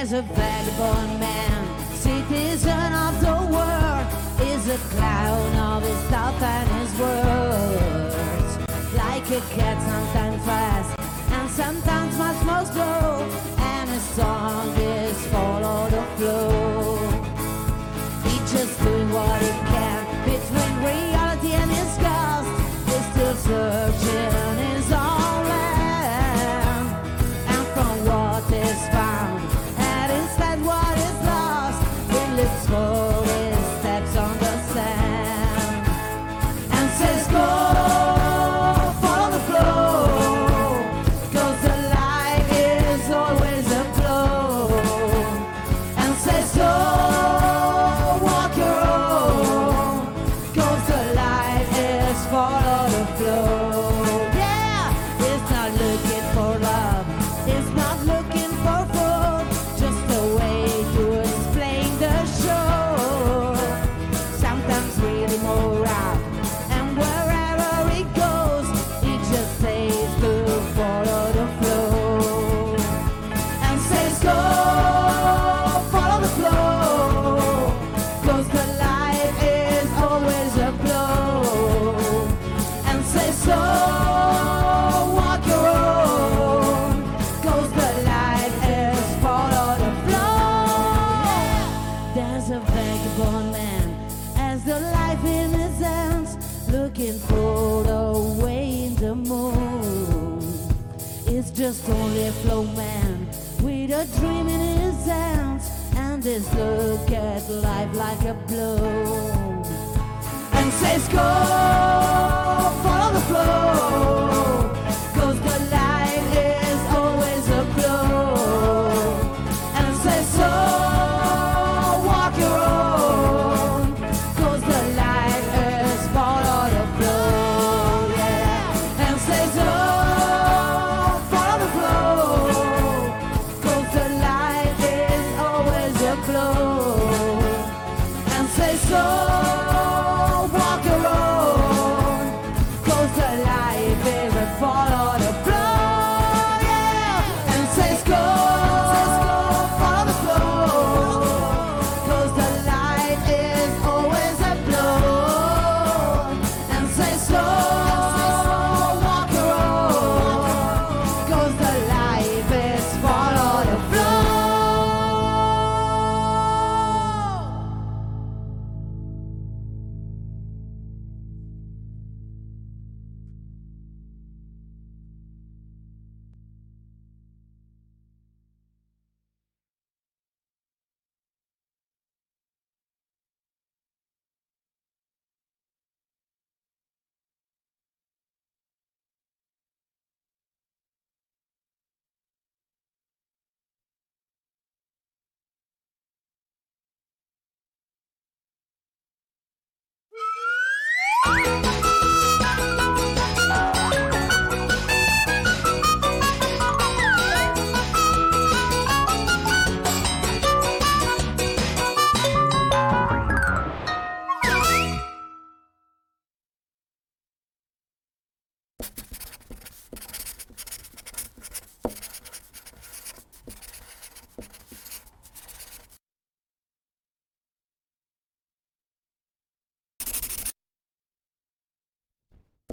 as a vagabond man. just only flowman with a dream in his hands and this look at life like a blow. And says go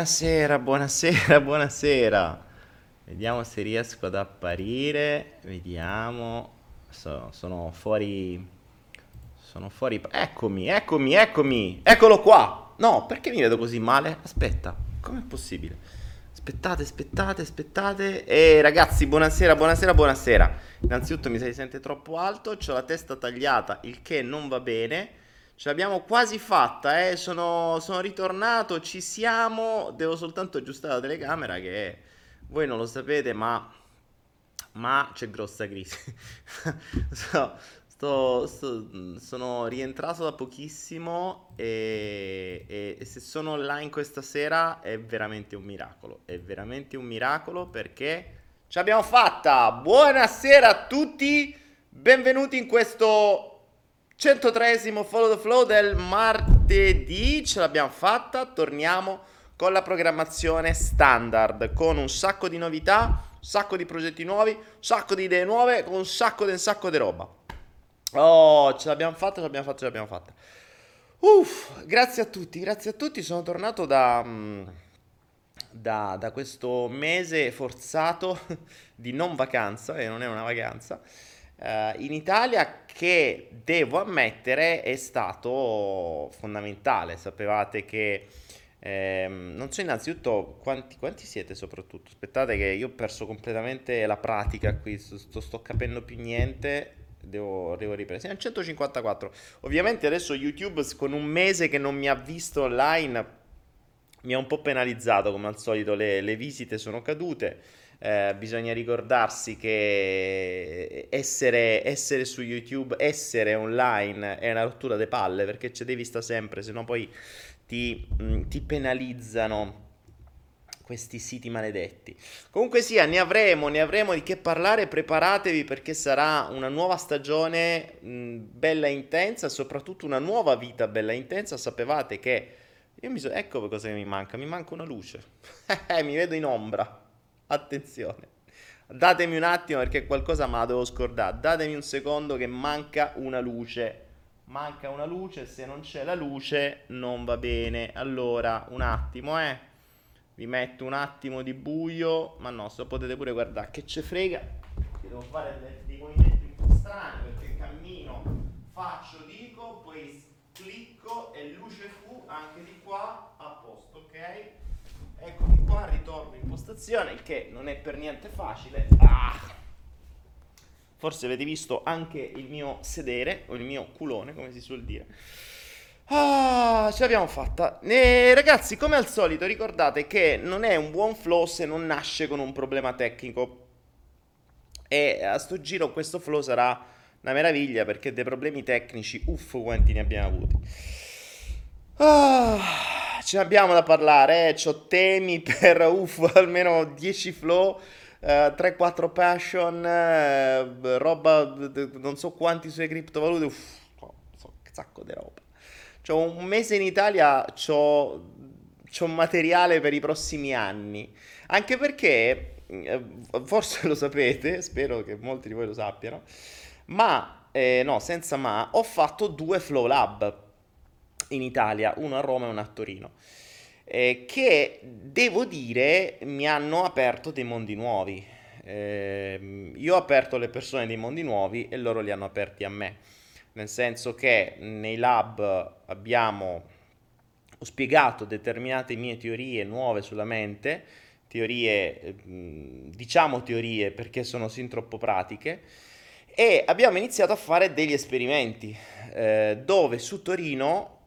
Buonasera, buonasera, buonasera. Vediamo se riesco ad apparire. Vediamo. So- sono fuori. Sono fuori. Eccomi, eccomi, eccomi. Eccolo qua. No, perché mi vedo così male? Aspetta, com'è possibile? Aspettate, aspettate, aspettate. E ragazzi, buonasera, buonasera, buonasera. Innanzitutto mi si sente troppo alto, ho la testa tagliata, il che non va bene. Ce l'abbiamo quasi fatta, eh. Sono, sono ritornato, ci siamo. Devo soltanto aggiustare la telecamera che voi non lo sapete, ma, ma c'è grossa crisi. so, sto, sto- sono rientrato da pochissimo e, e- e se sono online questa sera è veramente un miracolo. È veramente un miracolo perché ce l'abbiamo fatta. Buonasera a tutti, benvenuti in questo 103esimo Follow the Flow del martedì, ce l'abbiamo fatta, torniamo con la programmazione standard, con un sacco di novità, un sacco di progetti nuovi, un sacco di idee nuove, con un sacco di un sacco di roba. Oh, ce l'abbiamo fatta, ce l'abbiamo fatta, ce l'abbiamo fatta. Uff, grazie a tutti, grazie a tutti, sono tornato da, mm, da, da questo mese forzato di non vacanza, e non è una vacanza, eh, in Italia che devo ammettere è stato fondamentale. Sapevate che ehm, non so innanzitutto quanti, quanti siete soprattutto. Aspettate che io ho perso completamente la pratica qui, sto, sto capendo più niente. Devo, devo riprendere. Siamo a 154. Ovviamente adesso YouTube con un mese che non mi ha visto online mi ha un po' penalizzato come al solito, le, le visite sono cadute. Eh, bisogna ricordarsi che essere, essere su YouTube, essere online è una rottura de palle perché ci devi stare sempre, se no poi ti, mh, ti penalizzano questi siti maledetti. Comunque sia, ne avremo, ne avremo di che parlare, preparatevi perché sarà una nuova stagione mh, bella e intensa, soprattutto una nuova vita bella intensa. Sapevate che io mi so... ecco cosa mi manca, mi manca una luce. mi vedo in ombra. Attenzione. Datemi un attimo perché qualcosa me la devo scordare. Datemi un secondo che manca una luce. Manca una luce, se non c'è la luce non va bene. Allora, un attimo, eh. Vi metto un attimo di buio, ma no, se potete pure guardare che ce frega. Che devo fare de- dei movimenti un po' strani perché cammino, faccio, dico, poi clicco e luce fu anche di qua a posto, ok? Eccomi qua, postazione, il che non è per niente facile. Ah! Forse avete visto anche il mio sedere, o il mio culone, come si suol dire. Ah, ce l'abbiamo fatta. E, ragazzi, come al solito, ricordate che non è un buon flow se non nasce con un problema tecnico. E a sto giro questo flow sarà una meraviglia perché dei problemi tecnici, uff, quanti ne abbiamo avuti. Ah, ce ne abbiamo da parlare, eh. C'ho temi per uff, almeno 10 flow, eh, 3-4 passion, eh, roba, non so quanti sulle criptovalute, uff, no, so, sacco di roba. C'ho un mese in Italia, c'ho, c'ho materiale per i prossimi anni. Anche perché, eh, forse lo sapete, spero che molti di voi lo sappiano, ma, eh, no, senza ma, ho fatto due Flow Lab in Italia, uno a Roma e uno a Torino, eh, che devo dire mi hanno aperto dei mondi nuovi. Ehm, io ho aperto alle persone dei mondi nuovi e loro li hanno aperti a me, nel senso che nei lab abbiamo ho spiegato determinate mie teorie nuove sulla mente, teorie, eh, mh, diciamo teorie perché sono sin troppo pratiche, e abbiamo iniziato a fare degli esperimenti, eh, dove su Torino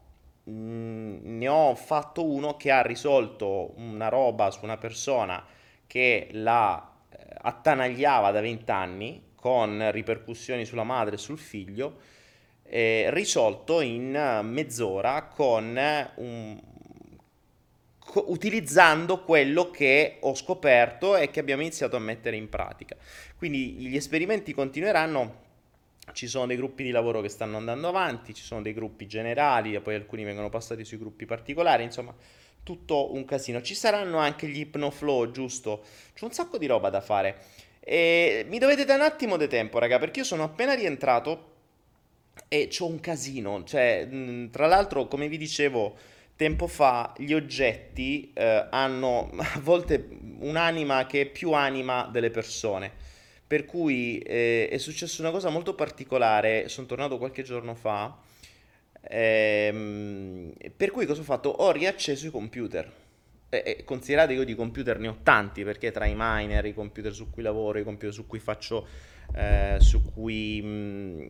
mh, ne ho fatto uno che ha risolto una roba su una persona che la eh, attanagliava da 20 anni, con ripercussioni sulla madre e sul figlio, eh, risolto in eh, mezz'ora con eh, un, co- utilizzando quello che ho scoperto e che abbiamo iniziato a mettere in pratica. Quindi gli esperimenti continueranno. Ci sono dei gruppi di lavoro che stanno andando avanti, ci sono dei gruppi generali e poi alcuni vengono passati sui gruppi particolari, insomma, tutto un casino. Ci saranno anche gli Hypnoflow, giusto? C'è un sacco di roba da fare. E mi dovete dare un attimo di tempo, raga, perché io sono appena rientrato e c'ho un casino. Cioè, tra l'altro, come vi dicevo tempo fa gli oggetti eh, hanno a volte un'anima che è più anima delle persone. Per cui eh, è successa una cosa molto particolare, sono tornato qualche giorno fa, ehm, per cui cosa ho fatto? Ho riacceso i computer. E, considerate che io di computer ne ho tanti, perché tra i miner, i computer su cui lavoro, i computer su cui faccio, eh, su, cui, mh, mm,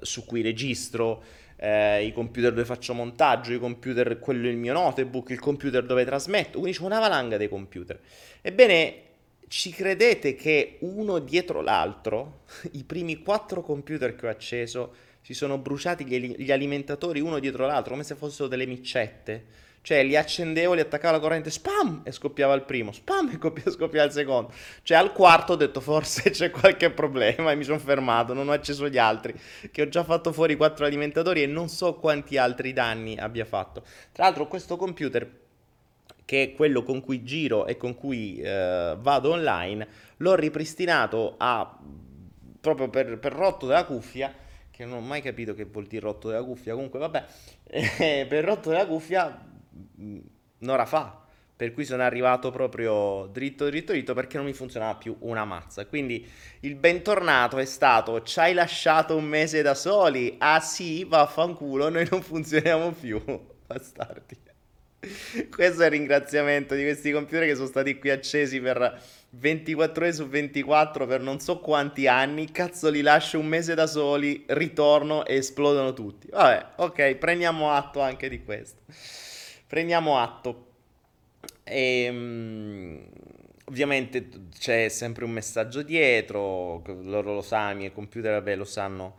su cui registro, eh, i computer dove faccio montaggio, i computer, quello è il mio notebook, il computer dove trasmetto, quindi c'è una valanga dei computer. Ebbene, ci credete che uno dietro l'altro, i primi quattro computer che ho acceso, si sono bruciati gli, gli alimentatori uno dietro l'altro, come se fossero delle micette? Cioè, li accendevo, li attaccavo alla corrente, spam! E scoppiava il primo, spam! E scoppiava il secondo. Cioè, al quarto ho detto, forse c'è qualche problema e mi sono fermato, non ho acceso gli altri, che ho già fatto fuori quattro alimentatori e non so quanti altri danni abbia fatto. Tra l'altro, questo computer, che è quello con cui giro e con cui eh, vado online, l'ho ripristinato a, proprio per, per rotto della cuffia, che non ho mai capito che vuol dire rotto della cuffia, comunque vabbè, per rotto della cuffia un'ora fa. Per cui sono arrivato proprio dritto, dritto, dritto perché non mi funzionava più una mazza. Quindi il bentornato è stato: ci hai lasciato un mese da soli? Ah sì, vaffanculo, noi non funzioniamo più. Bastardi. Questo è il ringraziamento di questi computer che sono stati qui accesi per 24 ore su 24 per non so quanti anni. Cazzo, li lascio un mese da soli, ritorno e esplodono tutti. Vabbè, ok, prendiamo atto anche di questo prendiamo atto. E, um, ovviamente c'è sempre un messaggio dietro, loro lo sanno, i computer vabbè, lo sanno.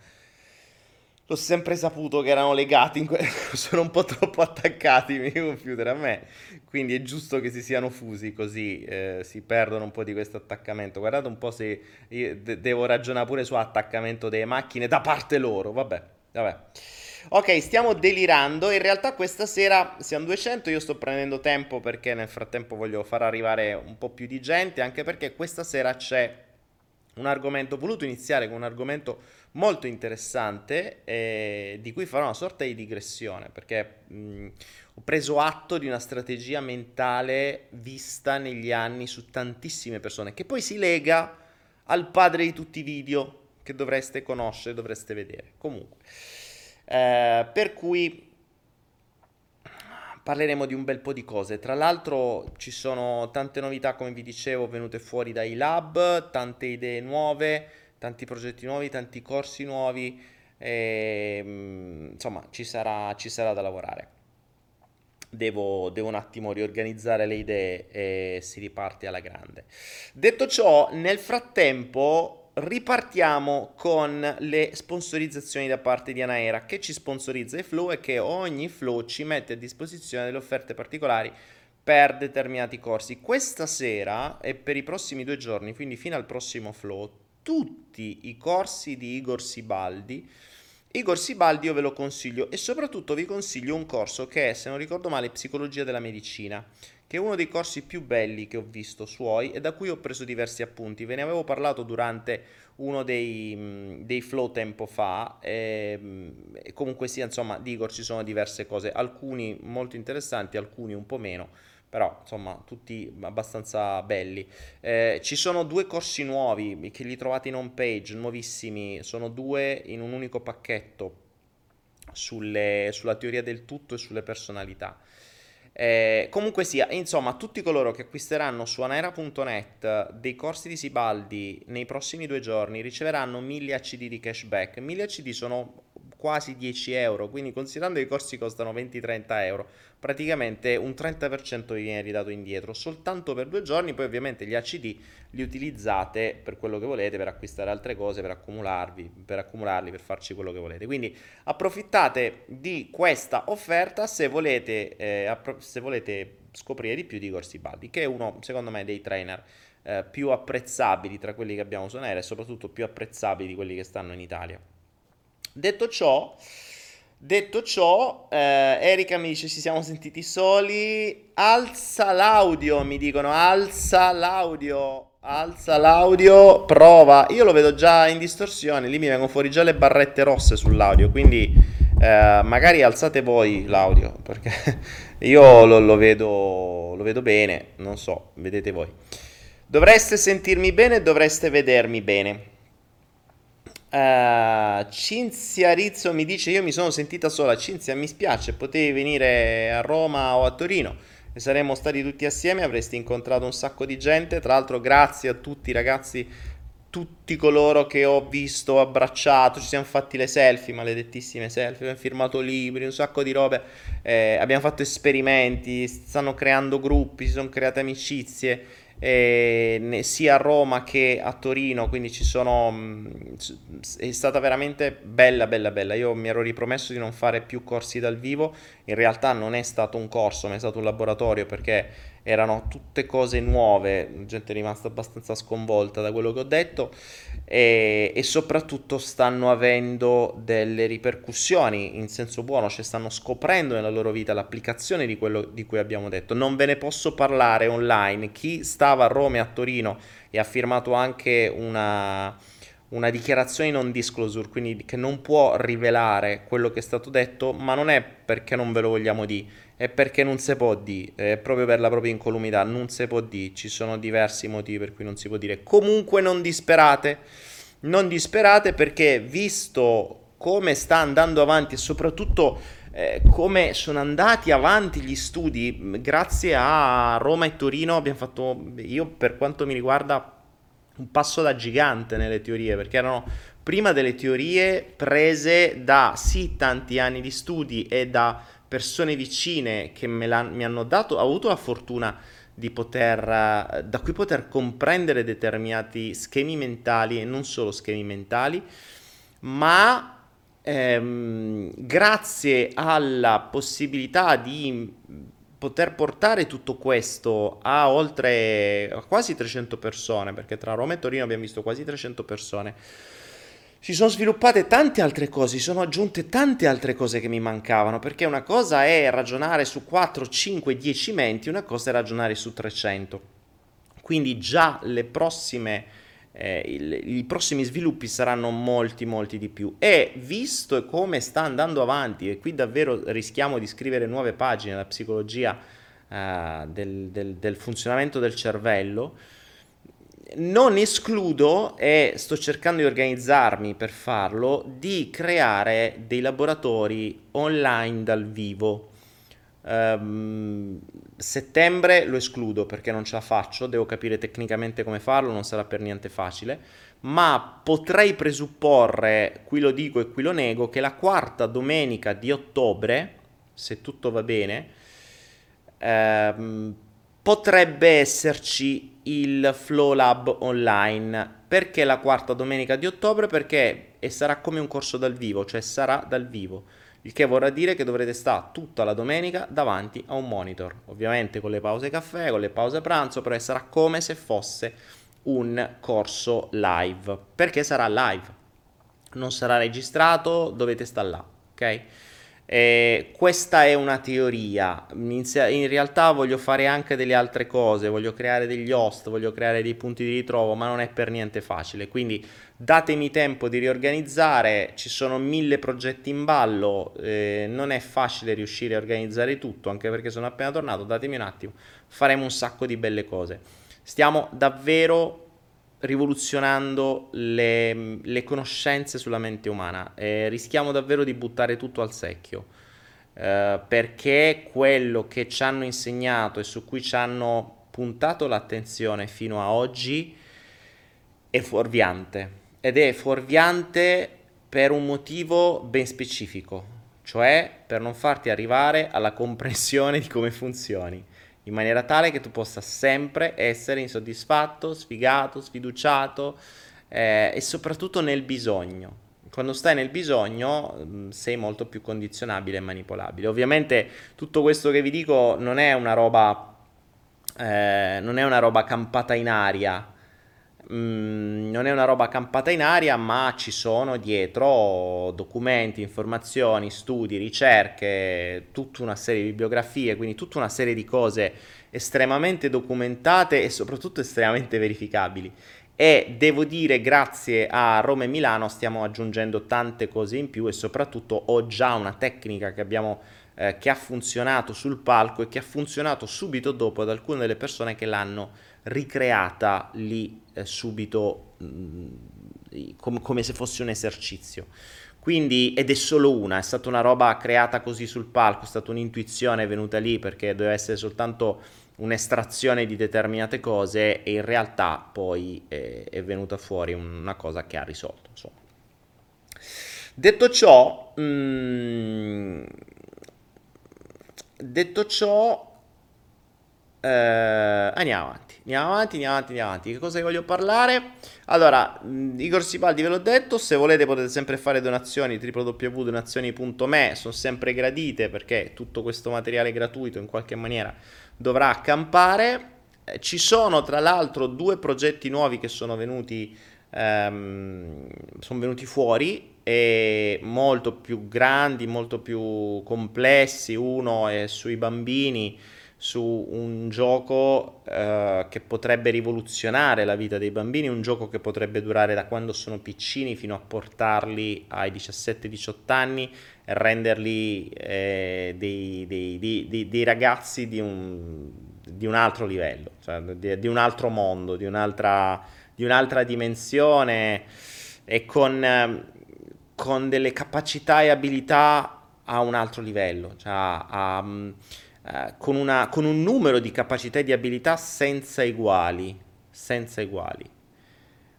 L'ho sempre saputo che erano legati, que- sono un po' troppo attaccati i miei computer a me, quindi è giusto che si siano fusi così eh, si perdono un po' di questo attaccamento. Guardate un po' se de- devo ragionare pure su attaccamento delle macchine da parte loro, vabbè, vabbè. Ok, stiamo delirando. In realtà questa sera siamo 200. Io sto prendendo tempo perché nel frattempo voglio far arrivare un po' più di gente. Anche perché questa sera c'è un argomento. Ho voluto iniziare con un argomento molto interessante. Eh, di cui farò una sorta di digressione. Perché mh, ho preso atto di una strategia mentale vista negli anni su tantissime persone. Che poi si lega al padre di tutti i video che dovreste conoscere, dovreste vedere. Comunque. Eh, per cui parleremo di un bel po' di cose. Tra l'altro ci sono tante novità, come vi dicevo, venute fuori dai lab, tante idee nuove, tanti progetti nuovi, tanti corsi nuovi. E, mm, insomma, ci sarà, ci sarà da lavorare. Devo, devo, un attimo riorganizzare le idee e si riparte alla grande. Detto ciò, nel frattempo ripartiamo con le sponsorizzazioni da parte di Anaera che ci sponsorizza i flow e che ogni flow ci mette a disposizione delle offerte particolari per determinati corsi. Questa sera e per i prossimi due giorni, quindi fino al prossimo flow, tutti i corsi di Igor Sibaldi. Igor Sibaldi io ve lo consiglio e soprattutto vi consiglio un corso che è, se non ricordo male, Psicologia della Medicina che è uno dei corsi più belli che ho visto suoi e da cui ho preso diversi appunti. Ve ne avevo parlato durante uno dei, dei flow tempo fa e, e comunque sia, insomma, di Igor ci sono diverse cose, alcuni molto interessanti, alcuni un po' meno però insomma tutti abbastanza belli. Eh, ci sono due corsi nuovi che li trovate in home page, nuovissimi, sono due in un unico pacchetto sulle, sulla teoria del tutto e sulle personalità. Eh, comunque sia, insomma, tutti coloro che acquisteranno su anaera.net dei corsi di Sibaldi nei prossimi due giorni riceveranno 1000 ACD di cashback. 1000 ACD sono quasi 10 euro, quindi considerando che i corsi costano 20-30 euro, praticamente un 30% vi viene ridato indietro soltanto per due giorni, poi ovviamente gli ACD li utilizzate per quello che volete, per acquistare altre cose, per accumularvi, per accumularli, per farci quello che volete. Quindi approfittate di questa offerta se volete, eh, appro- se volete scoprire di più di Corsi Baldi, che è uno, secondo me, dei trainer eh, più apprezzabili tra quelli che abbiamo su Nere e soprattutto più apprezzabili di quelli che stanno in Italia. Detto ciò, detto ciò eh, Erika mi dice ci siamo sentiti soli. Alza l'audio, mi dicono, alza l'audio. Alza l'audio, prova. Io lo vedo già in distorsione, lì mi vengono fuori già le barrette rosse sull'audio, quindi Eh, magari alzate voi l'audio, perché io lo, lo vedo, lo vedo bene, non so, vedete voi. Dovreste sentirmi bene, dovreste vedermi bene. Uh, Cinzia Rizzo mi dice: Io mi sono sentita sola. Cinzia, mi spiace, potevi venire a Roma o a Torino e saremmo stati tutti assieme. Avresti incontrato un sacco di gente. Tra l'altro, grazie a tutti, ragazzi. Tutti coloro che ho visto abbracciato, ci siamo fatti le selfie, maledettissime selfie, abbiamo firmato libri, un sacco di robe, eh, abbiamo fatto esperimenti, stanno creando gruppi, si sono create amicizie eh, sia a Roma che a Torino, quindi ci sono, mm, è stata veramente bella, bella, bella. Io mi ero ripromesso di non fare più corsi dal vivo, in realtà non è stato un corso, ma è stato un laboratorio perché erano tutte cose nuove, la gente è rimasta abbastanza sconvolta da quello che ho detto e, e, soprattutto stanno avendo delle ripercussioni in senso buono, cioè stanno scoprendo nella loro vita l'applicazione di quello di cui abbiamo detto. Non ve ne posso parlare online. Chi stava a Roma e a Torino e ha firmato anche una, una dichiarazione non disclosure, quindi che non può rivelare quello che è stato detto, ma non è perché non ve lo vogliamo dire è perché non si può dire, è proprio per la propria incolumità, non si può dire, ci sono diversi motivi per cui non si può dire. Comunque non disperate, non disperate perché visto come sta andando avanti e soprattutto eh, come sono andati avanti gli studi, grazie a Roma e Torino abbiamo fatto, io per quanto mi riguarda, un passo da gigante nelle teorie, perché erano prima delle teorie prese da sì tanti anni di studi e da persone vicine che mi hanno dato, ho avuto la fortuna di poter, da cui poter comprendere determinati schemi mentali e non solo schemi mentali, ma ehm, grazie alla possibilità di poter portare tutto questo a oltre a quasi 300 persone, perché tra Roma e Torino abbiamo visto quasi 300 persone si sono sviluppate tante altre cose, si sono aggiunte tante altre cose che mi mancavano, perché una cosa è ragionare su 4, 5, 10 menti, una cosa è ragionare su 300. Quindi già le prossime, eh, il, i prossimi sviluppi saranno molti, molti di più. E visto come sta andando avanti, e qui davvero rischiamo di scrivere nuove pagine della psicologia eh, del, del, del funzionamento del cervello, non escludo, e sto cercando di organizzarmi per farlo, di creare dei laboratori online dal vivo. Um, settembre lo escludo perché non ce la faccio, devo capire tecnicamente come farlo, non sarà per niente facile, ma potrei presupporre, qui lo dico e qui lo nego, che la quarta domenica di ottobre, se tutto va bene, um, potrebbe esserci il Flow Lab online. Perché la quarta domenica di ottobre? Perché sarà come un corso dal vivo, cioè sarà dal vivo. Il che vorrà dire che dovrete stare tutta la domenica davanti a un monitor. Ovviamente con le pause caffè, con le pause pranzo, però sarà come se fosse un corso live. Perché sarà live. Non sarà registrato, dovete stare là, ok? Eh, questa è una teoria, in, in, realtà voglio fare anche delle altre cose, voglio creare degli host, voglio creare dei punti di ritrovo, ma non è per niente facile, quindi datemi tempo di riorganizzare, ci sono mille progetti in ballo, eh, non è facile riuscire a organizzare tutto, anche perché sono appena tornato, datemi un attimo, faremo un sacco di belle cose. Stiamo davvero rivoluzionando le, le, conoscenze sulla mente umana. Eh, rischiamo davvero di buttare tutto al secchio. Eh, perché quello che ci hanno insegnato e su cui ci hanno puntato l'attenzione fino a oggi è fuorviante ed è fuorviante per un motivo ben specifico, cioè per non farti arrivare alla comprensione di come funzioni in maniera tale che tu possa sempre essere insoddisfatto, sfigato, sfiduciato eh, e soprattutto nel bisogno. Quando stai nel bisogno mm, sei molto più condizionabile e manipolabile. Ovviamente tutto questo che vi dico non è una roba, eh, non è una roba campata in aria, Mm, non è una roba campata in aria, ma ci sono dietro documenti, informazioni, studi, ricerche, tutta una serie di bibliografie, quindi tutta una serie di cose estremamente documentate e soprattutto estremamente verificabili. e devo dire grazie a Roma e Milano stiamo aggiungendo tante cose in più e soprattutto ho già una tecnica che abbiamo eh, che ha funzionato sul palco e che ha funzionato subito dopo ad alcune delle persone che l'hanno ricreata lì eh, subito mh, mm, com- come se fosse un esercizio. Quindi, ed è solo una, è stata una roba creata così sul palco, è stata un'intuizione venuta lì perché doveva essere soltanto un'estrazione di determinate cose e in realtà poi è, è venuta fuori una cosa che ha risolto. Insomma. Detto ciò, mh, mm, detto ciò, eh, andiamo avanti. Andiamo avanti, andiamo avanti, andiamo avanti. Che cosa voglio parlare? Allora, Igor Sipaldi ve l'ho detto, se volete potete sempre fare donazioni, www.donazioni.me, sono sempre gradite perché tutto questo materiale gratuito in qualche maniera dovrà accampare. Eh, ci sono tra l'altro due progetti nuovi che sono venuti, ehm, sono venuti fuori e molto più grandi, molto più complessi. Uno è sui bambini su un gioco eh, che potrebbe rivoluzionare la vita dei bambini, un gioco che potrebbe durare da quando sono piccini fino a portarli ai 17-18 anni e renderli eh, dei, dei, dei, dei, ragazzi di un, di un altro livello, cioè di, di, un altro mondo, di un'altra, di un'altra dimensione e con, con, delle capacità e abilità a un altro livello. Cioè a, a, eh, con, una, con un numero di capacità e di abilità senza uguali, senza uguali.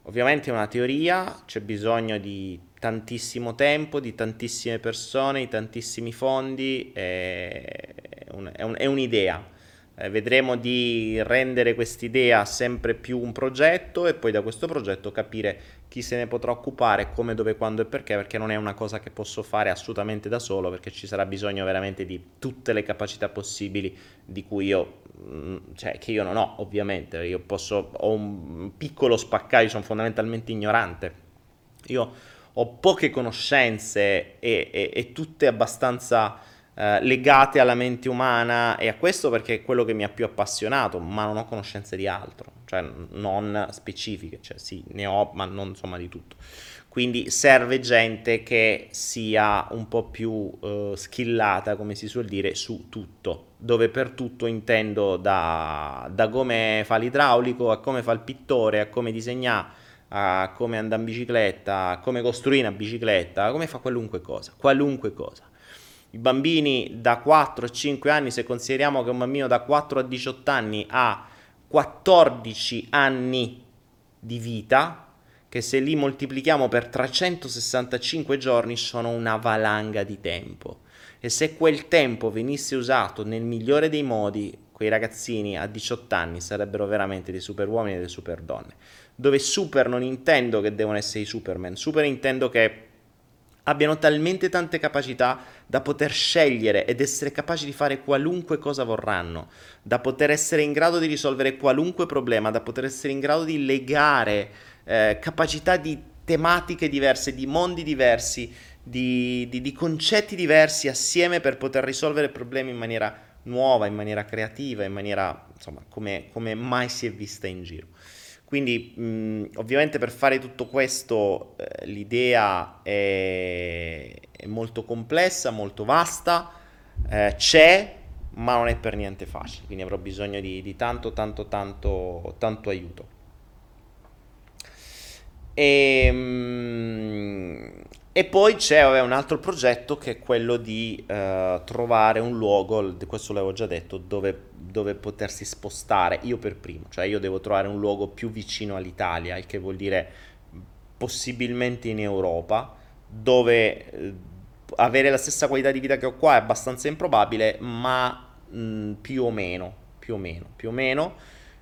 Ovviamente è una teoria, c'è bisogno di tantissimo tempo, di tantissime persone, di tantissimi fondi, è, un, è, un, è un'idea. Eh, vedremo di rendere quest'idea sempre più un progetto e poi da questo progetto capire chi se ne potrà occupare, come, dove, quando e perché, perché non è una cosa che posso fare assolutamente da solo, perché ci sarà bisogno veramente di tutte le capacità possibili di cui io, mm, cioè che io non ho ovviamente, io posso, ho un piccolo spaccaio, sono fondamentalmente ignorante, io ho poche conoscenze e, e, e tutte abbastanza eh, legate alla mente umana e a questo perché è quello che mi ha più appassionato, ma non ho conoscenze di altro, cioè non specifiche, cioè sì, ne ho, ma non insomma di tutto. Quindi serve gente che sia un po' più uh, skillata, come si suol dire, su tutto, dove per tutto intendo da, da come fa l'idraulico, a come fa il pittore, a come disegna, a come andare in bicicletta, a come costruire una bicicletta, a come fa qualunque cosa, qualunque cosa i bambini da 4 a 5 anni, se consideriamo che un bambino da 4 a 18 anni ha 14 anni di vita, che se li moltiplichiamo per 365 giorni sono una valanga di tempo. E se quel tempo venisse usato nel migliore dei modi, quei ragazzini a 18 anni sarebbero veramente dei super uomini e delle super donne. Dove super non intendo che devono essere i Superman, super intendo che abbiano talmente tante capacità da poter scegliere ed essere capaci di fare qualunque cosa vorranno, da poter essere in grado di risolvere qualunque problema, da poter essere in grado di legare eh, capacità di tematiche diverse, di mondi diversi, di, di, di concetti diversi assieme per poter risolvere problemi in maniera nuova, in maniera creativa, in maniera insomma come, come mai si è vista in giro. Quindi mh, ovviamente per fare tutto questo eh, l'idea è, è, molto complessa, molto vasta, eh, c'è, ma non è per niente facile, quindi avrò bisogno di, di tanto, tanto, tanto, tanto aiuto. E, mh, e poi c'è vabbè, un altro progetto che è quello di uh, trovare un luogo, questo l'avevo già detto, dove, dove, potersi spostare, io per primo, cioè io devo trovare un luogo più vicino all'Italia, il che vuol dire possibilmente in Europa, dove eh, avere la stessa qualità di vita che ho qua è abbastanza improbabile, ma mh, più o meno, più o meno, più o meno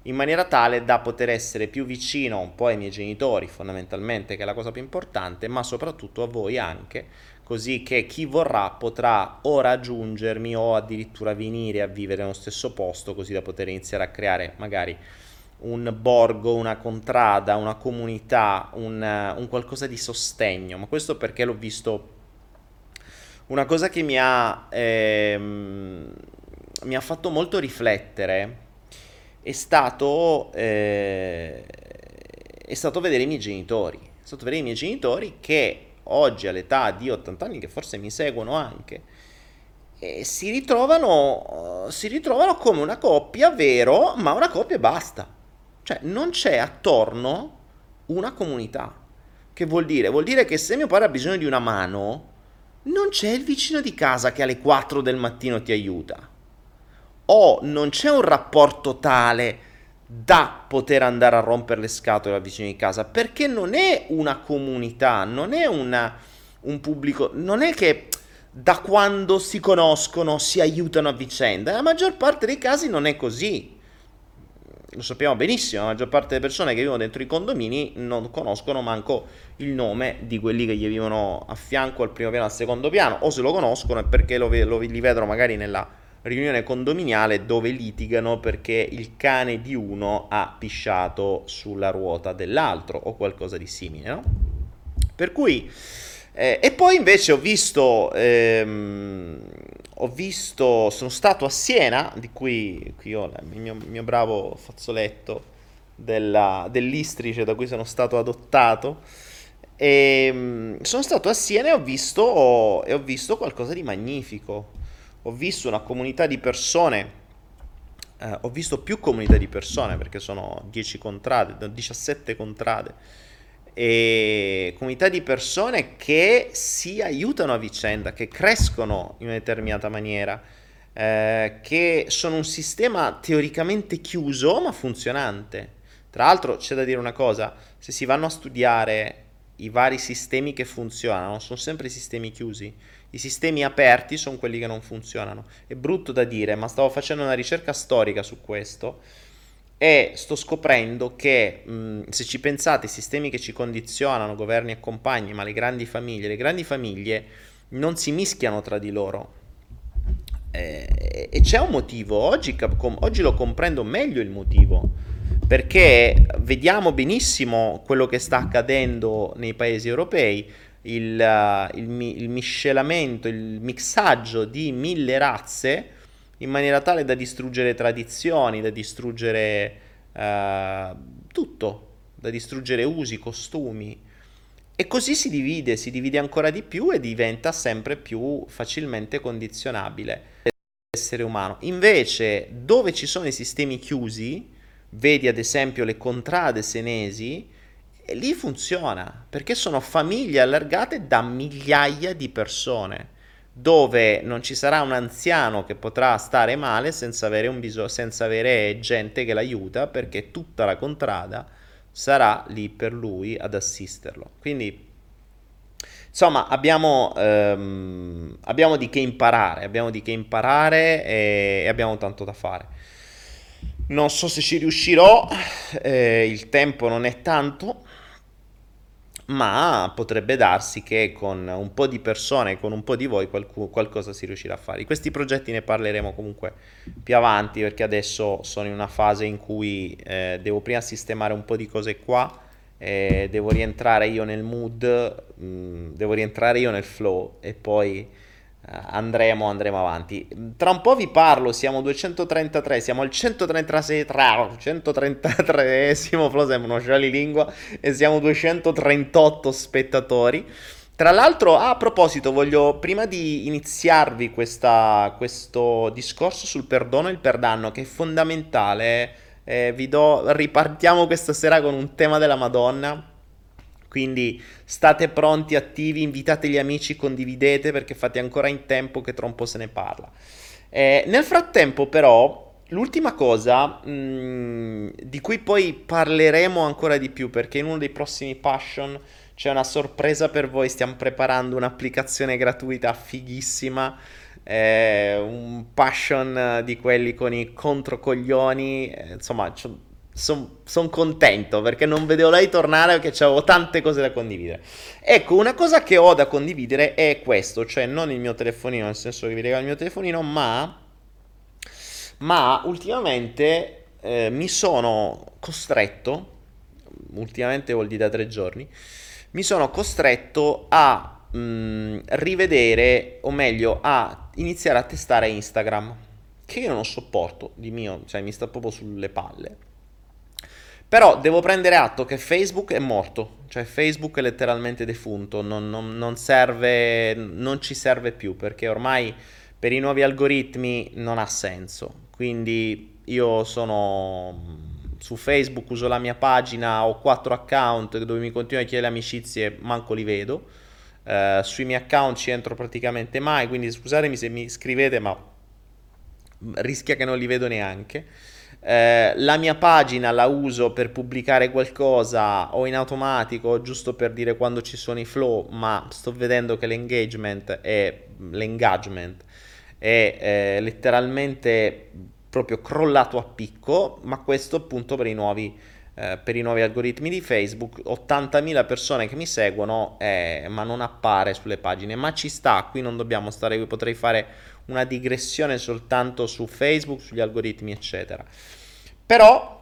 in maniera tale da poter essere più vicino un po' ai miei genitori, fondamentalmente, che è la cosa più importante, ma soprattutto a voi anche, così che chi vorrà potrà o raggiungermi o addirittura venire a vivere nello stesso posto, così da poter iniziare a creare magari un borgo, una contrada, una comunità, un, un qualcosa di sostegno. Ma questo perché l'ho visto una cosa che mi ha, ehm, mi ha fatto molto riflettere è stato, eh, è stato vedere i miei genitori. È stato vedere i miei genitori che oggi all'età di 80 anni, che forse mi seguono anche, e si ritrovano, si ritrovano come una coppia, vero, ma una coppia e basta. Cioè non c'è attorno una comunità. Che vuol dire? Vuol dire che se mio padre ha bisogno di una mano, non c'è il vicino di casa che alle 4 del mattino ti aiuta. O non c'è un rapporto tale da poter andare a rompere le scatole al vicino di casa, perché non è una comunità, non è una, un pubblico, non è che da quando si conoscono si aiutano a vicenda. Nella maggior parte dei casi non è così. Lo sappiamo benissimo, la maggior parte delle persone che vivono dentro i condomini non conoscono manco il nome di quelli che gli vivono a fianco al primo piano al secondo piano, o se lo conoscono è perché lo, lo, li vedono magari nella riunione condominiale dove litigano perché il cane di uno ha pisciato sulla ruota dell'altro o qualcosa di simile, no? Per cui eh, e poi invece ho visto, ehm, ho visto, sono stato a Siena, di cui qui ho il mio, mio bravo fazzoletto della, dell'Istrice da cui sono stato adottato. E, ehm, sono stato a Siena e ho, visto, e ho visto qualcosa di magnifico. Ho visto una comunità di persone, eh, ho visto più comunità di persone perché sono 10 contrade, 17 contrade e comunità di persone che si aiutano a vicenda, che crescono in una determinata maniera, eh, che sono un sistema teoricamente chiuso ma funzionante. Tra l'altro c'è da dire una cosa, se si vanno a studiare i vari sistemi che funzionano, sono sempre sistemi chiusi. I sistemi aperti sono quelli che non funzionano. È brutto da dire, ma stavo facendo una ricerca storica su questo e sto scoprendo che mh, se ci pensate, i sistemi che ci condizionano, governi e compagni, ma le grandi famiglie, le grandi famiglie non si mischiano tra di loro. Eh, e c'è un motivo, oggi, oggi lo comprendo meglio il motivo, perché vediamo benissimo quello che sta accadendo nei paesi europei, il, uh, il, il miscelamento, il mixaggio di mille razze in maniera tale da distruggere tradizioni, da distruggere uh, tutto, da distruggere usi, costumi. E così si divide, si divide ancora di più e diventa sempre più facilmente condizionabile l'essere umano. Invece, dove ci sono i sistemi chiusi, vedi ad esempio le contrade senesi, lì funziona, perché sono famiglie allargate da migliaia di persone dove non ci sarà un anziano che potrà stare male senza avere, bis- senza avere gente che l'aiuta perché tutta la contrada sarà lì per lui ad assisterlo. Quindi insomma abbiamo, ehm, abbiamo di che imparare, abbiamo di che imparare e, e abbiamo tanto da fare. Non so se ci riuscirò, eh, il tempo non è tanto, ma potrebbe darsi che con un po' di persone, con un po' di voi, qualc- qualcosa si riuscirà a fare. Di questi progetti ne parleremo comunque più avanti perché adesso sono in una fase in cui eh, devo prima sistemare un po' di cose qua, eh, devo rientrare io nel mood, mh, mm, devo rientrare io nel flow e poi andremo, andremo avanti. Tra un po' vi parlo, siamo 233, siamo al 133, 133esimo, però sembra uno lingua, e siamo 238 spettatori. Tra l'altro, a proposito, voglio prima di iniziarvi questa, questo discorso sul perdono e il perdanno, che è fondamentale, eh, vi do, ripartiamo questa sera con un tema della Madonna quindi state pronti, attivi, invitate gli amici, condividete perché fate ancora in tempo che tra un po' se ne parla. Eh, nel frattempo però, l'ultima cosa mh, mm, di cui poi parleremo ancora di più perché in uno dei prossimi Passion c'è una sorpresa per voi, stiamo preparando un'applicazione gratuita fighissima. Eh, un passion di quelli con i controcoglioni, eh, insomma, sono son contento perché non vedevo lei tornare perché avevo tante cose da condividere. Ecco, una cosa che ho da condividere è questo, cioè non il mio telefonino, nel senso che vi regalo il mio telefonino, ma, ma ultimamente eh, mi sono costretto, ultimamente vuol dire da tre giorni, mi sono costretto a mh, mm, rivedere, o meglio, a iniziare a testare Instagram, che io non sopporto di mio, cioè mi sta proprio sulle palle Però devo prendere atto che Facebook è morto, cioè Facebook è letteralmente defunto, non, non, non, serve, non ci serve più perché ormai per i nuovi algoritmi non ha senso. Quindi io sono su Facebook, uso la mia pagina, ho quattro account dove mi continuano a chiedere amicizie, manco li vedo. Uh, sui miei account ci entro praticamente mai, quindi scusatemi se mi scrivete, ma rischia che non li vedo neanche. Eh, la mia pagina la uso per pubblicare qualcosa o in automatico, giusto per dire quando ci sono i flow, ma sto vedendo che l'engagement è, l'engagement è eh, letteralmente proprio crollato a picco, ma questo appunto per i nuovi, eh, per i nuovi algoritmi di Facebook, 80.000 persone che mi seguono, eh, ma non appare sulle pagine, ma ci sta, qui non dobbiamo stare qui, potrei fare una digressione soltanto su Facebook, sugli algoritmi, eccetera. Però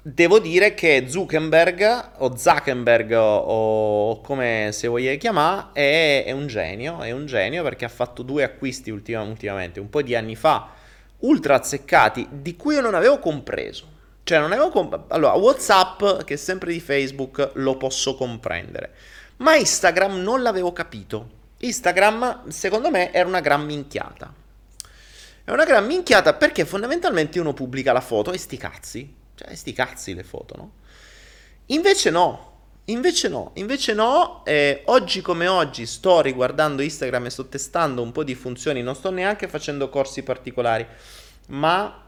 devo dire che Zuckerberg o Zuckerberg o, o come se vogliate chiamare è, è, un genio, è un genio perché ha fatto due acquisti ultima, ultimamente, un po' di anni fa, ultra azzeccati, di cui io non avevo compreso. Cioè non avevo comp- allora WhatsApp, che è sempre di Facebook, lo posso comprendere, ma Instagram non l'avevo capito. Instagram, secondo me, era una gran minchiata. È una gran minchiata perché fondamentalmente uno pubblica la foto e sti cazzi. Cioè, sti cazzi le foto, no? Invece no. Invece no, invece no, eh, oggi come oggi sto riguardando Instagram e sto testando un po' di funzioni, non sto neanche facendo corsi particolari, ma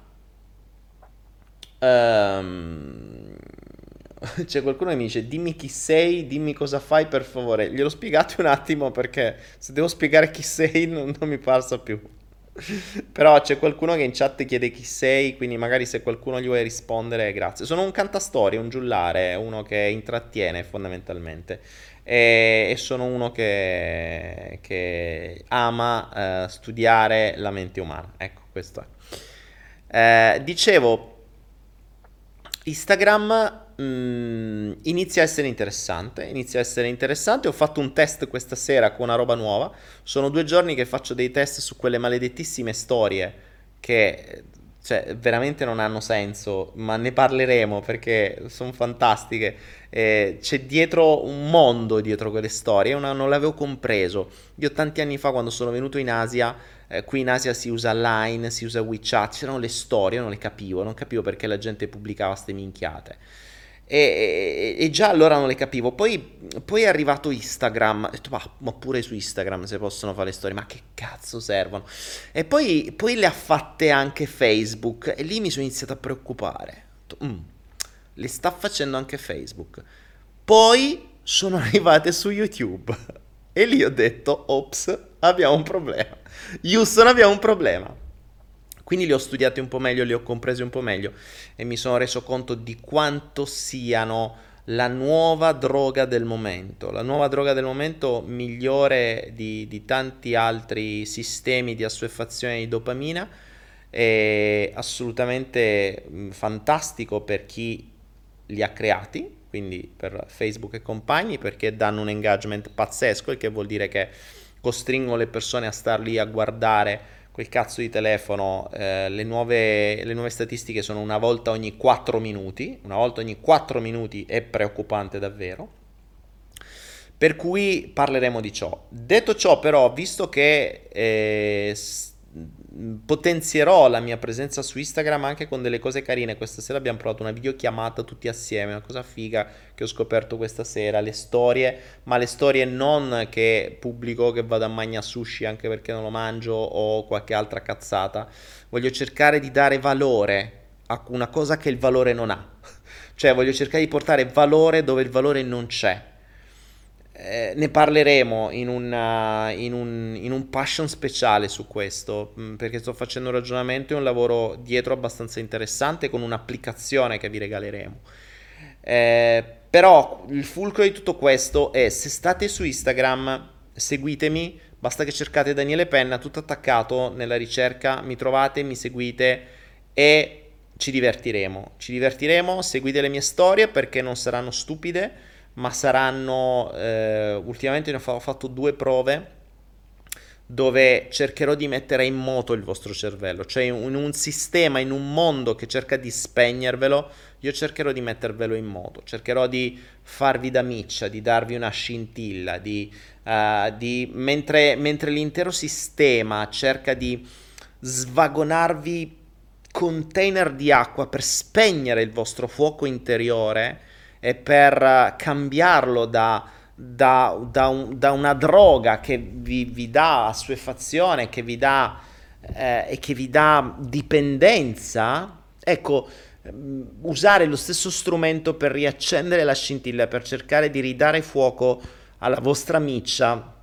um, c'è qualcuno che mi dice dimmi chi sei, dimmi cosa fai per favore. Glielo spiegate un attimo perché se devo spiegare chi sei non, non mi passa più. Però c'è qualcuno che in chat chiede chi sei, quindi magari se qualcuno gli vuole rispondere, grazie. Sono un cantastorie, un giullare, uno che intrattiene fondamentalmente. E, e sono uno che, che ama eh, studiare la mente umana. Ecco, questo è. Eh, dicevo, Instagram mh, mm, inizia a essere interessante, inizia a essere interessante, ho fatto un test questa sera con una roba nuova, sono due giorni che faccio dei test su quelle maledettissime storie che cioè, veramente non hanno senso, ma ne parleremo perché sono fantastiche. Eh, c'è dietro un mondo dietro quelle storie, una, non l'avevo compreso. Io tanti anni fa, quando sono venuto in Asia, eh, qui in Asia si usa Line, si usa WeChat, c'erano le storie, non le capivo, non capivo perché la gente pubblicava queste minchiate. E, e, e, già allora non le capivo. Poi, poi è arrivato Instagram. Ho detto, ma, ma, pure su Instagram se possono fare le storie, ma che cazzo servono? E poi, poi le ha fatte anche Facebook. E lì mi sono iniziato a preoccupare. Mm, le sta facendo anche Facebook. Poi sono arrivate su YouTube. E lì ho detto, ops, abbiamo un problema. Houston, abbiamo un problema. Quindi li ho studiati un po' meglio, li ho compresi un po' meglio e mi sono reso conto di quanto siano la nuova droga del momento, la nuova droga del momento migliore di, di tanti altri sistemi di assuefazione di dopamina, è assolutamente fantastico per chi li ha creati, quindi per Facebook e compagni, perché danno un engagement pazzesco, il che vuol dire che costringono le persone a star lì a guardare quel cazzo di telefono, eh, le, nuove, le, nuove, statistiche sono una volta ogni 4 minuti, una volta ogni 4 minuti è preoccupante davvero. Per cui parleremo di ciò. Detto ciò, però, visto che eh, potenzierò la mia presenza su Instagram anche con delle cose carine. Questa sera abbiamo provato una videochiamata tutti assieme, una cosa figa che ho scoperto questa sera, le storie, ma le storie non che pubblico che vado a mangiare sushi anche perché non lo mangio o qualche altra cazzata. Voglio cercare di dare valore a una cosa che il valore non ha. Cioè voglio cercare di portare valore dove il valore non c'è eh, ne parleremo in, una, in, un, in, un, passion speciale su questo, mm, perché sto facendo un ragionamento e un lavoro dietro abbastanza interessante con un'applicazione che vi regaleremo. Eh, però il fulcro di tutto questo è se state su Instagram, seguitemi, basta che cercate Daniele Penna, tutto attaccato nella ricerca, mi trovate, mi seguite e ci divertiremo. Ci divertiremo, seguite le mie storie perché non saranno stupide ma saranno, eh, ultimamente ne ho fatto due prove dove cercherò di mettere in moto il vostro cervello, cioè in un sistema, in un mondo che cerca di spegnervelo, io cercherò di mettervelo in moto, cercherò di farvi da miccia, di darvi una scintilla, di, uh, di, mentre, mentre l'intero sistema cerca di svagonarvi container di acqua per spegnere il vostro fuoco interiore e per cambiarlo da da, da, un, da una droga che vi, vi, dà assuefazione, che vi dà, eh, e che vi dà dipendenza, ecco, mm, usare lo stesso strumento per riaccendere la scintilla, per cercare di ridare fuoco alla vostra miccia,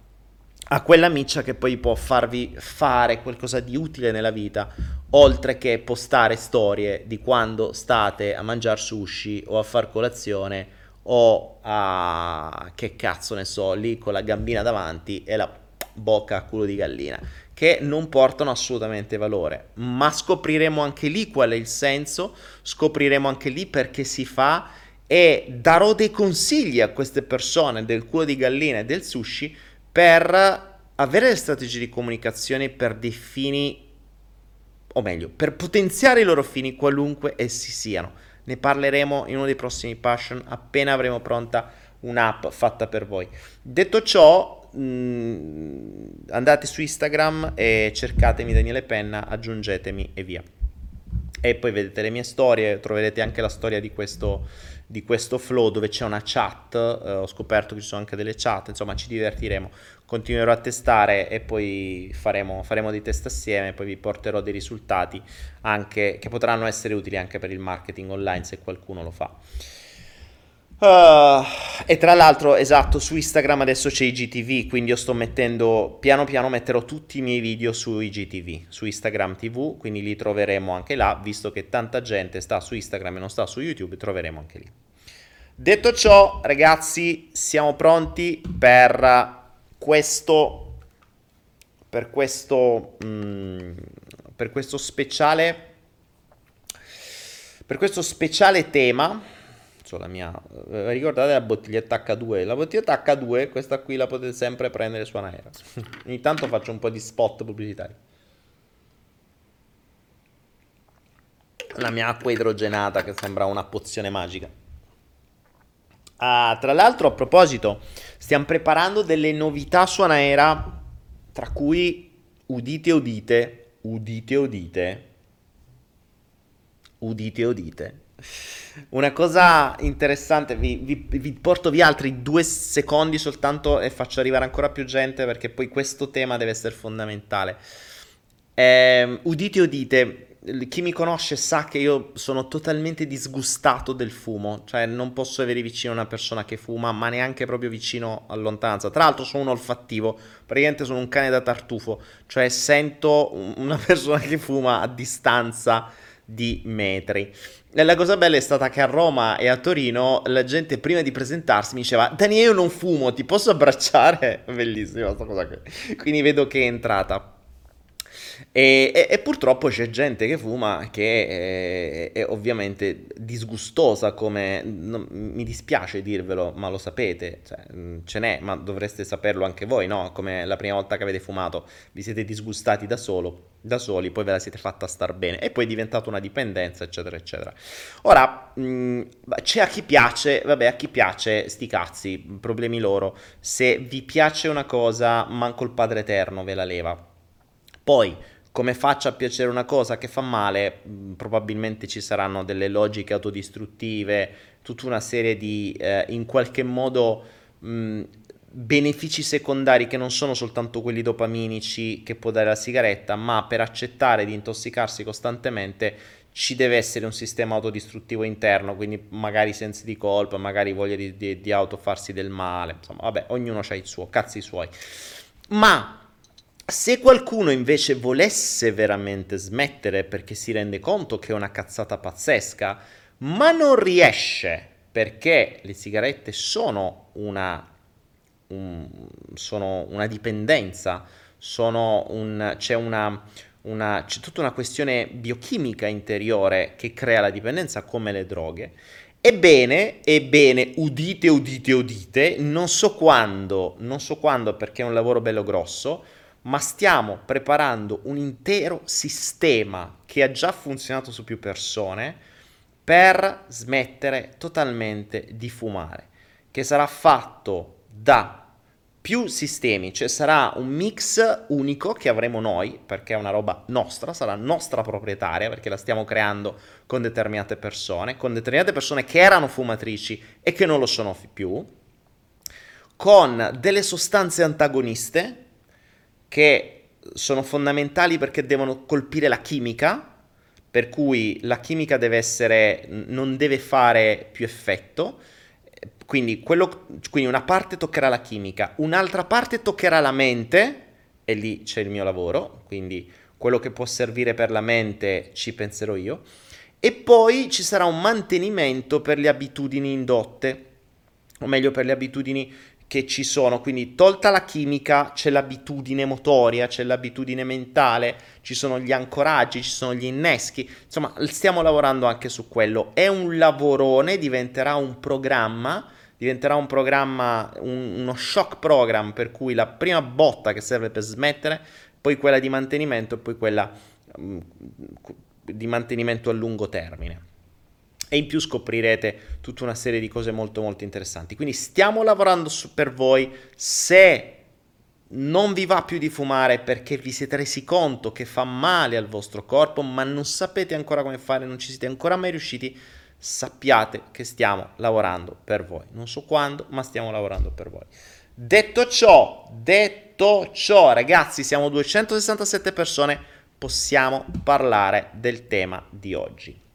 a quella miccia che poi può farvi fare qualcosa di utile nella vita, oltre che postare storie di quando state a mangiare sushi o a far colazione o a che cazzo ne so, lì con la gambina davanti e la bocca a culo di gallina, che non portano assolutamente valore. Ma scopriremo anche lì qual è il senso, scopriremo anche lì perché si fa e darò dei consigli a queste persone del culo di gallina e del sushi per avere le strategie di comunicazione per dei fini, o meglio, per potenziare i loro fini qualunque essi siano ne parleremo in uno dei prossimi Passion appena avremo pronta un'app fatta per voi. Detto ciò, mh, mm, andate su Instagram e cercatemi Daniele Penna, aggiungetemi e via. E poi vedete le mie storie, troverete anche la storia di questo, di questo flow dove c'è una chat, eh, ho scoperto che ci sono anche delle chat, insomma ci divertiremo continuerò a testare e poi faremo, faremo dei test assieme, poi vi porterò dei risultati anche, che potranno essere utili anche per il marketing online se qualcuno lo fa. Uh, e tra l'altro, esatto, su Instagram adesso c'è IGTV, quindi io sto mettendo, piano piano metterò tutti i miei video su IGTV, su Instagram TV, quindi li troveremo anche là, visto che tanta gente sta su Instagram e non sta su YouTube, troveremo anche lì. Detto ciò, ragazzi, siamo pronti per questo per questo mm, per questo speciale per questo speciale tema cioè la mia eh, ricordate la bottiglietta H2 la bottiglietta H2 questa qui la potete sempre prendere su Anaera. Ogni tanto faccio un po' di spot pubblicitari. La mia acqua idrogenata che sembra una pozione magica. Ah, tra l'altro, a proposito, stiamo preparando delle novità su Anaera, tra cui udite udite, udite udite, udite udite. Una cosa interessante, vi, vi, vi, porto via altri due secondi soltanto e faccio arrivare ancora più gente perché poi questo tema deve essere fondamentale. Eh, udite udite, chi mi conosce sa che io sono totalmente disgustato del fumo, cioè non posso avere vicino una persona che fuma, ma neanche proprio vicino a lontananza. Tra l'altro sono un olfattivo, praticamente sono un cane da tartufo, cioè sento una persona che fuma a distanza di metri. E la cosa bella è stata che a Roma e a Torino la gente prima di presentarsi mi diceva Daniele io non fumo, ti posso abbracciare? Bellissima questa cosa qui. Quindi vedo che è entrata. E, e, e, purtroppo c'è gente che fuma che è, è ovviamente disgustosa, come non, mi dispiace dirvelo, ma lo sapete, cioè, mm, ce n'è, ma dovreste saperlo anche voi, no? Come la prima volta che avete fumato, vi siete disgustati da solo, da soli, poi ve la siete fatta star bene e poi è diventata una dipendenza, eccetera, eccetera. Ora, mh, mm, c'è a chi piace, vabbè, a chi piace, sti cazzi, problemi loro. Se vi piace una cosa, manco il Padre Eterno ve la leva poi, come faccia a piacere una cosa che fa male, mm, probabilmente ci saranno delle logiche autodistruttive, tutta una serie di, eh, in qualche modo, mh, mm, benefici secondari che non sono soltanto quelli dopaminici che può dare la sigaretta, ma per accettare di intossicarsi costantemente ci deve essere un sistema autodistruttivo interno, quindi magari sensi di colpa, magari voglia di, di, di autofarsi del male, insomma, vabbè, ognuno ha il suo, cazzi suoi. Ma se qualcuno invece volesse veramente smettere perché si rende conto che è una cazzata pazzesca, ma non riesce perché le sigarette sono una, un, sono una dipendenza, sono un, c'è, una, una, c'è tutta una questione biochimica interiore che crea la dipendenza come le droghe. Ebbene, ebbene, udite, udite, udite, non so quando, non so quando perché è un lavoro bello grosso, ma stiamo preparando un intero sistema che ha già funzionato su più persone per smettere totalmente di fumare, che sarà fatto da più sistemi, cioè sarà un mix unico che avremo noi, perché è una roba nostra, sarà nostra proprietaria, perché la stiamo creando con determinate persone, con determinate persone che erano fumatrici e che non lo sono più, con delle sostanze antagoniste che sono fondamentali perché devono colpire la chimica, per cui la chimica deve essere, non deve fare più effetto, quindi, quello, quindi una parte toccherà la chimica, un'altra parte toccherà la mente, e lì c'è il mio lavoro, quindi quello che può servire per la mente ci penserò io, e poi ci sarà un mantenimento per le abitudini indotte, o meglio per le abitudini che ci sono, quindi tolta la chimica c'è l'abitudine motoria, c'è l'abitudine mentale, ci sono gli ancoraggi, ci sono gli inneschi, insomma stiamo lavorando anche su quello, è un lavorone, diventerà un programma diventerà un programma, un, uno shock program per cui la prima botta che serve per smettere, poi quella di mantenimento e poi quella um, di mantenimento a lungo termine. E in più scoprirete tutta una serie di cose molto molto interessanti. Quindi stiamo lavorando su, per voi. Se non vi va più di fumare perché vi siete resi conto che fa male al vostro corpo, ma non sapete ancora come fare, non ci siete ancora mai riusciti, sappiate che stiamo lavorando per voi. Non so quando, ma stiamo lavorando per voi. Detto ciò, detto ciò, ragazzi, siamo 267 persone, possiamo parlare del tema di oggi.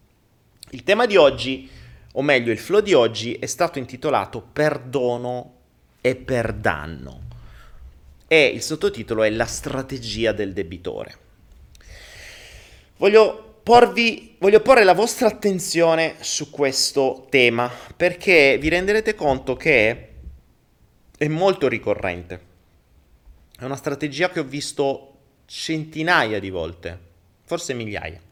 Il tema di oggi, o meglio, il flow di oggi è stato intitolato Perdono e per danno. E il sottotitolo è La strategia del debitore. Voglio porvi, voglio porre la vostra attenzione su questo tema perché vi renderete conto che è molto ricorrente. È una strategia che ho visto centinaia di volte, forse migliaia.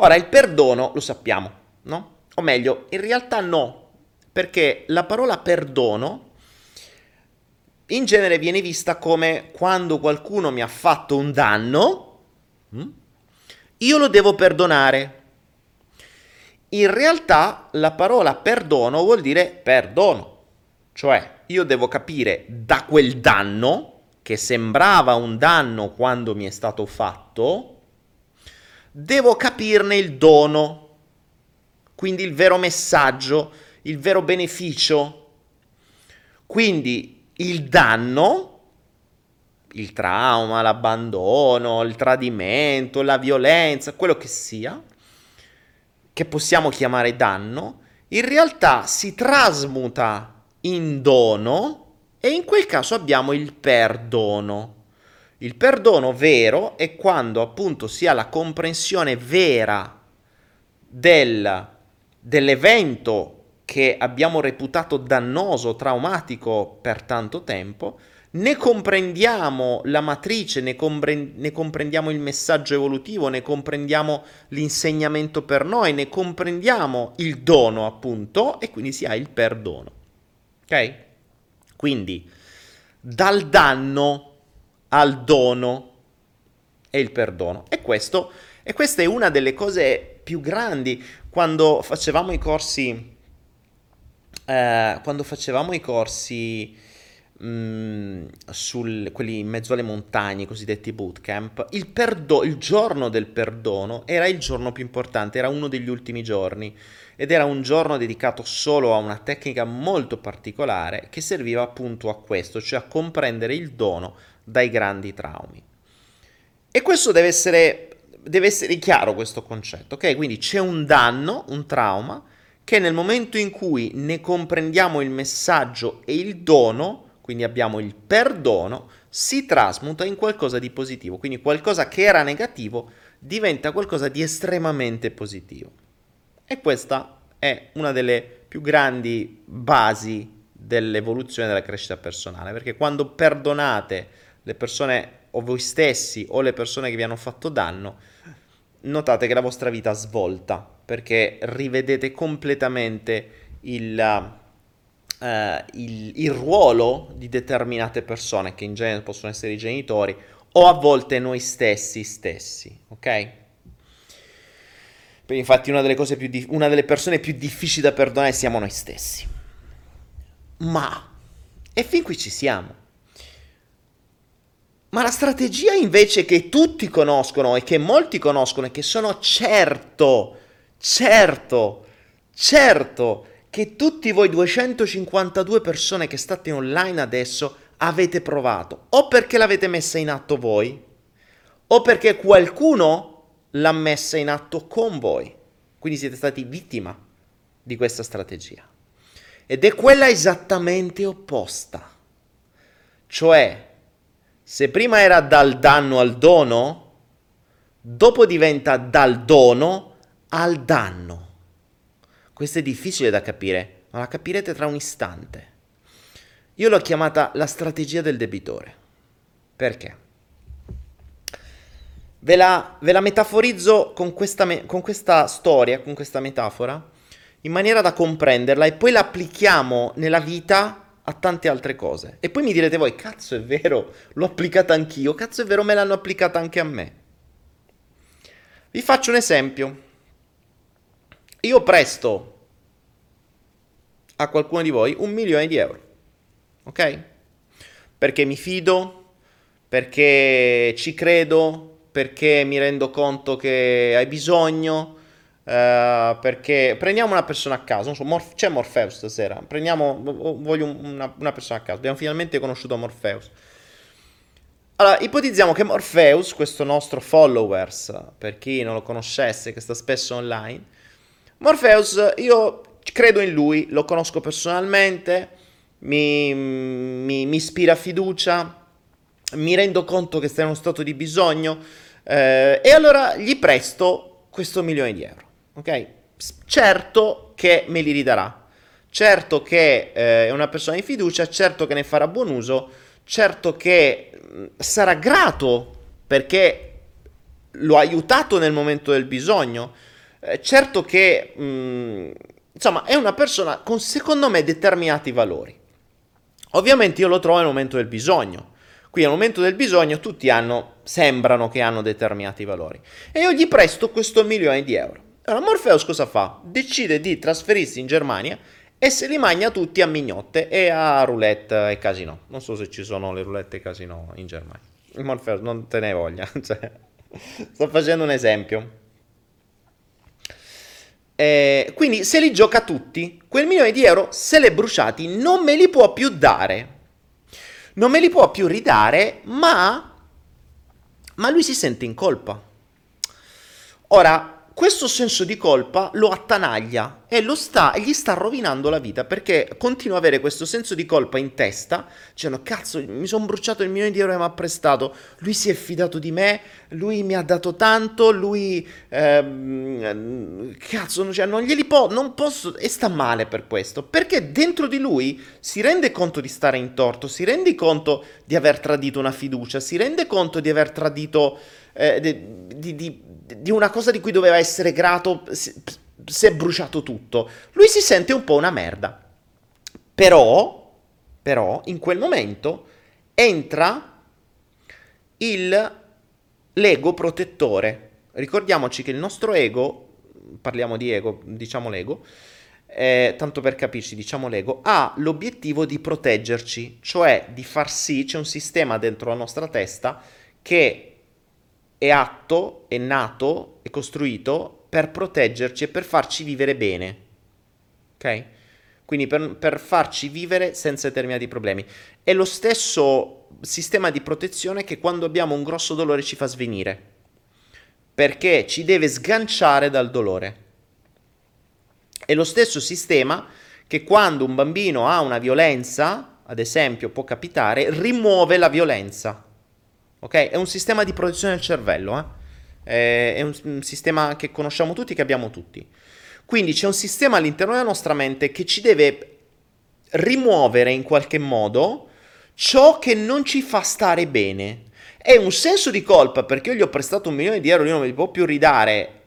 Ora, il perdono lo sappiamo, no? O meglio, in realtà no, perché la parola perdono in genere viene vista come quando qualcuno mi ha fatto un danno, hm? io lo devo perdonare. In realtà la parola perdono vuol dire perdono, cioè io devo capire da quel danno, che sembrava un danno quando mi è stato fatto, devo capirne il dono, quindi il vero messaggio, il vero beneficio. Quindi il danno il trauma, l'abbandono, il tradimento, la violenza, quello che sia, che possiamo chiamare danno, in realtà si trasmuta in dono e in quel caso abbiamo il perdono. Il perdono vero è quando appunto si ha la comprensione vera del, dell'evento che abbiamo reputato dannoso, traumatico per tanto tempo, ne comprendiamo la matrice, ne, compre- ne, comprendiamo il messaggio evolutivo, ne comprendiamo l'insegnamento per noi, ne comprendiamo il dono appunto e quindi si ha il perdono. Ok? Quindi dal danno al dono è il perdono. E, questo, e questa è una delle cose più grandi quando facevamo i corsi, eh, quando facevamo i corsi Mm, sul, quelli in mezzo alle montagne, i cosiddetti bootcamp, il, perdo- il giorno del perdono era il giorno più importante, era uno degli ultimi giorni ed era un giorno dedicato solo a una tecnica molto particolare che serviva appunto a questo, cioè a comprendere il dono dai grandi traumi. E questo deve essere, deve essere chiaro questo concetto, ok? Quindi c'è un danno, un trauma, che nel momento in cui ne comprendiamo il messaggio e il dono, quindi abbiamo il perdono, si trasmuta in qualcosa di positivo, quindi qualcosa che era negativo diventa qualcosa di estremamente positivo. E questa è una delle più grandi basi dell'evoluzione della crescita personale, perché quando perdonate le persone o voi stessi o le persone che vi hanno fatto danno, notate che la vostra vita svolta, perché rivedete completamente il eh, il, il ruolo di determinate persone, che in genere possono essere i genitori, o a volte noi stessi stessi, ok? Infatti una delle, cose più di- una delle persone più difficili da perdonare siamo noi stessi. Ma, e fin qui ci siamo. Ma la strategia invece che tutti conoscono e che molti conoscono e che sono certo, certo, certo che tutti voi 252 persone che state online adesso avete provato, o perché l'avete messa in atto voi, o perché qualcuno l'ha messa in atto con voi. Quindi siete stati vittima di questa strategia. Ed è quella esattamente opposta. Cioè, se prima era dal danno al dono, dopo diventa dal dono al danno. Questo è difficile da capire, ma la capirete tra un istante. Io l'ho chiamata la strategia del debitore. Perché? Ve la, ve la metaforizzo con questa, me, con questa storia, con questa metafora, in maniera da comprenderla e poi la applichiamo nella vita a tante altre cose. E poi mi direte voi, cazzo è vero, l'ho applicata anch'io, cazzo è vero, me l'hanno applicata anche a me. Vi faccio un esempio. Io presto a qualcuno di voi un milione di euro, ok? Perché mi fido, perché ci credo, perché mi rendo conto che hai bisogno, Uh, perché prendiamo una persona a caso, so, Morf- c'è Morpheus stasera, prendiamo, voglio una, una, persona a caso, abbiamo finalmente conosciuto Morpheus. Allora, ipotizziamo che Morpheus, questo nostro followers, per chi non lo conoscesse, che sta spesso online, Morpheus, io credo in lui, lo conosco personalmente, mi, mi, mi ispira fiducia, mi rendo conto che sta in uno stato di bisogno eh, e allora gli presto questo milione di euro ok? Certo che me li ridarà, certo che eh, è una persona di fiducia, certo che ne farà buon uso, certo che mh, sarà grato perché l'ho aiutato nel momento del bisogno, eh, certo che mh, insomma è una persona con secondo me determinati valori. Ovviamente io lo trovo nel momento del bisogno. Qui al momento del bisogno tutti hanno, sembrano che hanno determinati valori. E io gli presto questo milione di euro. Allora Morpheus cosa fa? Decide di trasferirsi in Germania e se li mangia tutti a mignotte e a roulette e casino. Non so se ci sono le roulette e casino in Germania. Morpheus non te ne voglia, cioè, sto facendo un esempio. Eh, quindi se li gioca tutti, quel milione di euro, se li è bruciati, non me li può più dare. Non me li può più ridare, ma, ma lui si sente in colpa. Ora, questo senso di colpa lo attanaglia e lo sta, gli sta rovinando la vita perché continua ad avere questo senso di colpa in testa, dicendo cazzo mi sono bruciato il milione di euro che mi ha prestato, lui si è fidato di me, lui mi ha dato tanto, lui ehm, cazzo cioè, non glieli po- non posso e sta male per questo. Perché dentro di lui si rende conto di stare in torto, si rende conto di aver tradito una fiducia, si rende conto di aver tradito eh, di, di, di, una cosa di cui doveva essere grato, si è bruciato tutto. Lui si sente un po' una merda. Però, però, in quel momento entra il, l'ego protettore. Ricordiamoci che il nostro ego, parliamo di ego, diciamo l'ego, eh, tanto per capirci, diciamo l'ego, ha l'obiettivo di proteggerci, cioè di far sì, c'è un sistema dentro la nostra testa che è atto, è nato, è costruito per proteggerci e per farci vivere bene. Ok? Quindi per, per, farci vivere senza determinati problemi. È lo stesso sistema di protezione che quando abbiamo un grosso dolore ci fa svenire. Perché ci deve sganciare dal dolore. È lo stesso sistema che quando un bambino ha una violenza, ad esempio può capitare, rimuove la violenza. Ok? È un sistema di protezione del cervello, eh? È un, un sistema che conosciamo tutti, che abbiamo tutti. Quindi c'è un sistema all'interno della nostra mente che ci deve rimuovere in qualche modo ciò che non ci fa stare bene. È un senso di colpa perché io gli ho prestato un milione di euro, io non me li può più ridare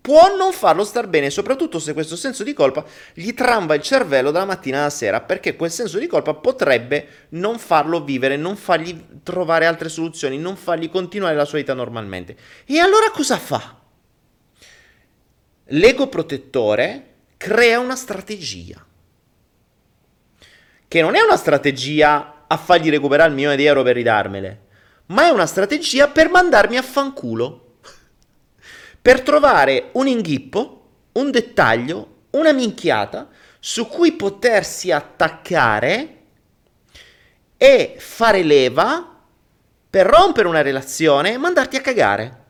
può non farlo star bene, soprattutto se questo senso di colpa gli tramba il cervello dalla mattina alla sera, perché quel senso di colpa potrebbe non farlo vivere, non fargli trovare altre soluzioni, non fargli continuare la sua vita normalmente. E allora cosa fa? L'ego protettore crea una strategia, che non è una strategia a fargli recuperare il milione di euro per ridarmele, ma è una strategia per mandarmi a fanculo per trovare un inghippo, un dettaglio, una minchiata su cui potersi attaccare e fare leva per rompere una relazione e mandarti a cagare.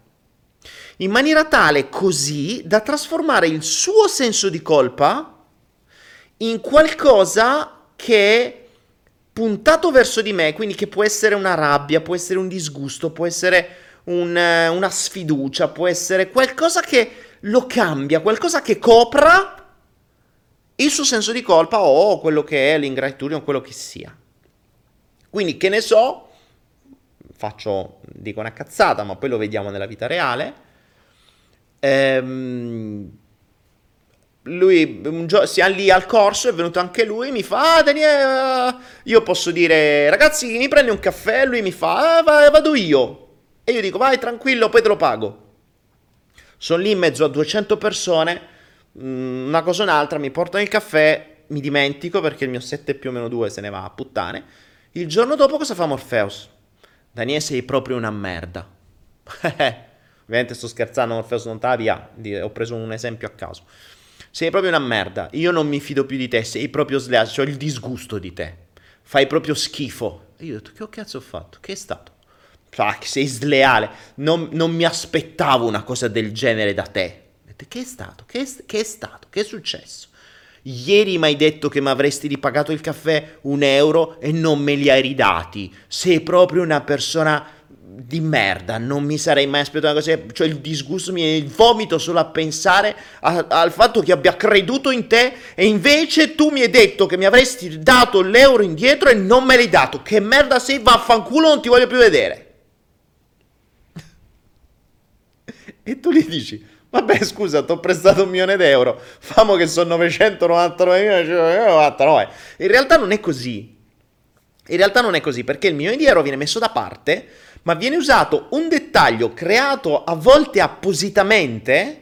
In maniera tale così da trasformare il suo senso di colpa in qualcosa che è puntato verso di me, quindi che può essere una rabbia, può essere un disgusto, può essere un, eh, una sfiducia, può essere qualcosa che lo cambia, qualcosa che copra il suo senso di colpa o quello che è l'ingratitudine o quello che sia. Quindi che ne so, faccio, dico una cazzata, ma poi lo vediamo nella vita reale. Ehm, lui un giorno sia lì al corso, è venuto anche lui, mi fa, ah Daniele, io posso dire, ragazzi, mi prendi un caffè? Lui mi fa, ah, vado io. E io dico, vai tranquillo, poi te lo pago. Sono lì in mezzo a 200 persone, mm, una cosa o un'altra, mi portano il caffè, mi dimentico perché il mio 7 più o meno 2 se ne va a puttane. Il giorno dopo cosa fa Morpheus? Daniele sei proprio una merda. Ovviamente sto scherzando, Morpheus non te via, ho preso un esempio a caso. Sei proprio una merda, io non mi fido più di te, sei proprio sleale, ho il disgusto di te. Fai proprio schifo. E io ho detto, che cazzo ho fatto? Che è stato? Ah, sei sleale, non, non, mi aspettavo una cosa del genere da te. Che è stato? Che è, che è stato? Che è successo? Ieri mi hai detto che mi avresti ripagato il caffè un euro e non me li hai ridati. Sei proprio una persona di merda, non mi sarei mai aspettato una cosa, cioè il disgusto mi il vomito solo a pensare a, al fatto che abbia creduto in te e invece tu mi hai detto che mi avresti dato l'euro indietro e non me l'hai dato. Che merda sei, vaffanculo, non ti voglio più vedere. E tu gli dici, vabbè scusa, ti ho prestato un milione d'euro, famo che sono 999.999. In realtà non è così. In realtà non è così perché il milione di euro viene messo da parte, ma viene usato un dettaglio creato a volte appositamente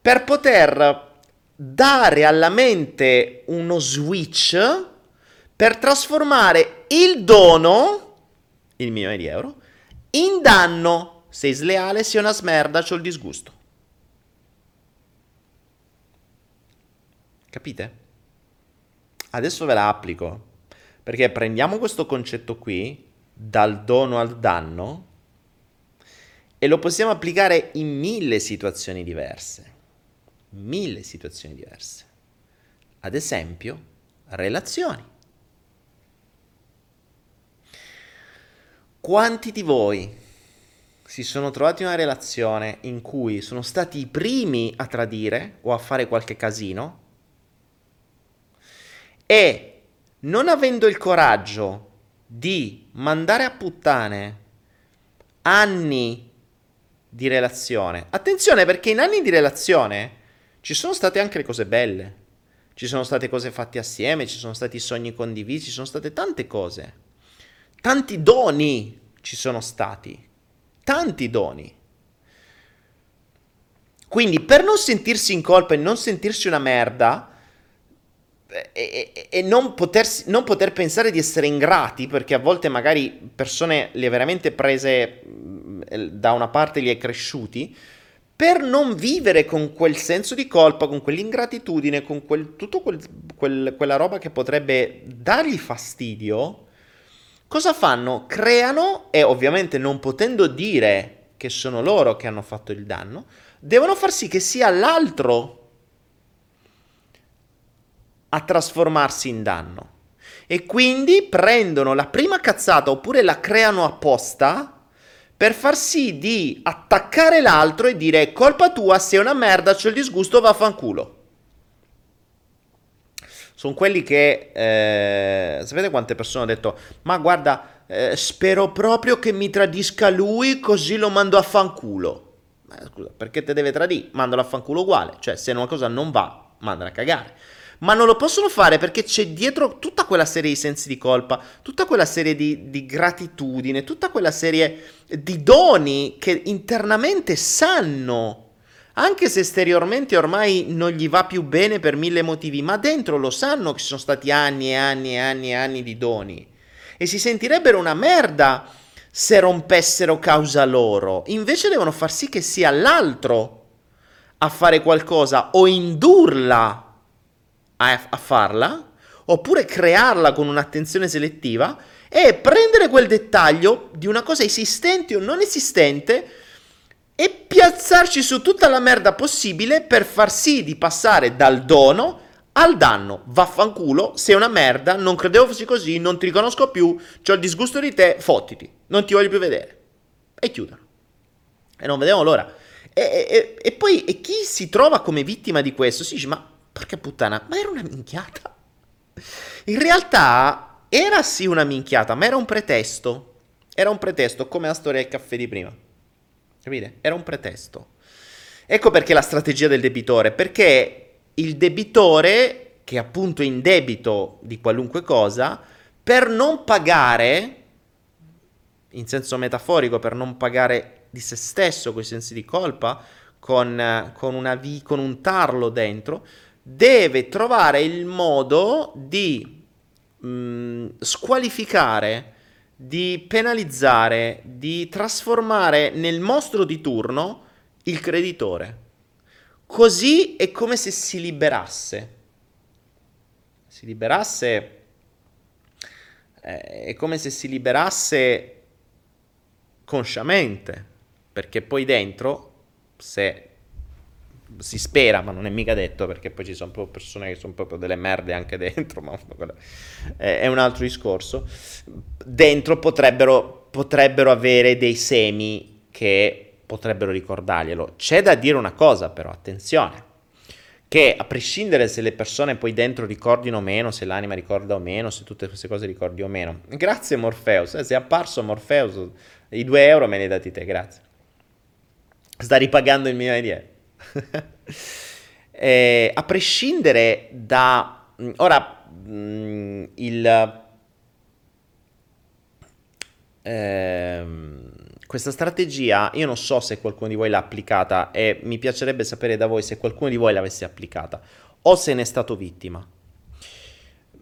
per poter dare alla mente uno switch per trasformare il dono, il milione di euro, in danno sei sleale, sei una smerda, c'ho il disgusto. Capite? Adesso ve la applico. Perché prendiamo questo concetto qui, dal dono al danno, e lo possiamo applicare in mille situazioni diverse. Mille situazioni diverse. Ad esempio, relazioni. Quanti di voi si sono trovati in una relazione in cui sono stati i primi a tradire o a fare qualche casino e non avendo il coraggio di mandare a puttane anni di relazione. Attenzione perché in anni di relazione ci sono state anche le cose belle. Ci sono state cose fatte assieme, ci sono stati sogni condivisi, ci sono state tante cose. Tanti doni ci sono stati tanti doni. Quindi per non sentirsi in colpa e non sentirsi una merda e, e, e non, potersi, non, poter pensare di essere ingrati, perché a volte magari persone le veramente prese da una parte li hai cresciuti, per non vivere con quel senso di colpa, con quell'ingratitudine, con quel, tutto quel, quel, quella roba che potrebbe dargli fastidio, Cosa fanno? Creano e ovviamente non potendo dire che sono loro che hanno fatto il danno, devono far sì che sia l'altro a trasformarsi in danno. E quindi prendono la prima cazzata oppure la creano apposta per far sì di attaccare l'altro e dire colpa tua, sei una merda, c'è il disgusto, vaffanculo sono quelli che... Eh, sapete quante persone hanno detto, ma guarda, eh, spero proprio che mi tradisca lui così lo mando a fanculo. Ma scusa, perché te deve tradire? Mandalo a fanculo uguale. Cioè, se una cosa non va, mandala a cagare. Ma non lo possono fare perché c'è dietro tutta quella serie di sensi di colpa, tutta quella serie di, di gratitudine, tutta quella serie di doni che internamente sanno anche se esteriormente ormai non gli va più bene per mille motivi, ma dentro lo sanno che ci sono stati anni e anni e anni e anni di doni. E si sentirebbero una merda se rompessero causa loro. Invece devono far sì che sia l'altro a fare qualcosa o indurla a, a farla, oppure crearla con un'attenzione selettiva e prendere quel dettaglio di una cosa esistente o non esistente e piazzarci su tutta la merda possibile per far sì di passare dal dono al danno. Vaffanculo, sei una merda, non credevo fossi così, non ti riconosco più, ho il disgusto di te, fottiti, non ti voglio più vedere. E chiudono. E non vediamo l'ora. E, e, e poi e chi si trova come vittima di questo si dice, ma porca puttana, ma era una minchiata. In realtà era sì una minchiata, ma era un pretesto. Era un pretesto, come la storia del caffè di prima. Capite? Era un pretesto. Ecco perché la strategia del debitore, perché il debitore, che è appunto in debito di qualunque cosa, per non pagare, in senso metaforico, per non pagare di se stesso quei sensi di colpa, con, con, vi, con un tarlo dentro, deve trovare il modo di mh, mm, squalificare di penalizzare, di trasformare nel mostro di turno il creditore. Così è come se si liberasse. Si liberasse... Eh, è come se si liberasse consciamente, perché poi dentro, se si spera, ma non è mica detto perché poi ci sono proprio persone che sono proprio delle merde anche dentro, ma è un altro discorso. Dentro potrebbero, potrebbero avere dei semi che potrebbero ricordarglielo. C'è da dire una cosa però, attenzione, che a prescindere se le persone poi dentro ricordino o meno, se l'anima ricorda o meno, se tutte queste cose ricordi o meno. Grazie Morpheus, eh, sei apparso Morpheus, i due euro me li hai dati te, grazie. Sta ripagando il milione di euro. eh, a prescindere da... Mm, ora, mh, mm, il... Ehm, questa strategia io non so se qualcuno di voi l'ha applicata e mi piacerebbe sapere da voi se qualcuno di voi l'avesse applicata o se ne è stato vittima.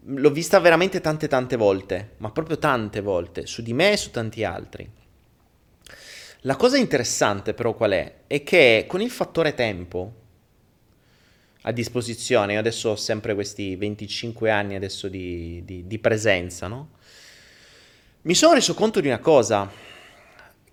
L'ho vista veramente tante tante volte, ma proprio tante volte, su di me e su tanti altri. La cosa interessante però qual è? È che con il fattore tempo a disposizione, io adesso ho sempre questi 25 anni adesso di, di, di presenza, no? Mi sono reso conto di una cosa,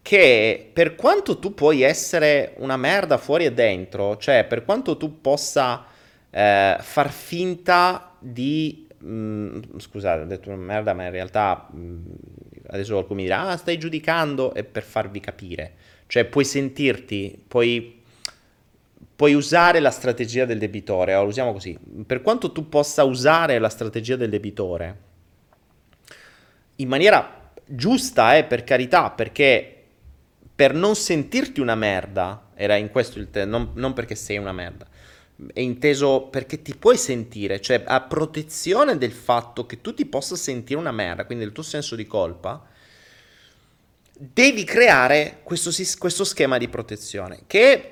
che per quanto tu puoi essere una merda fuori e dentro, cioè per quanto tu possa eh, far finta di... Mh, mm, scusate, ho detto una merda, ma in realtà mh, mm, adesso qualcuno mi dirà, ah, stai giudicando, è per farvi capire. Cioè puoi sentirti, puoi, puoi usare la strategia del debitore, lo usiamo così, per quanto tu possa usare la strategia del debitore, in maniera giusta, eh, per carità, perché per non sentirti una merda, era in questo il tema, non, non perché sei una merda, è inteso perché ti puoi sentire, cioè a protezione del fatto che tu ti possa sentire una merda, quindi il tuo senso di colpa, devi creare questo, questo schema di protezione che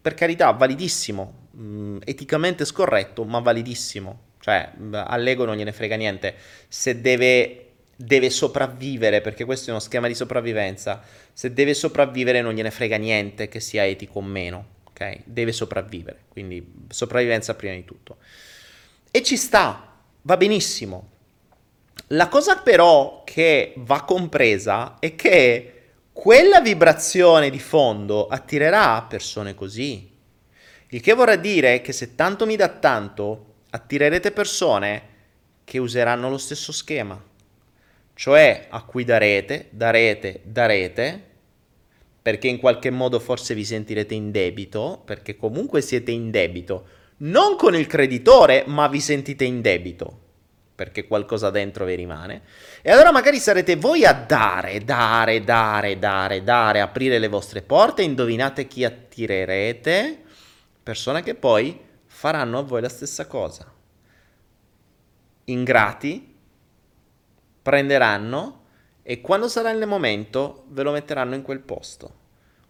per carità validissimo, mm, eticamente scorretto, ma validissimo. Cioè, all'ego non gliene frega niente. Se deve, deve sopravvivere, perché questo è uno schema di sopravvivenza, se deve sopravvivere non gliene frega niente che sia etico o meno ok? Deve sopravvivere, quindi sopravvivenza prima di tutto. E ci sta, va benissimo. La cosa però che va compresa è che quella vibrazione di fondo attirerà persone così. Il che vorrà dire che se tanto mi dà tanto, attirerete persone che useranno lo stesso schema. Cioè a cui darete, darete, darete perché in qualche modo forse vi sentirete in debito, perché comunque siete in debito, non con il creditore, ma vi sentite in debito. perché qualcosa dentro vi rimane. E allora magari sarete voi a dare, dare, dare, dare, dare, aprire le vostre porte, indovinate chi attirerete? Persone che poi faranno a voi la stessa cosa. Ingrati, prenderanno e quando sarà il momento ve lo metteranno in quel posto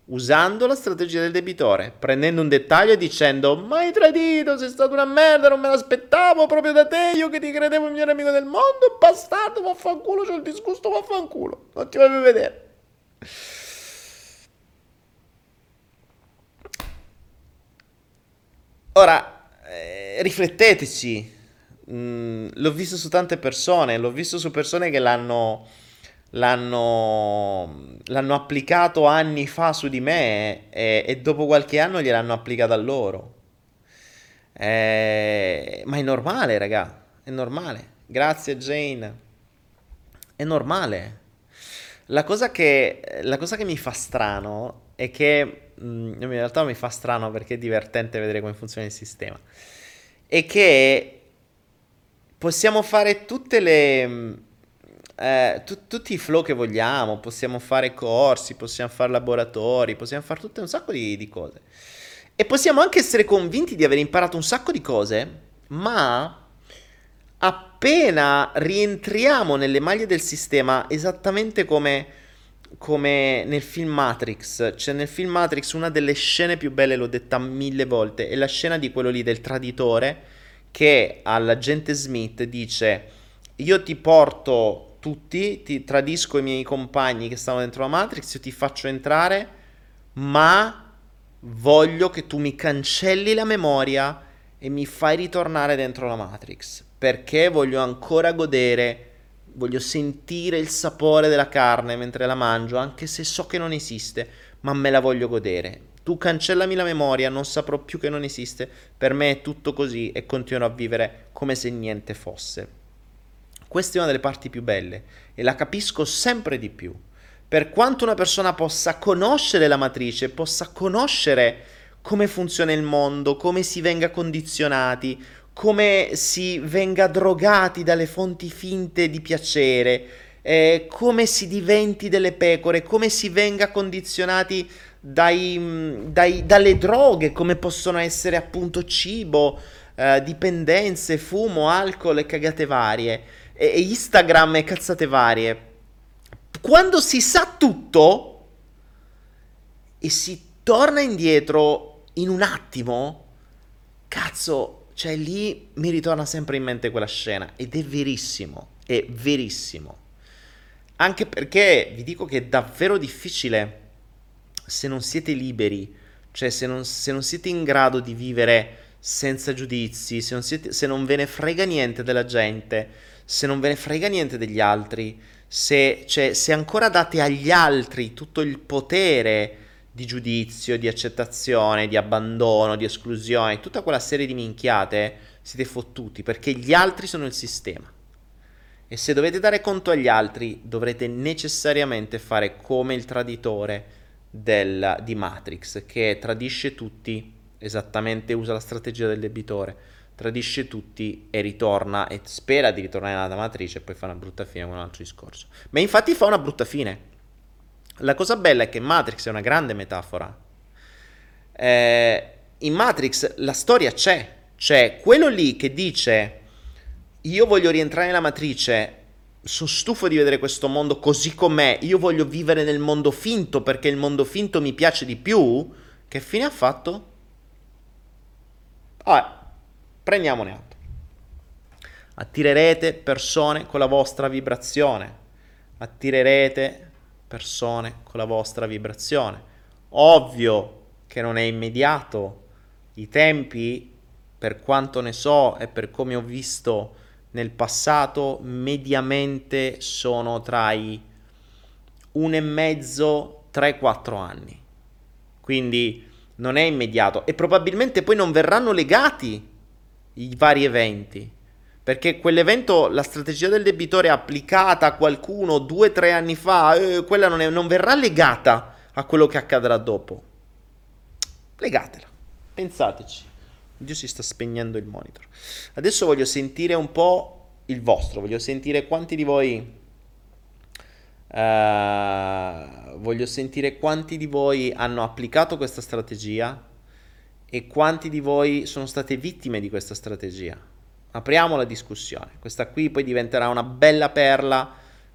usando la strategia del debitore, prendendo un dettaglio e dicendo ma hai tradito, sei stato una merda, non me l'aspettavo proprio da te, io che ti credevo il mio amico del mondo, bastardo, vaffanculo, c'ho il disgusto, vaffanculo, non ti voglio vedere. Ora, eh, rifletteteci, mm, l'ho visto su tante persone, l'ho visto su persone che l'hanno l'hanno, l'hanno applicato anni fa su di me e, e dopo qualche anno gliel'hanno applicato a loro. Eh, ma è normale, raga, è normale. Grazie Jane. È normale. La cosa che, la cosa che mi fa strano è che, mm, in realtà mi fa strano perché è divertente vedere come funziona il sistema, è che possiamo fare tutte le eh, tu- tutti i flow che vogliamo, possiamo fare corsi, possiamo fare laboratori, possiamo fare tutte un sacco di, di cose. E possiamo anche essere convinti di aver imparato un sacco di cose, ma appena rientriamo nelle maglie del sistema, esattamente come, come nel film Matrix, cioè nel film Matrix una delle scene più belle, l'ho detta mille volte, è la scena di quello lì del traditore che all'agente Smith dice io ti porto tutti, ti tradisco i miei compagni che stanno dentro la Matrix, io ti faccio entrare, ma voglio che tu mi cancelli la memoria e mi fai ritornare dentro la Matrix, perché voglio ancora godere, voglio sentire il sapore della carne mentre la mangio, anche se so che non esiste, ma me la voglio godere. Tu cancellami la memoria, non saprò più che non esiste, per me è tutto così e continuo a vivere come se niente fosse. Questa è una delle parti più belle e la capisco sempre di più. Per quanto una persona possa conoscere la matrice, possa conoscere come funziona il mondo, come si venga condizionati, come si venga drogati dalle fonti finte di piacere, eh, come si diventi delle pecore, come si venga condizionati dai, dai, dalle droghe, come possono essere appunto cibo, eh, dipendenze, fumo, alcol e cagate varie e Instagram e cazzate varie. Quando si sa tutto e si torna indietro in un attimo, cazzo, cioè lì mi ritorna sempre in mente quella scena ed è verissimo, è verissimo. Anche perché vi dico che è davvero difficile se non siete liberi, cioè se non, se non siete in grado di vivere senza giudizi, se non, siete, se non ve ne frega niente della gente, se non ve ne frega niente degli altri, se, cioè, se ancora date agli altri tutto il potere di giudizio, di accettazione, di abbandono, di esclusione, tutta quella serie di minchiate, siete fottuti perché gli altri sono il sistema. E se dovete dare conto agli altri, dovrete necessariamente fare come il traditore del, di Matrix, che tradisce tutti, esattamente usa la strategia del debitore tradisce tutti e ritorna e spera di ritornare alla matrice e poi fa una brutta fine con un altro discorso. Ma infatti fa una brutta fine. La cosa bella è che Matrix è una grande metafora. Eh, in Matrix la storia c'è, c'è quello lì che dice io voglio rientrare nella matrice, sono stufo di vedere questo mondo così com'è, io voglio vivere nel mondo finto perché il mondo finto mi piace di più, che fine ha fatto? Ah, Prendiamone atto. Attirerete persone con la vostra vibrazione. Attirerete persone con la vostra vibrazione. Ovvio che non è immediato. I tempi, per quanto ne so e per come ho visto nel passato, mediamente sono tra i un e mezzo, 3-4 anni. Quindi non è immediato e probabilmente poi non verranno legati i vari eventi. Perché quell'evento, la strategia del debitore applicata a qualcuno due o tre anni fa, eh, quella non, è, non verrà legata a quello che accadrà dopo. Legatela, pensateci. Dio si sta spegnendo il monitor. Adesso voglio sentire un po' il vostro, voglio sentire quanti di voi... Uh, voglio sentire quanti di voi hanno applicato questa strategia e quanti di voi sono state vittime di questa strategia. Apriamo la discussione. Questa qui poi diventerà una bella perla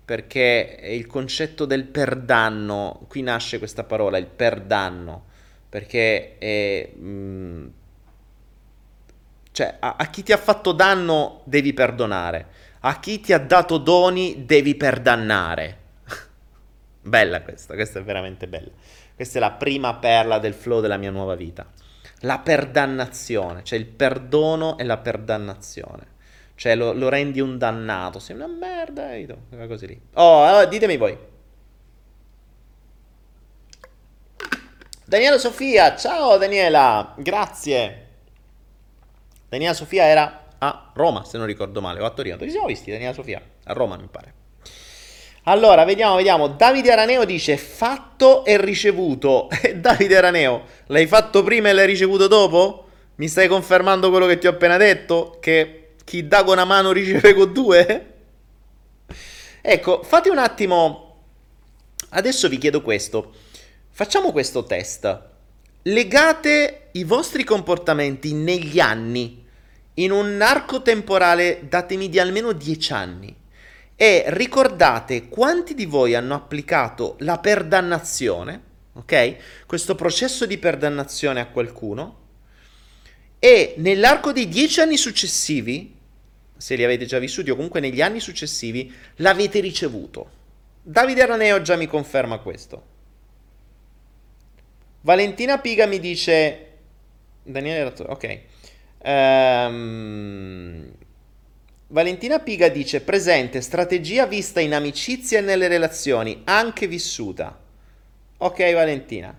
perché il concetto del perdanno, qui nasce questa parola, il perdanno, perché è, mh, mm, cioè, a, a chi ti ha fatto danno devi perdonare, a chi ti ha dato doni devi perdannare. bella questa, questa è veramente bella. Questa è la prima perla del flow della mia nuova vita. La perdannazione, cioè il perdono e la perdannazione. Cioè lo, lo rendi un dannato, sei una merda e così lì. Oh, ditemi voi. Daniela Sofia, ciao Daniela, grazie. Daniela Sofia era a Roma, se non ricordo male, o a Torino. Dove siamo visti Daniela Sofia? A Roma, mi pare. Allora, vediamo, vediamo. Davide Araneo dice fatto e ricevuto. Davide Araneo, l'hai fatto prima e l'hai ricevuto dopo? Mi stai confermando quello che ti ho appena detto? Che chi dà con una mano riceve con due? ecco, fate un attimo... Adesso vi chiedo questo. Facciamo questo test. Legate i vostri comportamenti negli anni, in un arco temporale, datemi di almeno 10 anni, e ricordate quanti di voi hanno applicato la perdannazione, ok? Questo processo di perdannazione a qualcuno, e nell'arco dei 10 anni successivi se li avete già vissuti o comunque negli anni successivi, l'avete ricevuto. Davide Araneo già mi conferma questo. Valentina Piga mi dice... Daniele ok. Um... Valentina Piga dice presente, strategia vista in amicizia e nelle relazioni, anche vissuta. Ok Valentina.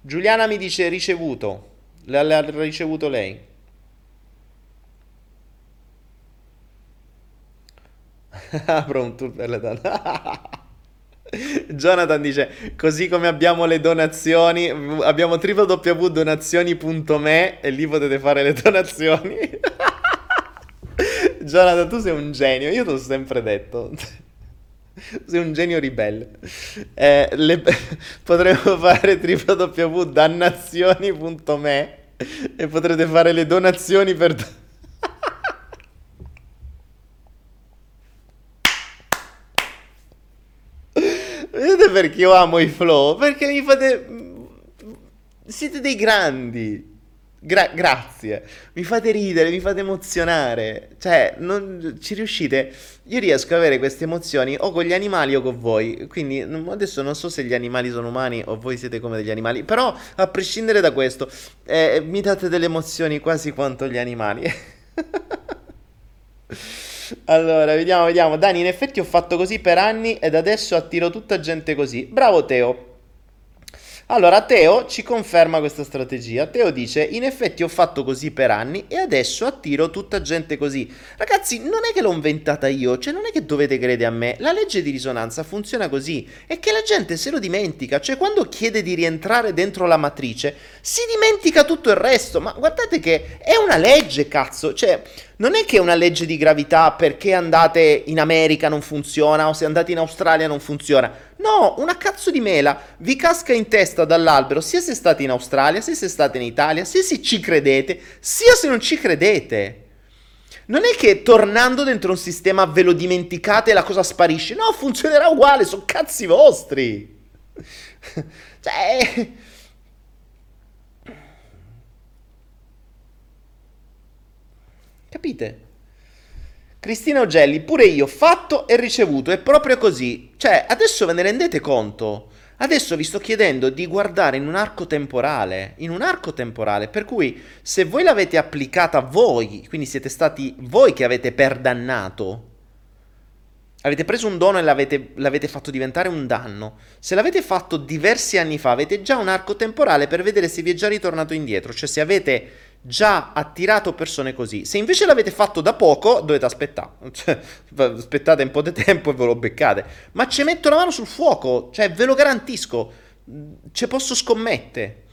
Giuliana mi dice ricevuto. L'ha ricevuto lei. Apro un per le donne. Jonathan dice: Così come abbiamo le donazioni, abbiamo www.donazioni.me e lì potete fare le donazioni. Jonathan, tu sei un genio, io te l'ho sempre detto. Sei un genio ribelle. Eh, le... Potremmo fare www.dannazioni.me e potrete fare le donazioni per Vedete perché io amo i flow? Perché mi fate... Siete dei grandi. Gra- grazie. Mi fate ridere, mi fate emozionare. Cioè, non ci riuscite. Io riesco ad avere queste emozioni o con gli animali o con voi. Quindi adesso non so se gli animali sono umani o voi siete come degli animali. Però, a prescindere da questo, eh, mi date delle emozioni quasi quanto gli animali. Allora, vediamo, vediamo. Dani, in effetti ho fatto così per anni ed adesso attiro tutta gente così. Bravo Teo. Allora, Teo ci conferma questa strategia. Teo dice: In effetti ho fatto così per anni e adesso attiro tutta gente così. Ragazzi, non è che l'ho inventata io, cioè non è che dovete credere a me. La legge di risonanza funziona così. È che la gente se lo dimentica. Cioè, quando chiede di rientrare dentro la matrice, si dimentica tutto il resto. Ma guardate che è una legge, cazzo. Cioè non è che una legge di gravità perché andate in America non funziona o se andate in Australia non funziona. No, una cazzo di mela vi casca in testa dall'albero sia se state in Australia, sia se state in Italia, sia se ci credete, sia se non ci credete. Non è che tornando dentro un sistema ve lo dimenticate e la cosa sparisce. No, funzionerà uguale, sono cazzi vostri. cioè... Capite? Cristina Ogelli, pure io, fatto e ricevuto, è proprio così. Cioè, adesso ve ne rendete conto? Adesso vi sto chiedendo di guardare in un arco temporale, in un arco temporale, per cui se voi l'avete applicata voi, quindi siete stati voi che avete perdannato, avete preso un dono e l'avete, l'avete fatto diventare un danno, se l'avete fatto diversi anni fa, avete già un arco temporale per vedere se vi è già ritornato indietro, cioè se avete già attirato persone così. Se invece l'avete fatto da poco, dovete aspettare. Cioè, aspettate un po' di tempo e ve lo beccate. Ma ci metto la mano sul fuoco, cioè ve lo garantisco. Ci posso scommettere.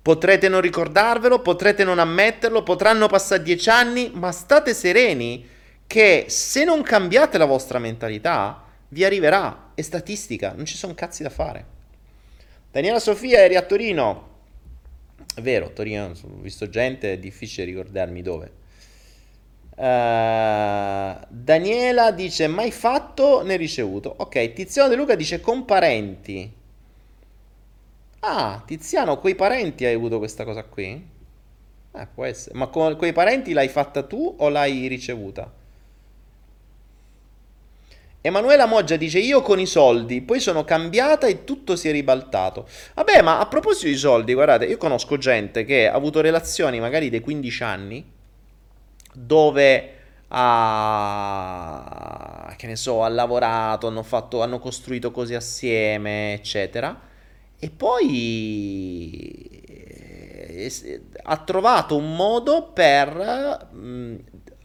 Potrete non ricordarvelo, potrete non ammetterlo, potranno passare dieci anni, ma state sereni che se non cambiate la vostra mentalità, vi arriverà, è statistica, non ci sono cazzi da fare. Daniela Sofia, eri a Torino. È vero, Torino, ho visto gente, è difficile ricordarmi dove. Uh, Daniela dice mai fatto né ricevuto. Ok, Tiziano De Luca dice con parenti. Ah, Tiziano, quei parenti hai avuto questa cosa qui? Eh, può essere. Ma con quei parenti l'hai fatta tu o l'hai ricevuta? Emanuela Moggia dice io con i soldi, poi sono cambiata e tutto si è ribaltato. Vabbè, ma a proposito di soldi, guardate, io conosco gente che ha avuto relazioni magari dei 15 anni dove ha, che ne so, ha lavorato, hanno, fatto, hanno costruito cose assieme, eccetera. E poi eh, ha trovato un modo per... Mh, mm,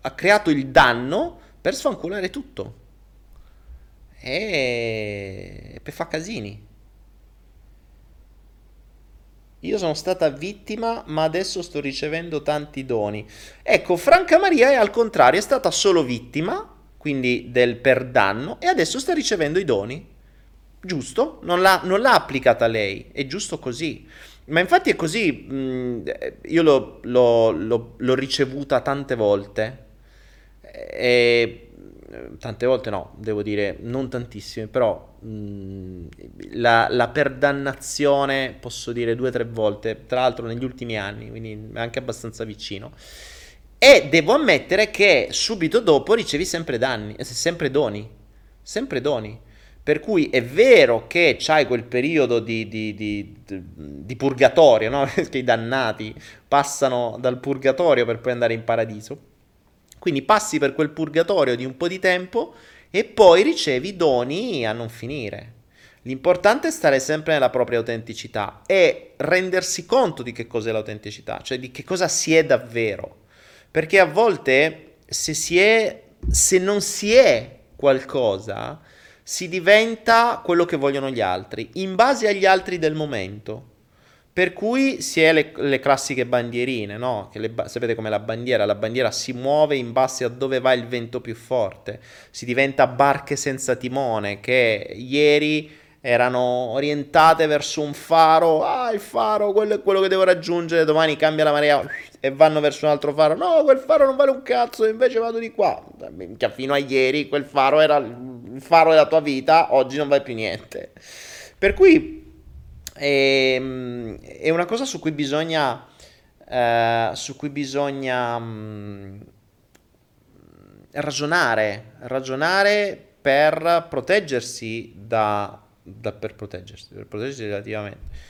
ha creato il danno per sfanculare tutto e per fa casini. Io sono stata vittima, ma adesso sto ricevendo tanti doni. Ecco, Franca Maria è al contrario, è stata solo vittima, quindi del per danno, e adesso sta ricevendo i doni. Giusto? Non l'ha, non l'ha applicata lei, è giusto così. Ma infatti è così, mm, io l'ho, l'ho, l'ho, l'ho ricevuta tante volte. E tante volte no, devo dire non tantissime, però mh, la, la perdannazione posso dire due o tre volte, tra l'altro negli ultimi anni, quindi anche abbastanza vicino. E devo ammettere che subito dopo ricevi sempre danni, eh, sempre doni, sempre doni. Per cui è vero che c'hai quel periodo di, di, di, di purgatorio, no? Perché i dannati passano dal purgatorio per poi andare in paradiso quindi passi per quel purgatorio di un po' di tempo e poi ricevi doni a non finire. L'importante è stare sempre nella propria autenticità e rendersi conto di che cos'è l'autenticità, cioè di che cosa si è davvero. Perché a volte se, si è, se non si è qualcosa, si diventa quello che vogliono gli altri, in base agli altri del momento. Per cui si è le, le classiche bandierine, no? Che le, sapete come la bandiera? La bandiera si muove in base a dove va il vento più forte. Si diventa barche senza timone che ieri erano orientate verso un faro. Ah, il faro, quello è quello che devo raggiungere. Domani cambia la marea e vanno verso un altro faro. No, quel faro non vale un cazzo, invece vado di qua. Minchia, fino a ieri quel faro era il faro della tua vita, oggi non vale più niente. Per cui e, ehm, è una cosa su cui bisogna, eh, su cui bisogna mh, mm, ragionare, ragionare per proteggersi da, da, per proteggersi, per proteggersi relativamente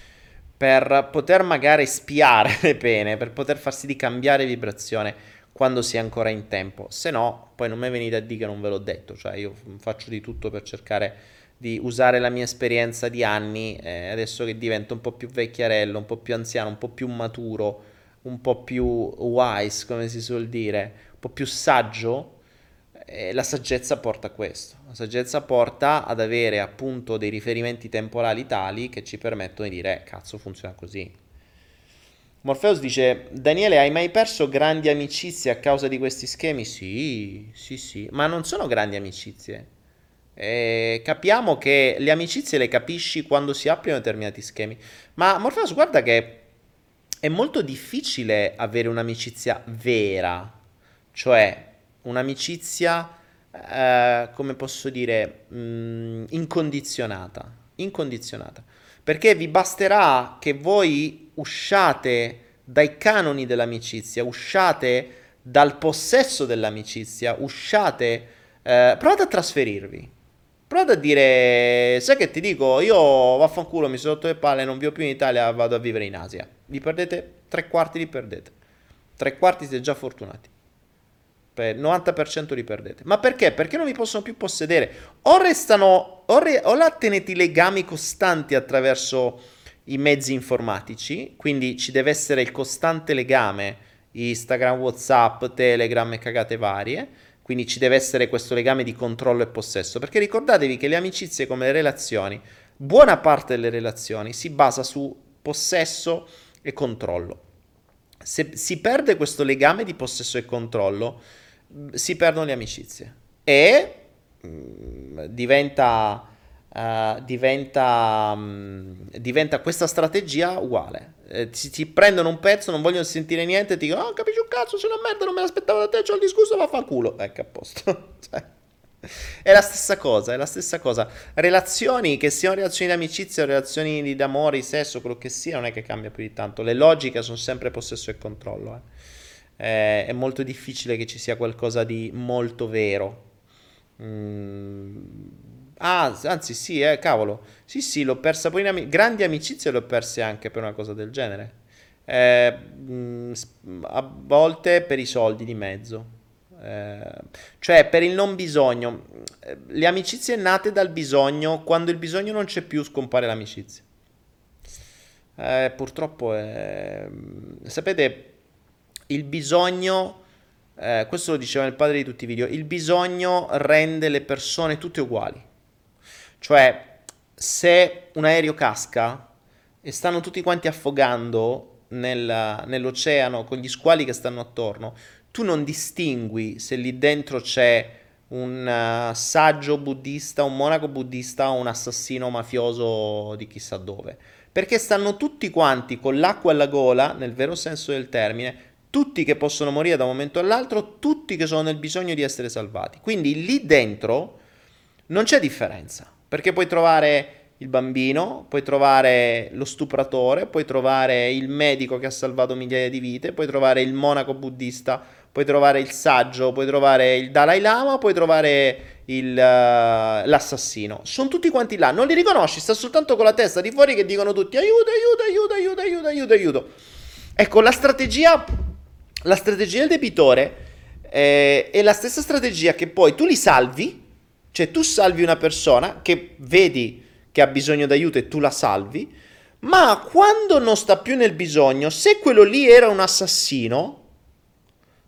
per poter magari spiare le pene, per poter farsi di cambiare vibrazione quando si è ancora in tempo. Se no, poi non mi venite a dire che non ve l'ho detto, cioè io faccio di tutto per cercare di usare la mia esperienza di anni, eh, adesso che divento un po' più vecchiarello, un po' più anziano, un po' più maturo, un po' più wise, come si suol dire, un po' più saggio, eh, la saggezza porta a questo. La saggezza porta ad avere appunto dei riferimenti temporali tali che ci permettono di dire, eh, cazzo, funziona così. Morpheus dice, Daniele, hai mai perso grandi amicizie a causa di questi schemi? Sì, sì, sì, ma non sono grandi amicizie e capiamo che le amicizie le capisci quando si applicano determinati schemi. Ma Morpheus, guarda che è molto difficile avere un'amicizia vera, cioè un'amicizia, eh, come posso dire, mh, mm, incondizionata. Incondizionata. Perché vi basterà che voi usciate dai canoni dell'amicizia, usciate dal possesso dell'amicizia, usciate, eh, provate a trasferirvi Provate a dire, sai che ti dico, io vaffanculo, mi sono rotto le palle, non vivo più in Italia, vado a vivere in Asia. Li perdete, tre quarti li perdete. Tre quarti siete già fortunati. Per 90% li perdete. Ma perché? Perché non vi possono più possedere. O restano, o, re, o la tenete legami costanti attraverso i mezzi informatici, quindi ci deve essere il costante legame, Instagram, Whatsapp, Telegram e cagate varie quindi ci deve essere questo legame di controllo e possesso, perché ricordatevi che le amicizie come le relazioni, buona parte delle relazioni si basa su possesso e controllo. Se si perde questo legame di possesso e controllo, si perdono le amicizie e mh, diventa, uh, diventa, mh, diventa questa strategia uguale. Eh, ti, ti, prendono un pezzo, non vogliono sentire niente, ti dicono, oh, capisci un cazzo, sei una merda, non me l'aspettavo da te, c'ho il discorso, va fa culo. Ecco, a posto. cioè. È la stessa cosa, è la stessa cosa. Relazioni, che siano relazioni di amicizia, relazioni di amore, di sesso, quello che sia, non è che cambia più di tanto. Le logiche sono sempre possesso e controllo. Eh. Eh, è molto difficile che ci sia qualcosa di molto vero. Mm. Ah, anzi, sì, eh, cavolo. Sì, sì, l'ho persa poi in am- grandi amicizie, le ho perse anche per una cosa del genere. Eh, mh, a volte per i soldi di mezzo. Eh, cioè per il non bisogno. Eh, le amicizie nate dal bisogno, quando il bisogno non c'è più, scompare l'amicizia. Eh, purtroppo è... Sapete, il bisogno, eh, questo lo diceva il padre di tutti i video, il bisogno rende le persone tutte uguali. Cioè, se un aereo casca e stanno tutti quanti affogando nel, nell'oceano con gli squali che stanno attorno, tu non distingui se lì dentro c'è un uh, saggio buddista, un monaco buddista o un assassino mafioso di chissà dove. Perché stanno tutti quanti con l'acqua alla gola, nel vero senso del termine, tutti che possono morire da un momento all'altro, tutti che sono nel bisogno di essere salvati. Quindi lì dentro non c'è differenza, perché puoi trovare il bambino, puoi trovare lo stupratore, puoi trovare il medico che ha salvato migliaia di vite, puoi trovare il monaco buddista puoi trovare il saggio, puoi trovare il Dalai Lama, puoi trovare il, uh, l'assassino. Sono tutti quanti là, non li riconosci, sta soltanto con la testa di fuori che dicono tutti aiuto, aiuto, aiuto, aiuto, aiuto, aiuto, aiuto. Ecco, la strategia, la strategia del debitore eh, è la stessa strategia che poi tu li salvi, cioè tu salvi una persona che vedi che ha bisogno d'aiuto e tu la salvi, ma quando non sta più nel bisogno, se quello lì era un assassino,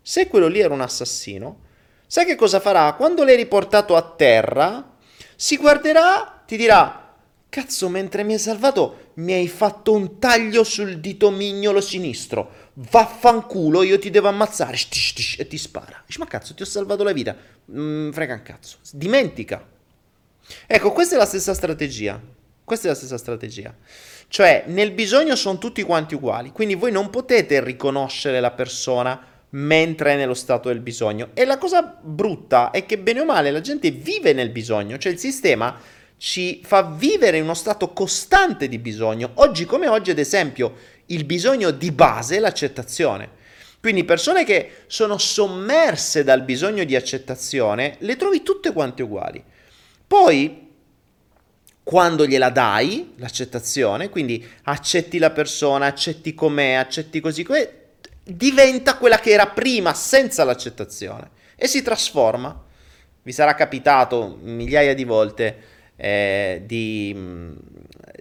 se quello lì era un assassino, sai che cosa farà? Quando l'hai riportato a terra, si guarderà, ti dirà, cazzo, mentre mi hai salvato mi hai fatto un taglio sul dito mignolo sinistro, vaffanculo, io ti devo ammazzare, shtish, shtish, e ti spara. Dici, ma cazzo, ti ho salvato la vita, mm, frega un cazzo, dimentica. Ecco, questa è la stessa strategia, questa è la stessa strategia. Cioè, nel bisogno sono tutti quanti uguali, quindi voi non potete riconoscere la persona mentre è nello stato del bisogno. E la cosa brutta è che bene o male la gente vive nel bisogno, cioè il sistema ci fa vivere in uno stato costante di bisogno. Oggi come oggi, ad esempio, il bisogno di base è l'accettazione. Quindi persone che sono sommerse dal bisogno di accettazione, le trovi tutte quante uguali. Poi, quando gliela dai, l'accettazione, quindi accetti la persona, accetti com'è, accetti così diventa quella che era prima senza l'accettazione e si trasforma. Vi sarà capitato migliaia di volte eh, di,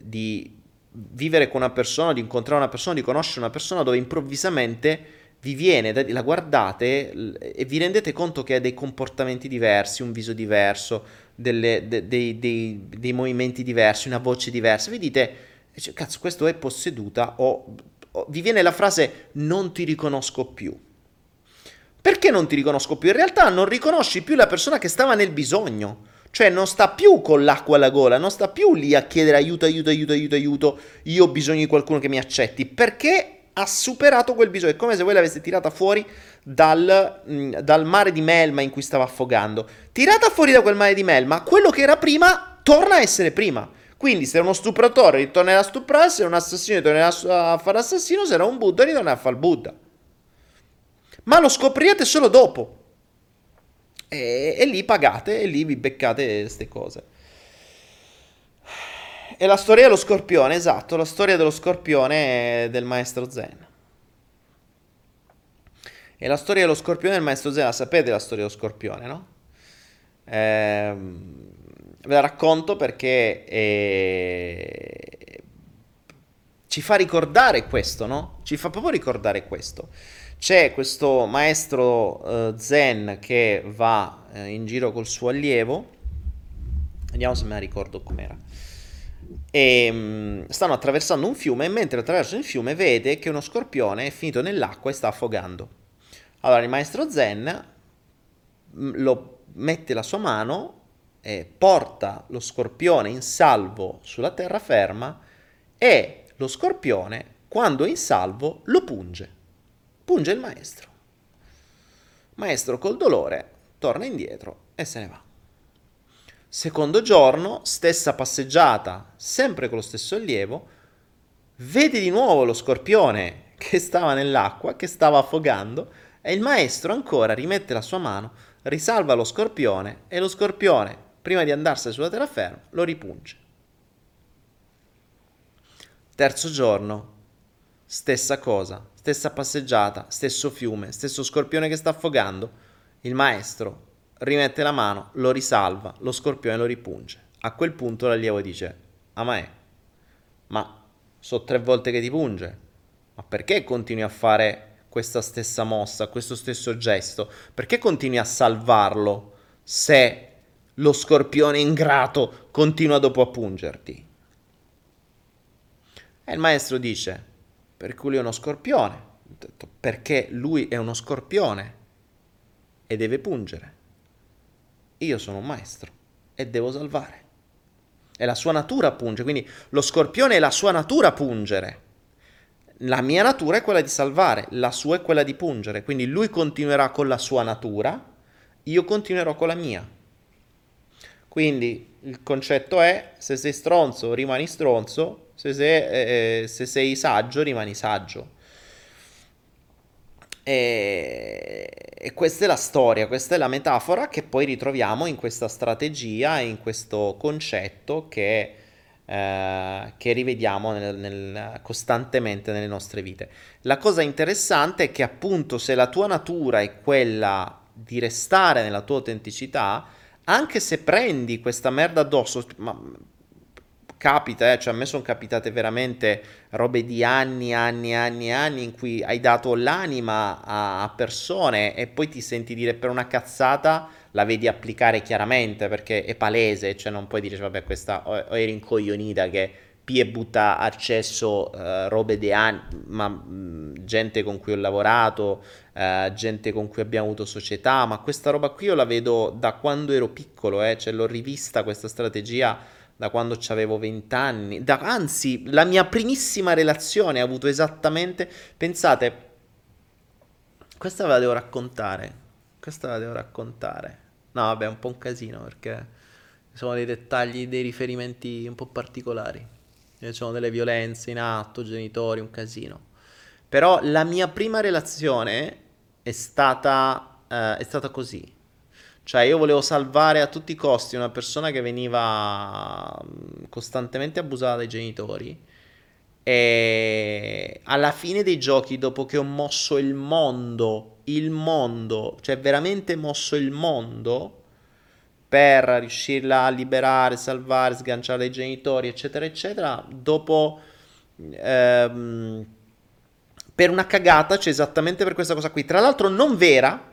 di, vivere con una persona, di incontrare una persona, di conoscere una persona dove improvvisamente vi viene, la guardate e vi rendete conto che ha dei comportamenti diversi, un viso diverso, delle, de, dei, dei, dei, movimenti diversi, una voce diversa. Vi dite, cazzo, questo è posseduta o vi viene la frase non ti riconosco più. Perché non ti riconosco più? In realtà non riconosci più la persona che stava nel bisogno. Cioè non sta più con l'acqua alla gola, non sta più lì a chiedere aiuto, aiuto, aiuto, aiuto, aiuto, io ho bisogno di qualcuno che mi accetti, perché ha superato quel bisogno. È come se voi l'aveste tirata fuori dal, mh, dal, mare di melma in cui stava affogando. Tirata fuori da quel mare di melma, quello che era prima torna a essere prima. Quindi se uno stupratore ritornerà a stuprare, se un assassino ritornerà a fare assassino, se era un Buddha ritornerà a fare il Buddha. Ma lo scoprirete solo dopo. E, e lì pagate e lì vi beccate queste cose. E la storia dello scorpione, esatto, la storia dello scorpione del maestro Zen. E la storia dello scorpione del maestro Zen, la sapete la storia dello scorpione, no? Ehm Ve la racconto perché eh, ci fa ricordare questo, no? Ci fa proprio ricordare questo. C'è questo maestro eh, zen che va eh, in giro col suo allievo, vediamo se me la ricordo com'era. E mh, mm, stanno attraversando un fiume e mentre attraversano il fiume vede che uno scorpione è finito nell'acqua e sta affogando. Allora il maestro zen lo mette la sua mano e porta lo scorpione in salvo sulla terraferma e lo scorpione, quando è in salvo, lo punge. Punge il maestro. Maestro col dolore torna indietro e se ne va. Secondo giorno, stessa passeggiata, sempre con lo stesso allievo, vede di nuovo lo scorpione che stava nell'acqua, che stava affogando, e il maestro ancora rimette la sua mano, risalva lo scorpione e lo scorpione prima di andarsene sulla terraferma, lo ripunge. Terzo giorno, stessa cosa, stessa passeggiata, stesso fiume, stesso scorpione che sta affogando. Il maestro rimette la mano, lo risalva, lo scorpione lo ripunge. A quel punto l'allievo dice, Amae, ma so tre volte che ti punge, ma perché continui a fare questa stessa mossa, questo stesso gesto? Perché continui a salvarlo se lo scorpione ingrato continua dopo a pungerti. E il maestro dice, perché lui è uno scorpione, perché lui è uno scorpione e deve pungere. Io sono un maestro e devo salvare. È la sua natura punge, quindi lo scorpione è la sua natura pungere. La mia natura è quella di salvare, la sua è quella di pungere, quindi lui continuerà con la sua natura, io continuerò con la mia. Quindi il concetto è se sei stronzo rimani stronzo, se sei, eh, eh, se sei saggio rimani saggio. E, e, questa è la storia, questa è la metafora che poi ritroviamo in questa strategia, in questo concetto che, eh, che rivediamo nel, nel, costantemente nelle nostre vite. La cosa interessante è che appunto se la tua natura è quella di restare nella tua autenticità, anche se prendi questa merda addosso, ma capita, eh, cioè a me sono capitate veramente robe di anni, anni, anni, anni in cui hai dato l'anima a, persone e poi ti senti dire per una cazzata la vedi applicare chiaramente perché è palese, cioè non puoi dire vabbè questa o, o eri incoglionita che P e butta accesso uh, robe di anni, ma mh, gente con cui ho lavorato, uh, gente con cui abbiamo avuto società, ma questa roba qui io la vedo da quando ero piccolo, eh, cioè l'ho rivista questa strategia da quando avevo 20 anni, da, anzi la mia primissima relazione ha avuto esattamente, pensate, questa ve la devo raccontare, questa ve la devo raccontare, no vabbè è un po' un casino perché sono dei dettagli, dei riferimenti un po' particolari ci sono delle violenze in atto, genitori, un casino. Però la mia prima relazione è stata, eh, è stata così. Cioè io volevo salvare a tutti i costi una persona che veniva costantemente abusata dai genitori. E alla fine dei giochi, dopo che ho mosso il mondo, il mondo, cioè veramente mosso il mondo, per riuscirla a liberare, salvare, sganciare dai genitori, eccetera, eccetera, dopo... Ehm, per una cagata, cioè esattamente per questa cosa qui, tra l'altro non vera,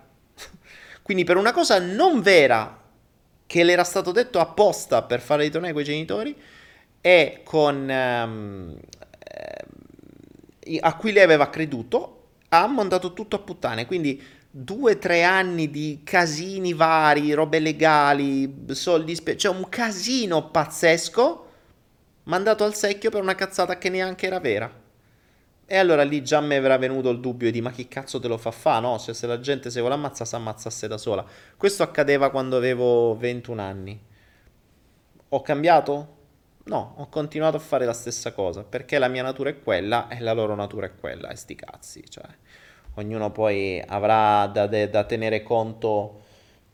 quindi per una cosa non vera che le era stato detto apposta per fare ritornare quei genitori e con ehm, eh, a cui lei aveva creduto ha mandato tutto a puttane, quindi due o tre anni di casini vari, robe legali, soldi, spe- cioè un casino pazzesco mandato al secchio per una cazzata che neanche era vera. E allora lì già mi avrà venuto il dubbio di ma chi cazzo te lo fa fa, no? Cioè se la gente se vuole ammazzare si ammazzasse da sola. Questo accadeva quando avevo 21 anni. Ho cambiato? No, ho continuato a fare la stessa cosa, perché la mia natura è quella e la loro natura è quella, e sti cazzi, cioè ognuno poi avrà da, de, da tenere conto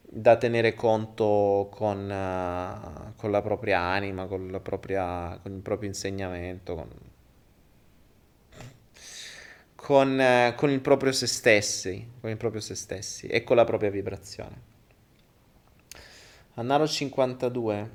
da tenere conto con, uh, con, la propria anima, con, la propria, con il proprio insegnamento, con, con, uh, con, il proprio se stessi, con il proprio se stessi e con la propria vibrazione. Annaro 52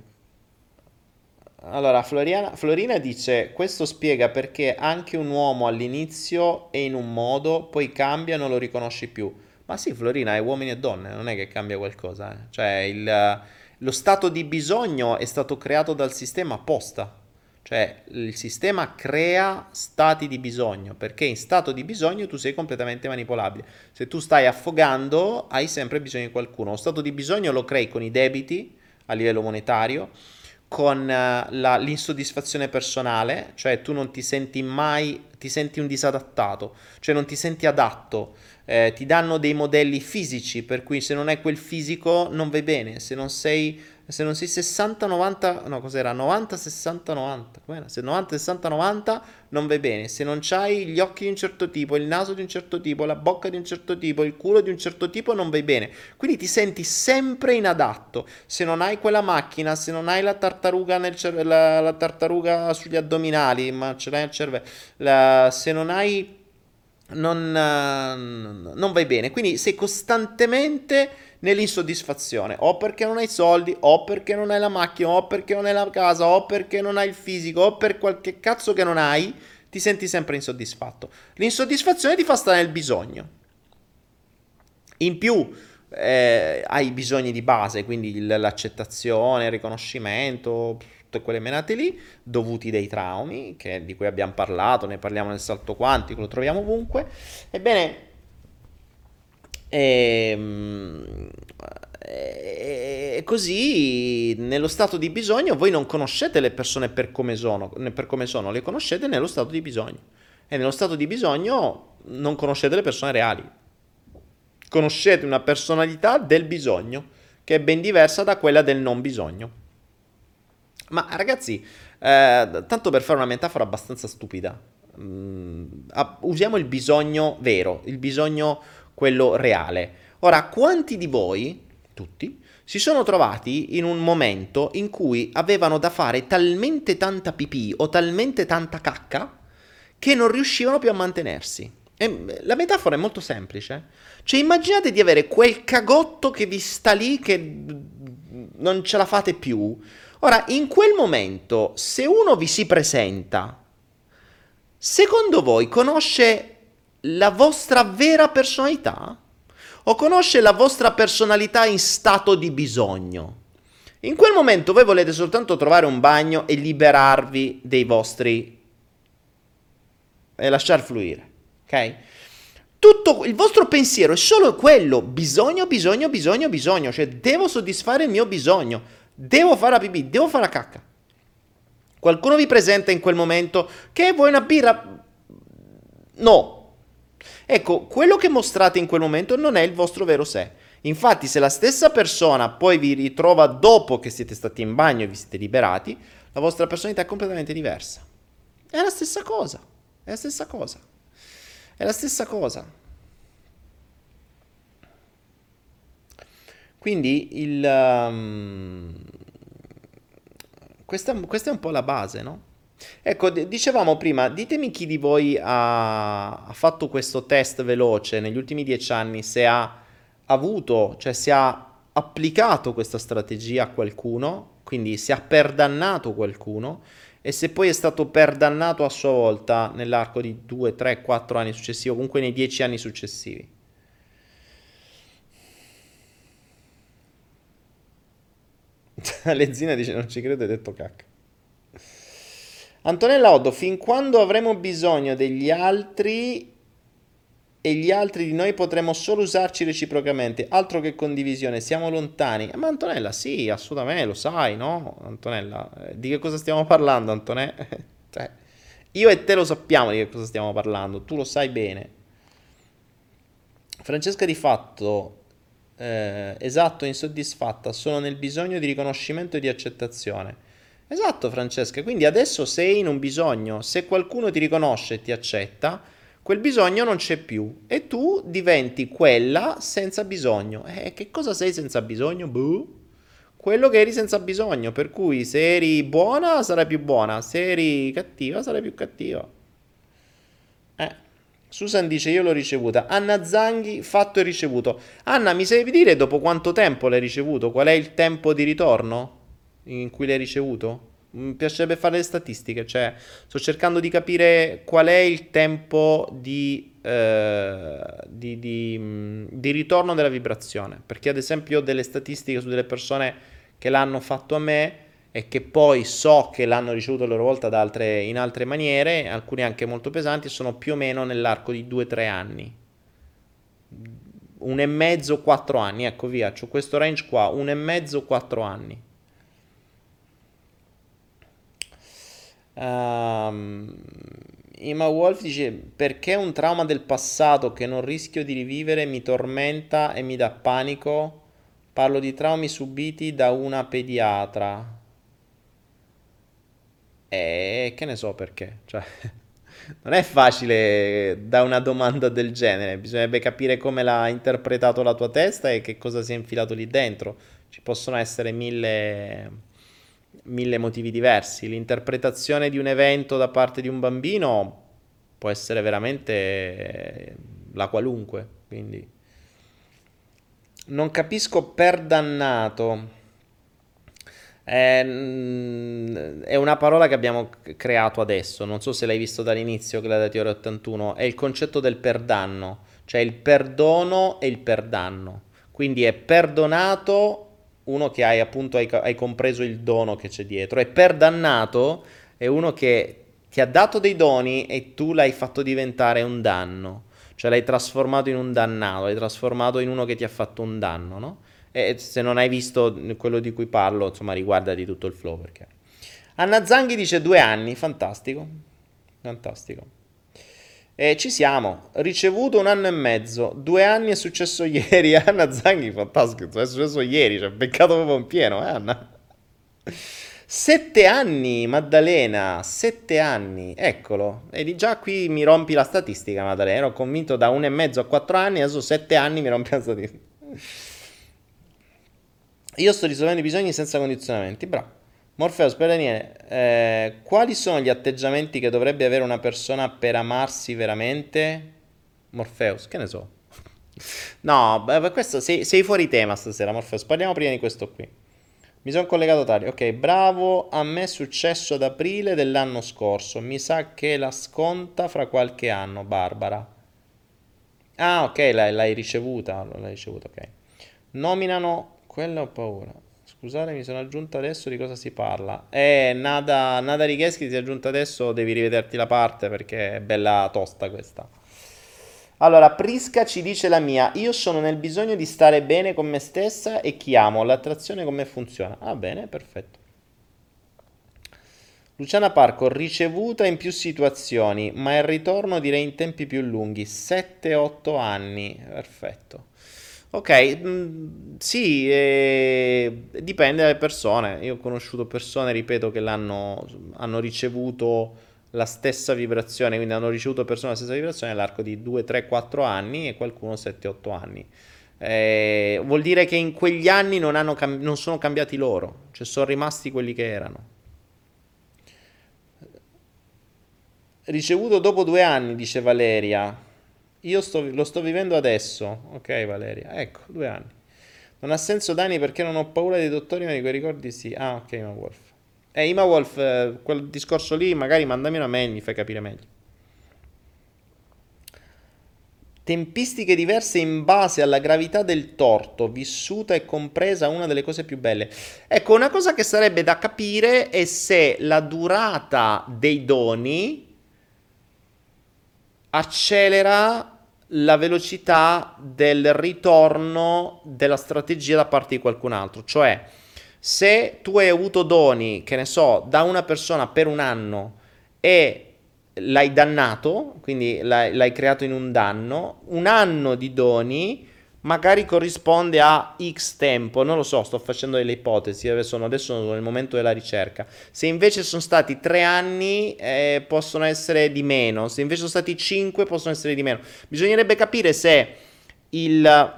allora, Floriana, Florina dice: Questo spiega perché anche un uomo all'inizio è in un modo, poi cambia non lo riconosci più. Ma sì, Florina, è uomini e donne, non è che cambia qualcosa. Eh. Cioè, il, lo stato di bisogno è stato creato dal sistema apposta. Cioè il sistema crea stati di bisogno, perché in stato di bisogno tu sei completamente manipolabile. Se tu stai affogando, hai sempre bisogno di qualcuno. Lo stato di bisogno lo crei con i debiti a livello monetario, con uh, la, l'insoddisfazione personale, cioè tu non ti senti mai, ti senti un disadattato, cioè non ti senti adatto eh, ti danno dei modelli fisici, per cui se non hai quel fisico non vai bene, se non sei, se non sei 60, 90, no cos'era, 90, 60, 90, com'era? Se 90, 60, 90 non vai bene, se non hai gli occhi di un certo tipo, il naso di un certo tipo, la bocca di un certo tipo, il culo di un certo tipo non vai bene, quindi ti senti sempre inadatto, se non hai quella macchina, se non hai la tartaruga, nel cervello, la, la tartaruga sugli addominali, ma ce l'hai nel cervello, la, se non hai non, non vai bene. Quindi sei costantemente nell'insoddisfazione, o perché non hai soldi, o perché non hai la macchina, o perché non hai la casa, o perché non hai il fisico, o per qualche cazzo che non hai, ti senti sempre insoddisfatto. L'insoddisfazione ti fa stare nel bisogno. In più eh, hai bisogni di base, quindi l'accettazione, il riconoscimento, tutte quelle menate lì, dovuti dai traumi, che, di cui abbiamo parlato, ne parliamo nel salto quantico, lo troviamo ovunque. Ebbene, e, e così nello stato di bisogno voi non conoscete le persone per come, sono, per come sono, le conoscete nello stato di bisogno. E nello stato di bisogno non conoscete le persone reali. Conoscete una personalità del bisogno che è ben diversa da quella del non bisogno. Ma ragazzi, eh, tanto per fare una metafora abbastanza stupida, mm, usiamo il bisogno vero, il bisogno quello reale. Ora, quanti di voi, tutti, si sono trovati in un momento in cui avevano da fare talmente tanta pipì o talmente tanta cacca che non riuscivano più a mantenersi? E la metafora è molto semplice. Cioè, immaginate di avere quel cagotto che vi sta lì che non ce la fate più Ora, in quel momento, se uno vi si presenta, secondo voi conosce la vostra vera personalità? O conosce la vostra personalità in stato di bisogno? In quel momento voi volete soltanto trovare un bagno e liberarvi dei vostri... e lasciar fluire, ok? Tutto il vostro pensiero è solo quello, bisogno, bisogno, bisogno, bisogno, cioè devo soddisfare il mio bisogno. Devo fare la pipì, devo fare la cacca. Qualcuno vi presenta in quel momento che vuoi una birra? No. Ecco, quello che mostrate in quel momento non è il vostro vero sé. Infatti, se la stessa persona poi vi ritrova dopo che siete stati in bagno e vi siete liberati, la vostra personalità è completamente diversa. È la stessa cosa. È la stessa cosa. È la stessa cosa. Quindi il, um, questa, questa, è un po' la base, no? Ecco, dicevamo prima, ditemi chi di voi ha, ha, fatto questo test veloce negli ultimi dieci anni, se ha avuto, cioè se ha applicato questa strategia a qualcuno, quindi se ha perdannato qualcuno e se poi è stato perdannato a sua volta nell'arco di 2, 3, 4 anni successivi, comunque nei dieci anni successivi. Lezzina dice non ci credo, hai detto cacca. Antonella Oddo, fin quando avremo bisogno degli altri e gli altri di noi potremo solo usarci reciprocamente, altro che condivisione, siamo lontani. Ma Antonella, sì, assolutamente, lo sai, no? Antonella, eh, di che cosa stiamo parlando, Antonella? cioè, io e te lo sappiamo di che cosa stiamo parlando, tu lo sai bene. Francesca di fatto eh, esatto, insoddisfatta, sono nel bisogno di riconoscimento e di accettazione. Esatto, Francesca, quindi adesso sei in un bisogno, se qualcuno ti riconosce e ti accetta, quel bisogno non c'è più e tu diventi quella senza bisogno. Eh, che cosa sei senza bisogno? Buh. Quello che eri senza bisogno, per cui se eri buona sarai più buona, se eri cattiva sarai più cattiva. Eh. Susan dice io l'ho ricevuta. Anna Zanghi, fatto e ricevuto. Anna, mi sai dire dopo quanto tempo l'hai ricevuto? Qual è il tempo di ritorno in cui l'hai ricevuto? Mi piacerebbe fare le statistiche, cioè sto cercando di capire qual è il tempo di, eh, di, di, di ritorno della vibrazione. Perché ad esempio ho delle statistiche su delle persone che l'hanno fatto a me e che poi so che l'hanno ricevuto a loro volta altre, in altre maniere, alcune anche molto pesanti, sono più o meno nell'arco di 2-3 anni. Un e mezzo, 4 anni, ecco via, ho questo range qua, un e mezzo, 4 anni. Um, Wolf dice perché un trauma del passato che non rischio di rivivere mi tormenta e mi dà panico? Parlo di traumi subiti da una pediatra. E che ne so perché, cioè non è facile da una domanda del genere, bisognerebbe capire come l'ha interpretato la tua testa e che cosa si è infilato lì dentro. Ci possono essere mille mille motivi diversi. L'interpretazione di un evento da parte di un bambino può essere veramente eh, la qualunque, quindi non capisco per dannato. È, mm, una parola che abbiamo creato adesso, non so se l'hai visto dall'inizio, Gladiator 81, è il concetto del perdanno, cioè il perdono e il perdanno. Quindi è perdonato uno che hai appunto hai, hai compreso il dono che c'è dietro e per dannato è uno che ti ha dato dei doni e tu l'hai fatto diventare un danno, cioè l'hai trasformato in un dannato, l'hai trasformato in uno che ti ha fatto un danno, no? E se non hai visto quello di cui parlo, insomma, riguarda di tutto il flow perché... Anna Zanghi dice due anni, fantastico, fantastico. E ci siamo, ricevuto un anno e mezzo, due anni è successo ieri, Anna Zanghi, fantastico, è successo ieri, cioè beccato proprio in pieno, eh Anna? Sette anni, Maddalena, sette anni, eccolo. E già qui mi rompi la statistica, Maddalena, ero convinto da un e mezzo a quattro anni, adesso sette anni mi rompi la statistica. Io sto risolvendo i bisogni senza condizionamenti, bravo. Morfeo, per Daniele, eh, quali sono gli atteggiamenti che dovrebbe avere una persona per amarsi veramente? Morpheus, che ne so. No, beh, questo sei, sei, fuori tema stasera, Morpheus. Parliamo prima di questo qui. Mi sono collegato tardi. Ok, bravo. A me è successo ad aprile dell'anno scorso. Mi sa che la sconta fra qualche anno, Barbara. Ah, ok, l'hai, l'hai ricevuta. L'hai ricevuta, ok. Nominano. Quella ho paura. Scusate, mi sono aggiunto adesso di cosa si parla. Eh, Nada, Nada Righeschi si è aggiunta adesso, devi rivederti la parte perché è bella tosta questa. Allora, Prisca ci dice la mia, io sono nel bisogno di stare bene con me stessa e chi amo, l'attrazione come funziona. Ah, bene, perfetto. Luciana Parco, ricevuta in più situazioni, ma il ritorno direi in tempi più lunghi, 7-8 anni, perfetto. Ok, mm, sì, eh, dipende dalle persone. Io ho conosciuto persone, ripeto, che l'hanno hanno ricevuto la stessa vibrazione, quindi hanno ricevuto persone la stessa vibrazione nell'arco di 2, 3, 4 anni e qualcuno 7, 8 anni. Eh, vuol dire che in quegli anni non, cam- non sono cambiati loro, cioè sono rimasti quelli che erano. Ricevuto dopo due anni, dice Valeria. Io sto, lo sto vivendo adesso. Ok, Valeria. Ecco, due anni. Non ha senso, Dani, perché non ho paura dei dottori, ma di quei ricordi sì. Ah, ok, Ima Wolf. Eh, Ima Wolf, eh, quel discorso lì, magari mandami una mail, mi fai capire meglio. Tempistiche diverse in base alla gravità del torto, vissuta e compresa una delle cose più belle. Ecco, una cosa che sarebbe da capire è se la durata dei doni accelera la velocità del ritorno della strategia da parte di qualcun altro. Cioè, se tu hai avuto doni, che ne so, da una persona per un anno e l'hai dannato, quindi l'hai, l'hai creato in un danno, un anno di doni magari corrisponde a X tempo, non lo so, sto facendo delle ipotesi, adesso sono, adesso sono nel momento della ricerca. Se invece sono stati tre anni, eh, possono essere di meno, se invece sono stati cinque, possono essere di meno. Bisognerebbe capire se il,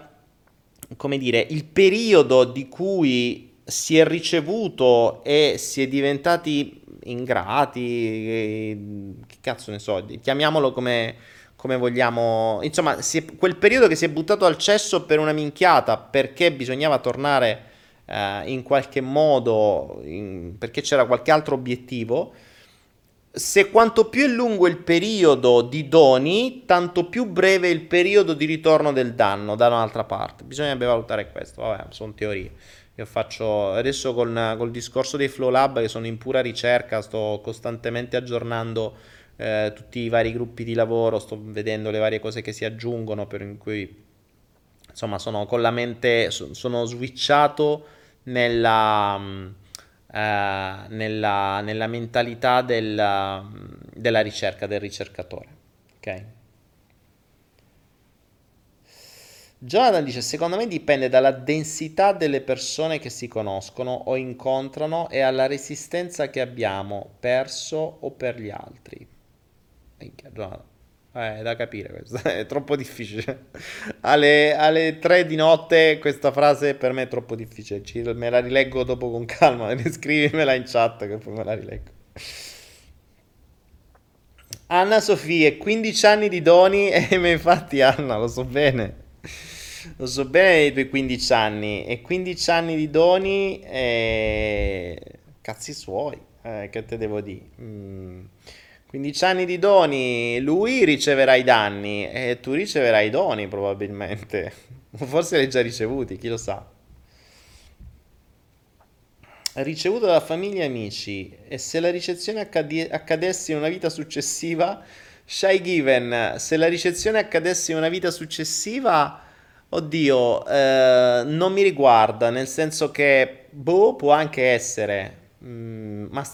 come dire, il periodo di cui si è ricevuto e si è diventati ingrati, che cazzo ne so, chiamiamolo come come vogliamo, insomma, è, quel periodo che si è buttato al cesso per una minchiata perché bisognava tornare eh, in qualche modo, in, perché c'era qualche altro obiettivo, se quanto più è lungo il periodo di doni, tanto più breve il periodo di ritorno del danno da un'altra parte. Bisognerebbe valutare questo, vabbè, sono teorie. Io faccio adesso con, col discorso dei Flow Lab che sono in pura ricerca, sto costantemente aggiornando eh, tutti i vari gruppi di lavoro, sto vedendo le varie cose che si aggiungono, per in cui insomma sono con la mente, sono switchato nella, uh, nella, nella mentalità della, della ricerca, del ricercatore. Ok? Jonathan dice: Secondo me dipende dalla densità delle persone che si conoscono o incontrano e alla resistenza che abbiamo perso o per gli altri. Minchia, Jonathan. Eh, è da capire questo, è troppo difficile. Alle, alle 3 di notte questa frase per me è troppo difficile. Ci, me la rileggo dopo con calma, scrivimela in chat che poi me la rileggo. Anna Sofia, 15 anni di doni e infatti Anna, lo so bene. Lo so bene i tuoi 15 anni e 15 anni di doni e... cazzi suoi, eh, che te devo dire. Mm. 15 anni di doni, lui riceverà i danni e tu riceverai i doni probabilmente. Forse li hai già ricevuti, chi lo sa. Ricevuto dalla famiglia e amici e se la ricezione accade- accadesse in una vita successiva, Shy Given, se la ricezione accadesse in una vita successiva, oddio, eh, non mi riguarda, nel senso che, boh, può anche essere Mm, ma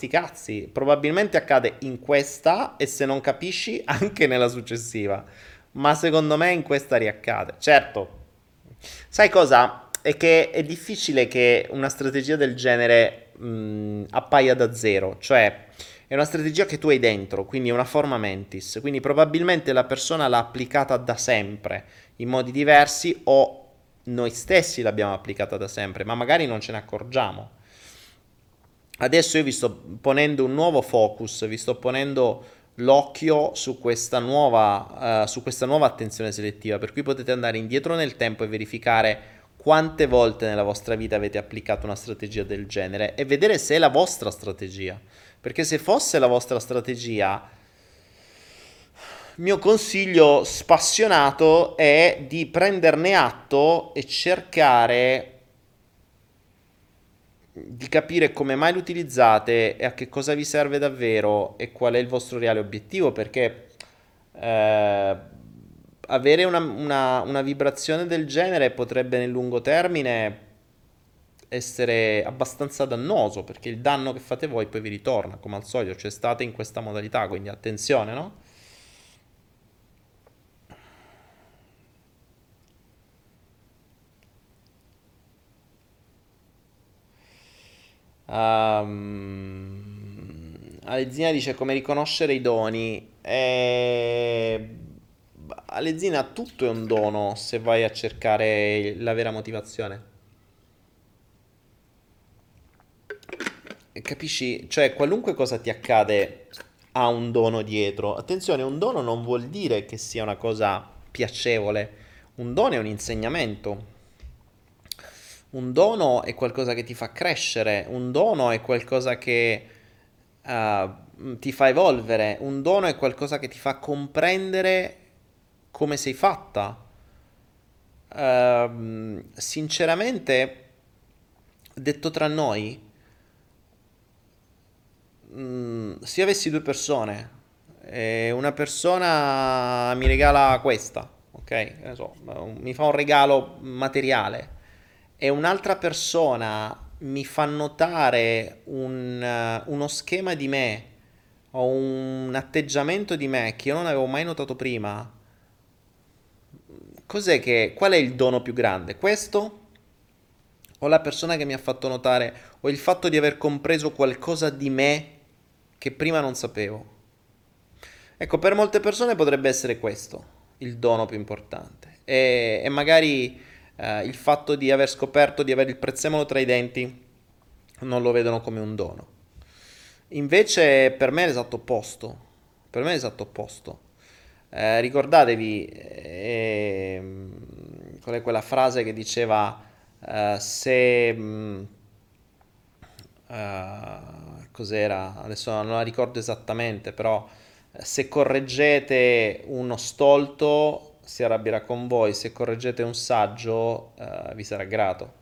probabilmente accade in questa e se non capisci anche nella successiva. Ma secondo me in questa riaccade. Certo, sai cosa? È che è difficile che una strategia del genere mh, mm, appaia da zero, cioè è una strategia che tu hai dentro, quindi è una forma mentis, quindi probabilmente la persona l'ha applicata da sempre in modi diversi o noi stessi l'abbiamo applicata da sempre, ma magari non ce ne accorgiamo. Adesso io vi sto ponendo un nuovo focus, vi sto ponendo l'occhio su questa nuova, uh, su questa nuova attenzione selettiva, per cui potete andare indietro nel tempo e verificare quante volte nella vostra vita avete applicato una strategia del genere e vedere se è la vostra strategia. Perché se fosse la vostra strategia, il mio consiglio spassionato è di prenderne atto e cercare di capire come mai lo utilizzate e a che cosa vi serve davvero e qual è il vostro reale obiettivo, perché eh, avere una, una, una vibrazione del genere potrebbe nel lungo termine essere abbastanza dannoso, perché il danno che fate voi poi vi ritorna, come al solito, cioè state in questa modalità, quindi attenzione, no? Um, Alezzina dice come riconoscere i doni. E... Alezzina, tutto è un dono se vai a cercare la vera motivazione. Capisci? Cioè, qualunque cosa ti accade ha un dono dietro. Attenzione, un dono non vuol dire che sia una cosa piacevole. Un dono è un insegnamento. Un dono è qualcosa che ti fa crescere, un dono è qualcosa che uh, ti fa evolvere, un dono è qualcosa che ti fa comprendere come sei fatta. Uh, sinceramente, detto tra noi, mh, mm, se avessi due persone e una persona mi regala questa, ok? So, mi fa un regalo materiale e un'altra persona mi fa notare un, uh, uno schema di me o un atteggiamento di me che io non avevo mai notato prima, cos'è che, qual è il dono più grande? Questo? O la persona che mi ha fatto notare, o il fatto di aver compreso qualcosa di me che prima non sapevo? Ecco, per molte persone potrebbe essere questo il dono più importante. E, e magari eh, il fatto di aver scoperto di avere il prezzemolo tra i denti non lo vedono come un dono. Invece per me è l'esatto opposto. Per me è l'esatto opposto. Eh, ricordatevi eh, qual è quella frase che diceva eh, se... Mh, mm, uh, cos'era, adesso non la ricordo esattamente, però eh, se correggete uno stolto si arrabbierà con voi, se correggete un saggio eh, vi sarà grato.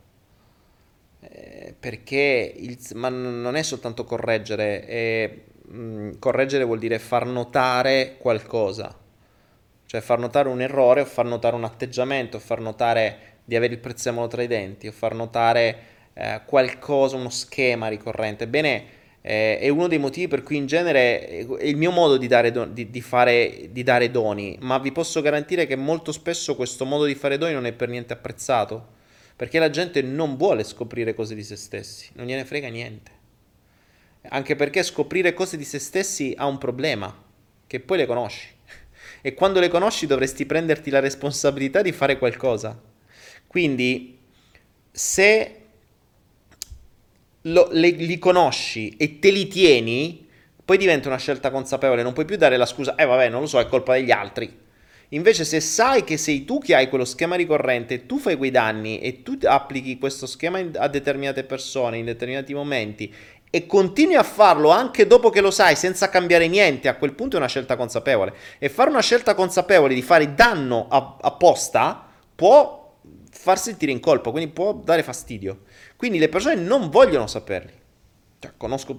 Eh, perché il, ma non è soltanto correggere, è, mh, mm, correggere vuol dire far notare qualcosa, cioè far notare un errore o far notare un atteggiamento, o far notare di avere il prezzemolo tra i denti o far notare eh, qualcosa, uno schema ricorrente. Ebbene, eh, è uno dei motivi per cui in genere è il mio modo di dare, do- di, di, fare, di dare doni, ma vi posso garantire che molto spesso questo modo di fare doni non è per niente apprezzato, perché la gente non vuole scoprire cose di se stessi, non gliene frega niente. Anche perché scoprire cose di se stessi ha un problema, che poi le conosci. E quando le conosci dovresti prenderti la responsabilità di fare qualcosa. Quindi, se lo, le, li conosci e te li tieni, poi diventa una scelta consapevole, non puoi più dare la scusa, eh vabbè, non lo so, è colpa degli altri. Invece se sai che sei tu che hai quello schema ricorrente, tu fai quei danni e tu applichi questo schema a determinate persone in determinati momenti e continui a farlo anche dopo che lo sai senza cambiare niente, a quel punto è una scelta consapevole. E fare una scelta consapevole di fare danno apposta può far sentire in colpa, quindi può dare fastidio. Quindi le persone non vogliono saperli. Cioè, conosco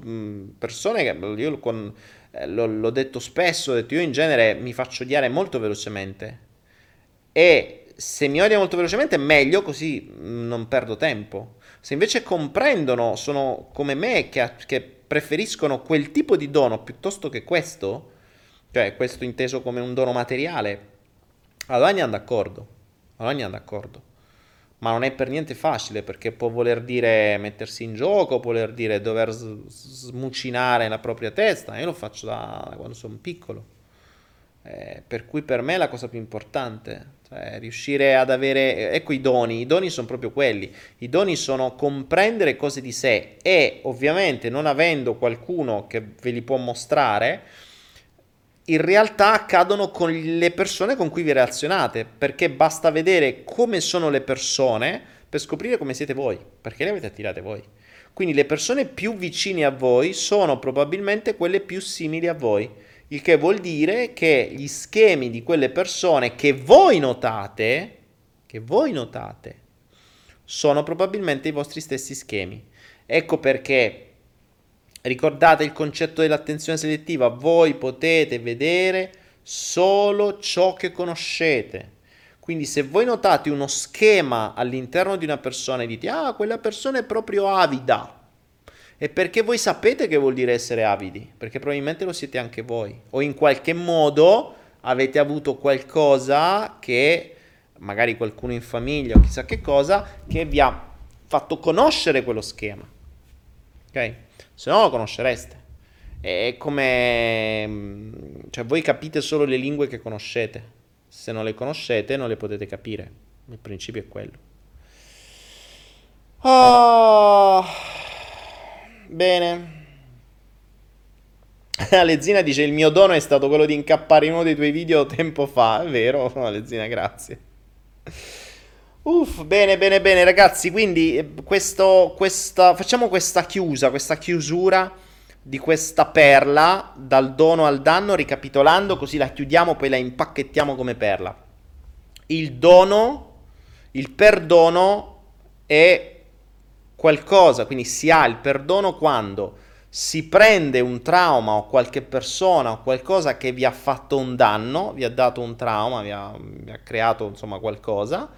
persone che io con, eh, l'ho, l'ho, detto spesso, ho detto io in genere mi faccio odiare molto velocemente. E se mi odia molto velocemente meglio così non perdo tempo. Se invece comprendono, sono come me che, che preferiscono quel tipo di dono piuttosto che questo, cioè questo inteso come un dono materiale, allora andiamo d'accordo. Allora andiamo d'accordo ma non è per niente facile perché può voler dire mettersi in gioco, può voler dire dover smucinare la propria testa. Io lo faccio da quando sono piccolo. Eh, per cui per me è la cosa più importante, cioè riuscire ad avere, ecco i doni, i doni sono proprio quelli, i doni sono comprendere cose di sé e ovviamente non avendo qualcuno che ve li può mostrare, in realtà accadono con le persone con cui vi relazionate, perché basta vedere come sono le persone per scoprire come siete voi, perché le avete attirate voi. Quindi le persone più vicine a voi sono probabilmente quelle più simili a voi, il che vuol dire che gli schemi di quelle persone che voi notate, che voi notate, sono probabilmente i vostri stessi schemi. Ecco perché Ricordate il concetto dell'attenzione selettiva, voi potete vedere solo ciò che conoscete. Quindi se voi notate uno schema all'interno di una persona e dite ah quella persona è proprio avida, è perché voi sapete che vuol dire essere avidi, perché probabilmente lo siete anche voi, o in qualche modo avete avuto qualcosa che magari qualcuno in famiglia o chissà che cosa che vi ha fatto conoscere quello schema. Ok? Se no lo conoscereste. È come... Mm, cioè voi capite solo le lingue che conoscete. Se non le conoscete non le potete capire. Il principio è quello. Oh, bene. Alezzina dice il mio dono è stato quello di incappare in uno dei tuoi video tempo fa. È vero, Alezzina, grazie. Uff, bene, bene, bene, ragazzi. Quindi, eh, questo, questa, facciamo questa chiusa, questa chiusura di questa perla dal dono al danno, ricapitolando, così la chiudiamo, poi la impacchettiamo come perla. Il dono, il perdono è qualcosa, quindi si ha il perdono quando si prende un trauma o qualche persona o qualcosa che vi ha fatto un danno, vi ha dato un trauma, vi ha, vi ha creato insomma qualcosa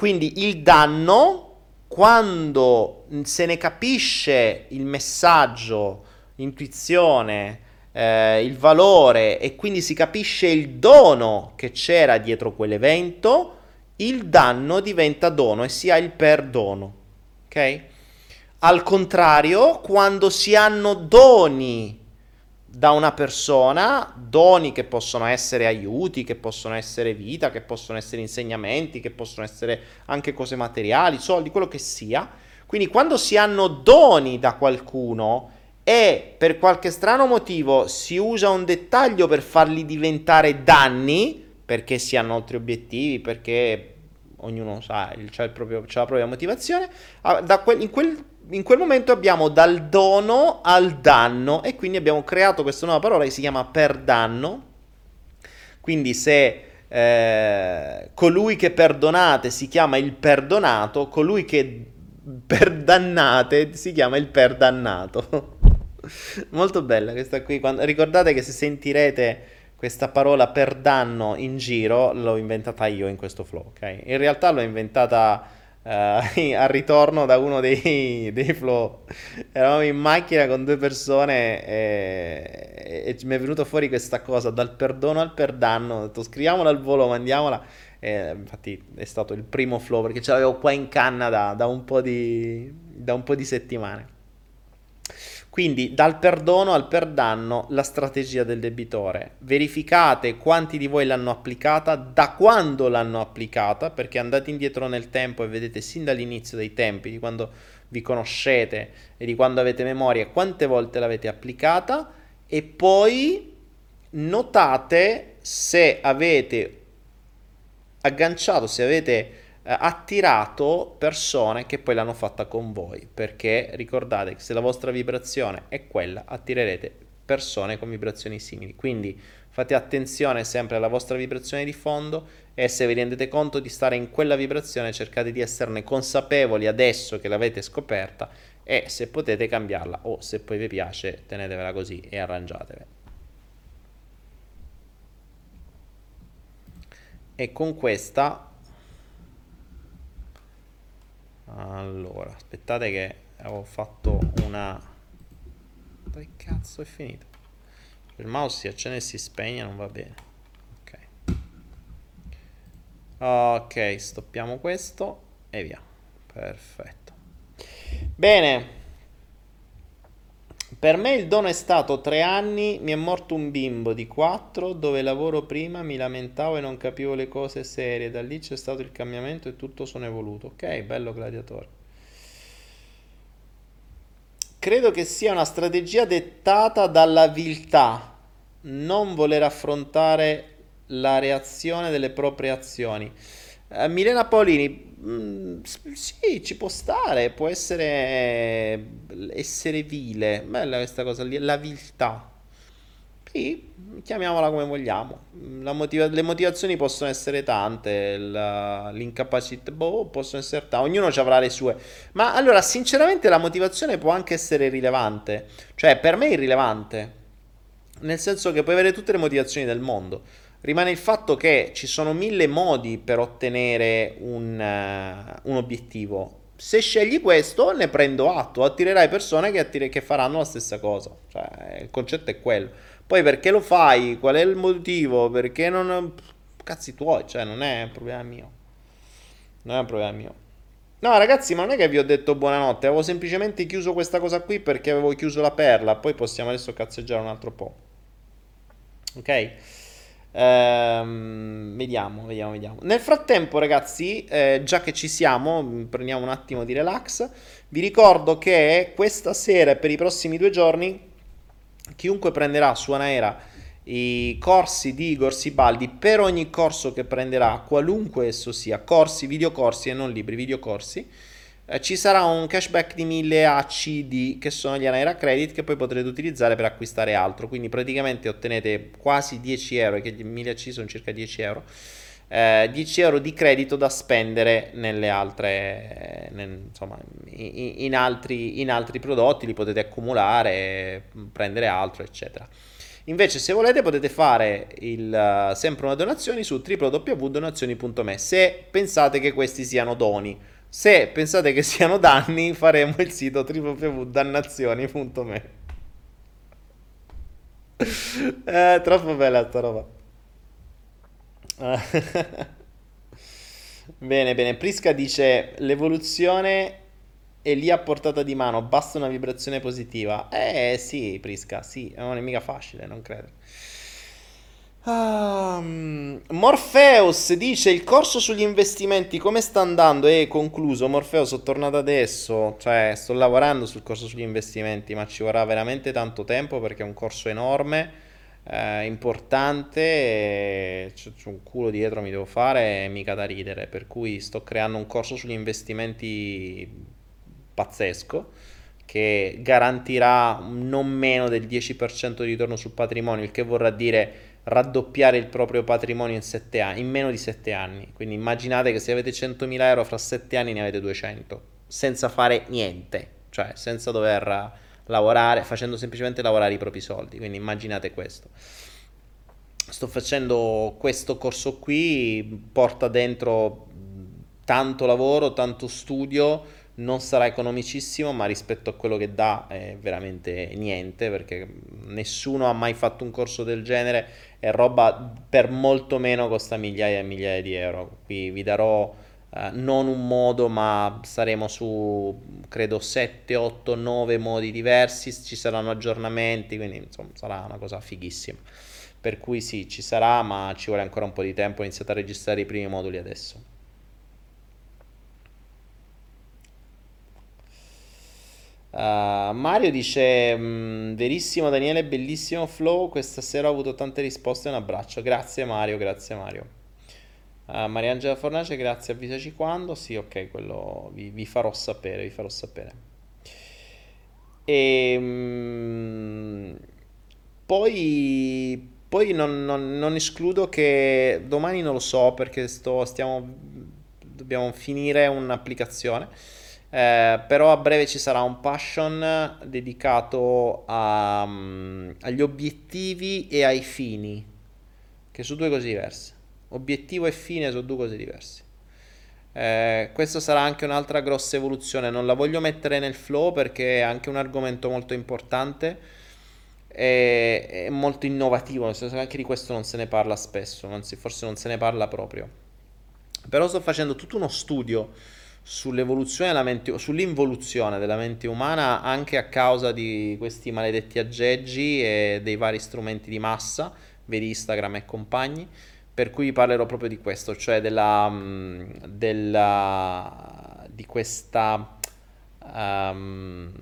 quindi il danno, quando se ne capisce il messaggio, l'intuizione, eh, il valore e quindi si capisce il dono che c'era dietro quell'evento, il danno diventa dono e si ha il perdono. Ok? Al contrario, quando si hanno doni da una persona doni che possono essere aiuti, che possono essere vita, che possono essere insegnamenti, che possono essere anche cose materiali, soldi, quello che sia. Quindi quando si hanno doni da qualcuno e per qualche strano motivo si usa un dettaglio per farli diventare danni, perché si hanno altri obiettivi, perché ognuno il, c'ha il proprio, c'ha la propria motivazione. Da quel, in, quel, in quel momento abbiamo dal dono al danno e quindi abbiamo creato questa nuova parola che si chiama per danno. Quindi se eh, colui che perdonate si chiama il perdonato, colui che perdannate si chiama il perdannato. Molto bella questa qui. Quando, ricordate che se sentirete questa parola per danno in giro, l'ho inventata io in questo flow, ok? In realtà l'ho inventata uh, al ritorno da uno dei, dei, flow. Eravamo in macchina con due persone e, e, e mi è venuta fuori questa cosa, dal perdono al perdanno. Ho detto scriviamola al volo, mandiamola. E, infatti è stato il primo flow perché ce l'avevo qua in canna da, da, un, po di, da un po' di settimane. Quindi dal perdono al perdanno la strategia del debitore. Verificate quanti di voi l'hanno applicata, da quando l'hanno applicata, perché andate indietro nel tempo e vedete sin dall'inizio dei tempi, di quando vi conoscete e di quando avete memoria, quante volte l'avete applicata e poi notate se avete agganciato, se avete attirato persone che poi l'hanno fatta con voi, perché ricordate che se la vostra vibrazione è quella, attirerete persone con vibrazioni simili. Quindi fate attenzione sempre alla vostra vibrazione di fondo e se vi rendete conto di stare in quella vibrazione cercate di esserne consapevoli adesso che l'avete scoperta e se potete cambiarla o se poi vi piace tenetevela così e arrangiatevi. E con questa allora, aspettate che avevo fatto una... Dove cazzo è finito? Il mouse si accende e si spegne, non va bene. Ok. Ok, stoppiamo questo e via. Perfetto. Bene. Per me il dono è stato tre anni, mi è morto un bimbo di quattro, dove lavoro prima, mi lamentavo e non capivo le cose serie, da lì c'è stato il cambiamento e tutto sono evoluto. Ok, bello gladiatore. Credo che sia una strategia dettata dalla viltà, non voler affrontare la reazione delle proprie azioni. Uh, Milena Paolini, mm, sì, ci può stare, può essere essere vile, bella questa cosa lì, la viltà. Sì, chiamiamola come vogliamo. Motiva- le motivazioni possono essere tante, la, l'incapacità, boh, possono essere tante, ognuno avrà le sue. Ma allora, sinceramente, la motivazione può anche essere rilevante. Cioè, per me è irrilevante. Nel senso che puoi avere tutte le motivazioni del mondo rimane il fatto che ci sono mille modi per ottenere un, uh, un obiettivo. Se scegli questo, ne prendo atto, attirerai persone che, attire- che faranno la stessa cosa. Cioè, il concetto è quello. Poi perché lo fai? Qual è il motivo? Perché non... Cazzi tuoi, cioè non è un problema mio. Non è un problema mio. No, ragazzi, ma non è che vi ho detto buonanotte, avevo semplicemente chiuso questa cosa qui perché avevo chiuso la perla, poi possiamo adesso cazzeggiare un altro po'. Ok? Ehm, vediamo, vediamo, vediamo. Nel frattempo, ragazzi, eh, già che ci siamo, prendiamo un attimo di relax. Vi ricordo che questa sera e per i prossimi due giorni, chiunque prenderà su Anaera i corsi di Igor Sibaldi, per ogni corso che prenderà, qualunque esso sia, corsi, videocorsi e non libri, videocorsi, eh, ci sarà un cashback di 1000 ACD che sono gli Anaera Credit che poi potrete utilizzare per acquistare altro. Quindi praticamente ottenete quasi 10 euro, che 1000 AC sono circa 10 euro. Eh, 10 euro di credito da spendere nelle altre, nel, insomma, in, in, altri, in altri prodotti, li potete accumulare, prendere altro, eccetera. Invece, se volete, potete fare il, sempre una donazione su www.donazioni.me se pensate che questi siano doni. Se pensate che siano danni, faremo il sito www.dannazioni.me. È troppo bella sta roba. bene, bene. Prisca dice: L'evoluzione è lì a portata di mano, basta una vibrazione positiva. Eh sì, Prisca, sì, è mica facile, non credo. Um, Morpheus dice il corso sugli investimenti come sta andando? E concluso, Morpheus, sono tornato adesso, cioè sto lavorando sul corso sugli investimenti, ma ci vorrà veramente tanto tempo perché è un corso enorme. Eh, importante, c'è, c'è un culo dietro mi devo fare, mica da ridere, per cui sto creando un corso sugli investimenti pazzesco che garantirà non meno del 10% di ritorno sul patrimonio, il che vorrà dire raddoppiare il proprio patrimonio in, sette anni, in meno di 7 anni. Quindi immaginate che se avete 100.000 euro fra 7 anni ne avete 200, senza fare niente, cioè senza dover lavorare, facendo semplicemente lavorare i propri soldi. Quindi immaginate questo. Sto facendo questo corso qui, porta dentro tanto lavoro, tanto studio, non sarà economicissimo, ma rispetto a quello che dà è veramente niente, perché nessuno ha mai fatto un corso del genere e roba per molto meno costa migliaia e migliaia di euro. Qui vi darò Uh, non un modo, ma saremo su credo 7, 8, 9 modi diversi, ci saranno aggiornamenti, quindi insomma sarà una cosa fighissima. Per cui sì, ci sarà, ma ci vuole ancora un po' di tempo, ho iniziato a registrare i primi moduli adesso. Uh, Mario dice: mm, Verissimo, Daniele, bellissimo flow. Questa sera ho avuto tante risposte. Un abbraccio. Grazie, Mario. Grazie, Mario. Uh, Mariangela Fornace, grazie, avvisaci quando. Sì, ok, quello vi, vi farò sapere, vi farò sapere. E, um, poi, poi non, non, non, escludo che domani non lo so perché sto, stiamo, dobbiamo finire un'applicazione. Eh, però a breve ci sarà un passion dedicato a, um, agli obiettivi e ai fini, che sono due cose diverse. Obiettivo e fine sono due cose diverse. Eh, questa sarà anche un'altra grossa evoluzione. Non la voglio mettere nel flow perché è anche un argomento molto importante e, è molto innovativo. Nel senso che anche di questo non se ne parla spesso, anzi, forse non se ne parla proprio. Però sto facendo tutto uno studio sull'evoluzione della mente, sull'involuzione della mente umana anche a causa di questi maledetti aggeggi e dei vari strumenti di massa, vedi Instagram e compagni per cui parlerò proprio di questo, cioè della, mm, della di questa um,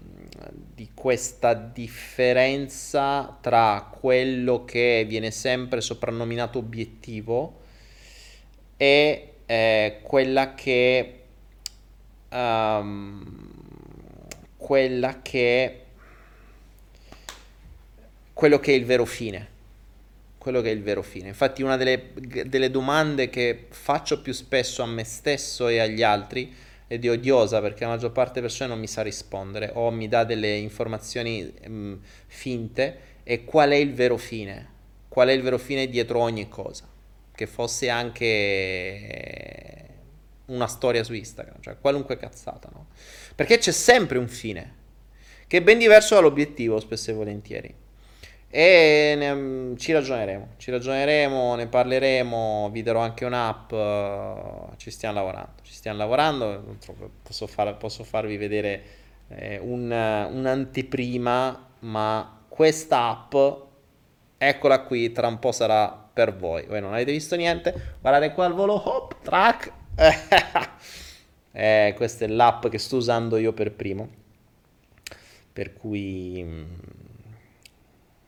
di questa differenza tra quello che viene sempre soprannominato obiettivo e eh, quella che um, quella che quello che è il vero fine. Quello che è il vero fine. Infatti una delle, delle, domande che faccio più spesso a me stesso e agli altri ed è odiosa perché la maggior parte delle persone non mi sa rispondere o mi dà delle informazioni mh, mm, finte è qual è il vero fine, qual è il vero fine dietro ogni cosa, che fosse anche una storia su Instagram, cioè qualunque cazzata, no? Perché c'è sempre un fine, che è ben diverso dall'obiettivo spesso e volentieri. E ne, ci ragioneremo, ci ragioneremo, ne parleremo, vi darò anche un'app, uh, ci stiamo lavorando, ci stiamo lavorando, posso, far, posso farvi vedere eh, un, un'anteprima, ma questa app, eccola qui, tra un po' sarà per voi. Voi non avete visto niente, guardate qua al volo, hop, track, eh, questa è l'app che sto usando io per primo, per cui mm,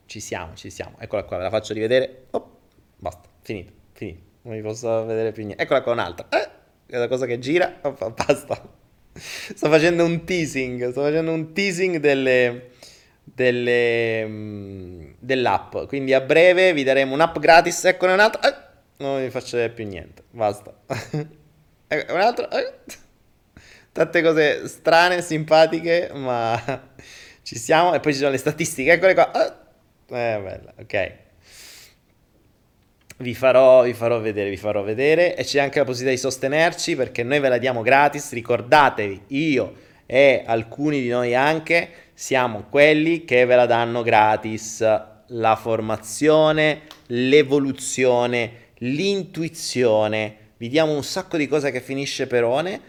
ci siamo, ci siamo. Eccola qua, ve la faccio rivedere. Oh, basta, finito, finito. Non vi posso vedere più niente. Eccola qua un'altra. Eh, è la cosa che gira. Oh, basta. Sto facendo un teasing. Sto facendo un teasing delle, delle, um, dell'app. Quindi a breve vi daremo un'app gratis. Eccone un'altra. Eh, non vi faccio vedere più niente. Basta. ecco, un'altra. Eh. Tante cose strane, simpatiche, ma ci siamo. E poi ci sono le statistiche. Eccole qua. Eh. Eh, bella, ok. Vi farò, vi farò vedere, vi farò vedere e c'è anche la possibilità di sostenerci perché noi ve la diamo gratis, ricordatevi, io e alcuni di noi anche siamo quelli che ve la danno gratis, la formazione, l'evoluzione, l'intuizione, vi diamo un sacco di cose che finisce per one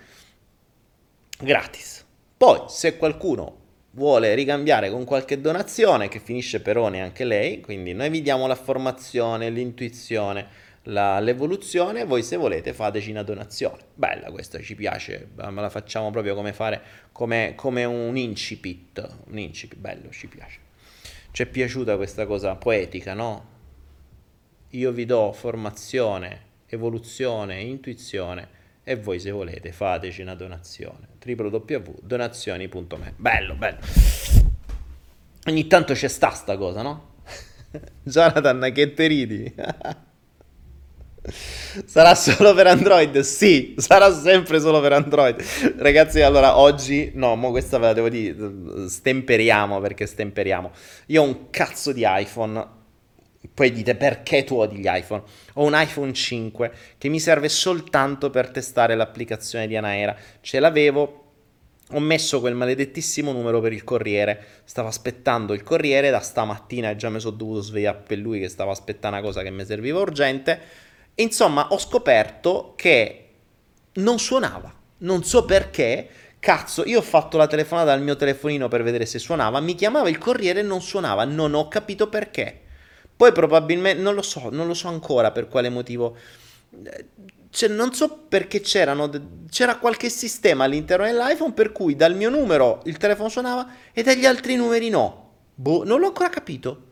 gratis. Poi se qualcuno vuole ricambiare con qualche donazione che finisce per one anche lei, quindi noi vi diamo la formazione, l'intuizione, la, l'evoluzione, voi se volete fateci una donazione. Bella questa, ci piace, ma la facciamo proprio come fare, come, come un incipit, un incipit, bello, ci piace. Ci è piaciuta questa cosa poetica, no? io vi do formazione, evoluzione, intuizione e voi se volete fateci una donazione www.donazioni.me bello bello ogni tanto c'è sta sta cosa no? Jonathan che te ridi Sarà solo per Android? Sì, sarà sempre solo per Android. Ragazzi, allora oggi, no, mo questa ve la devo dire, stemperiamo perché stemperiamo. Io ho un cazzo di iPhone. Poi dite perché tu odi gli iPhone? Ho un iPhone 5 che mi serve soltanto per testare l'applicazione di Anaera. Ce l'avevo, ho messo quel maledettissimo numero per il corriere. Stavo aspettando il corriere da stamattina e già mi sono dovuto svegliare per lui che stavo aspettando una cosa che mi serviva urgente Insomma, ho scoperto che non suonava. Non so perché. Cazzo, io ho fatto la telefonata dal mio telefonino per vedere se suonava. Mi chiamava il corriere e non suonava. Non ho capito perché. Poi probabilmente, non lo so, non lo so ancora per quale motivo. Cioè, non so perché c'erano, c'era qualche sistema all'interno dell'iPhone per cui dal mio numero il telefono suonava e dagli altri numeri no. Boh, non l'ho ancora capito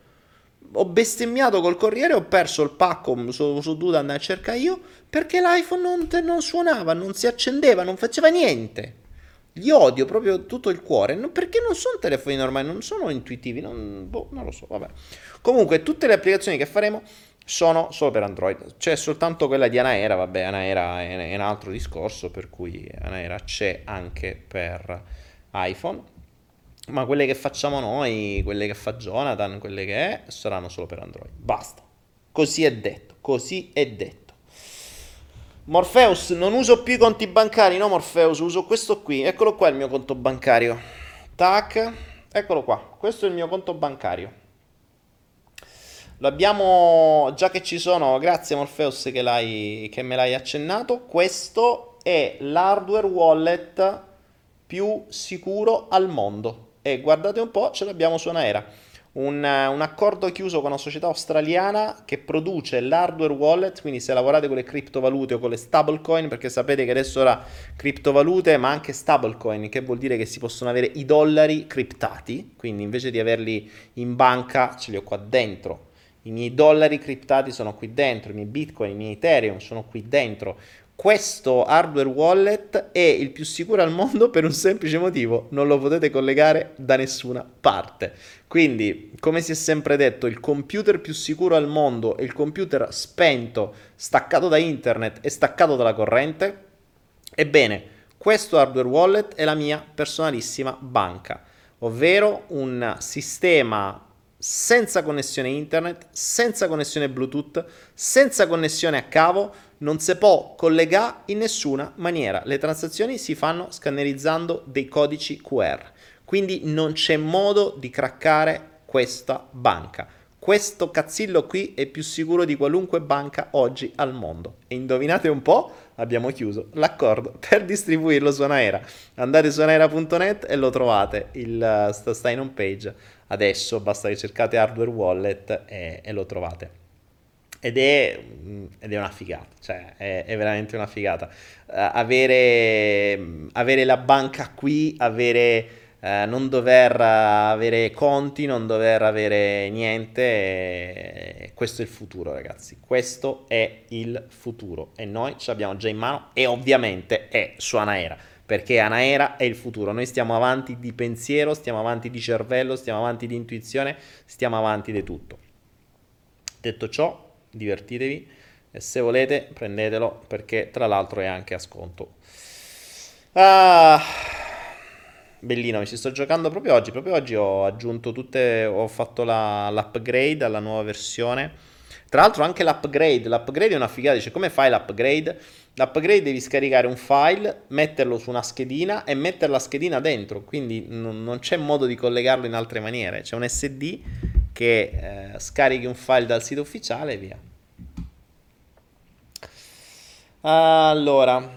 ho bestemmiato col corriere, ho perso il pacco, sono so dovuto andare a cercare io, perché l'iPhone non, non, suonava, non si accendeva, non faceva niente. Li odio proprio tutto il cuore, perché non sono telefoni normali, non sono intuitivi, non, boh, non lo so, vabbè. Comunque tutte le applicazioni che faremo sono solo per Android, c'è soltanto quella di Anaera, vabbè, Anaera è, un altro discorso, per cui Anaera c'è anche per iPhone ma quelle che facciamo noi, quelle che fa Jonathan, quelle che è, saranno solo per Android. Basta. Così è detto, così è detto. Morpheus, non uso più i conti bancari, no Morpheus, uso questo qui. Eccolo qua il mio conto bancario. Tac, eccolo qua. Questo è il mio conto bancario. Lo abbiamo, già che ci sono, grazie Morpheus che, che me l'hai accennato, questo è l'hardware wallet più sicuro al mondo e guardate un po', ce l'abbiamo su Anaera. Un, un, accordo chiuso con una società australiana che produce l'hardware wallet, quindi se lavorate con le criptovalute o con le stablecoin, perché sapete che adesso ora criptovalute ma anche stablecoin, che vuol dire che si possono avere i dollari criptati, quindi invece di averli in banca ce li ho qua dentro. I miei dollari criptati sono qui dentro, i miei bitcoin, i miei ethereum sono qui dentro questo hardware wallet è il più sicuro al mondo per un semplice motivo, non lo potete collegare da nessuna parte. Quindi, come si è sempre detto, il computer più sicuro al mondo è il computer spento, staccato da internet e staccato dalla corrente. Ebbene, questo hardware wallet è la mia personalissima banca, ovvero un sistema senza connessione internet, senza connessione Bluetooth, senza connessione a cavo, non si può collegare in nessuna maniera. Le transazioni si fanno scannerizzando dei codici QR. Quindi non c'è modo di craccare questa banca. Questo cazzillo qui è più sicuro di qualunque banca oggi al mondo. E indovinate un po', abbiamo chiuso l'accordo per distribuirlo su Anaera. Andate su anaera.net e lo trovate, il, sta in home page. Adesso basta che cercate hardware wallet e, e lo trovate. Ed è, mm, ed è, una figata, cioè è, è veramente una figata. Uh, avere, avere, la banca qui, avere, uh, non dover avere conti, non dover avere niente, eh, questo è il futuro ragazzi, questo è il futuro e noi ce l'abbiamo già in mano e ovviamente è su Anaera perché Anaera è il futuro. Noi stiamo avanti di pensiero, stiamo avanti di cervello, stiamo avanti di intuizione, stiamo avanti di tutto. Detto ciò, divertitevi e se volete prendetelo perché tra l'altro è anche a sconto. Ah, bellino, mi ci sto giocando proprio oggi. Proprio oggi ho aggiunto tutte, ho fatto la, l'upgrade alla nuova versione. Tra l'altro anche l'upgrade, l'upgrade è una figata, dice come fai l'upgrade? L'upgrade devi scaricare un file, metterlo su una schedina e mettere la schedina dentro, quindi non, non c'è modo di collegarlo in altre maniere, c'è un SD che eh, scarichi un file dal sito ufficiale e via. Allora,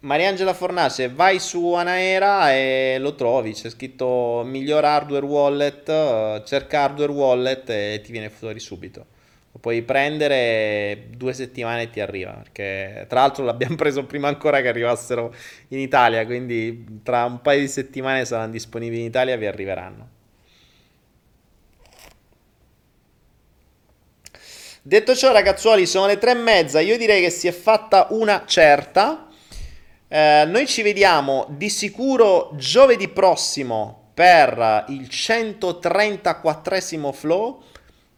Mariangela Fornace, vai su Anaera e lo trovi, c'è scritto miglior hardware wallet, cerca hardware wallet e ti viene fuori subito. Lo puoi prendere due settimane e ti arriva, perché tra l'altro l'abbiamo preso prima ancora che arrivassero in Italia, quindi tra un paio di settimane saranno disponibili in Italia e vi arriveranno. Detto ciò, ragazzuoli, sono le tre e mezza. Io direi che si è fatta una certa. Eh, noi ci vediamo di sicuro giovedì prossimo per il 134 flow.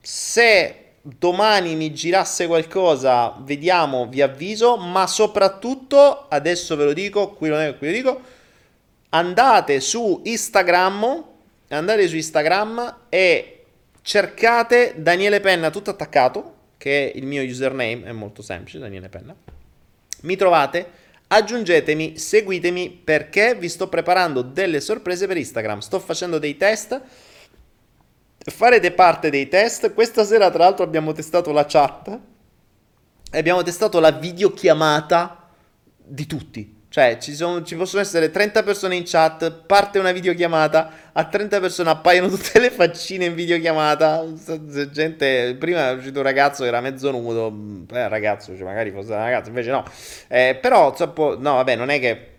Se domani mi girasse qualcosa, vediamo, vi avviso, ma soprattutto, adesso ve lo dico, qui non è qui lo dico, andate su Instagram, andate su Instagram e cercate Daniele Penna tutto attaccato, che è il mio username, è molto semplice, Daniele Penna. Mi trovate, aggiungetemi, seguitemi perché vi sto preparando delle sorprese per Instagram. Sto facendo dei test farete parte dei test. Questa sera, tra l'altro, abbiamo testato la chat e abbiamo testato la videochiamata di tutti. Cioè, ci, sono, ci, possono essere 30 persone in chat, parte una videochiamata, a 30 persone appaiono tutte le faccine in videochiamata. Gente, prima è uscito un ragazzo che era mezzo nudo, eh, ragazzo, cioè magari fosse una ragazza, invece no. Eh, però, troppo, no, vabbè, non è che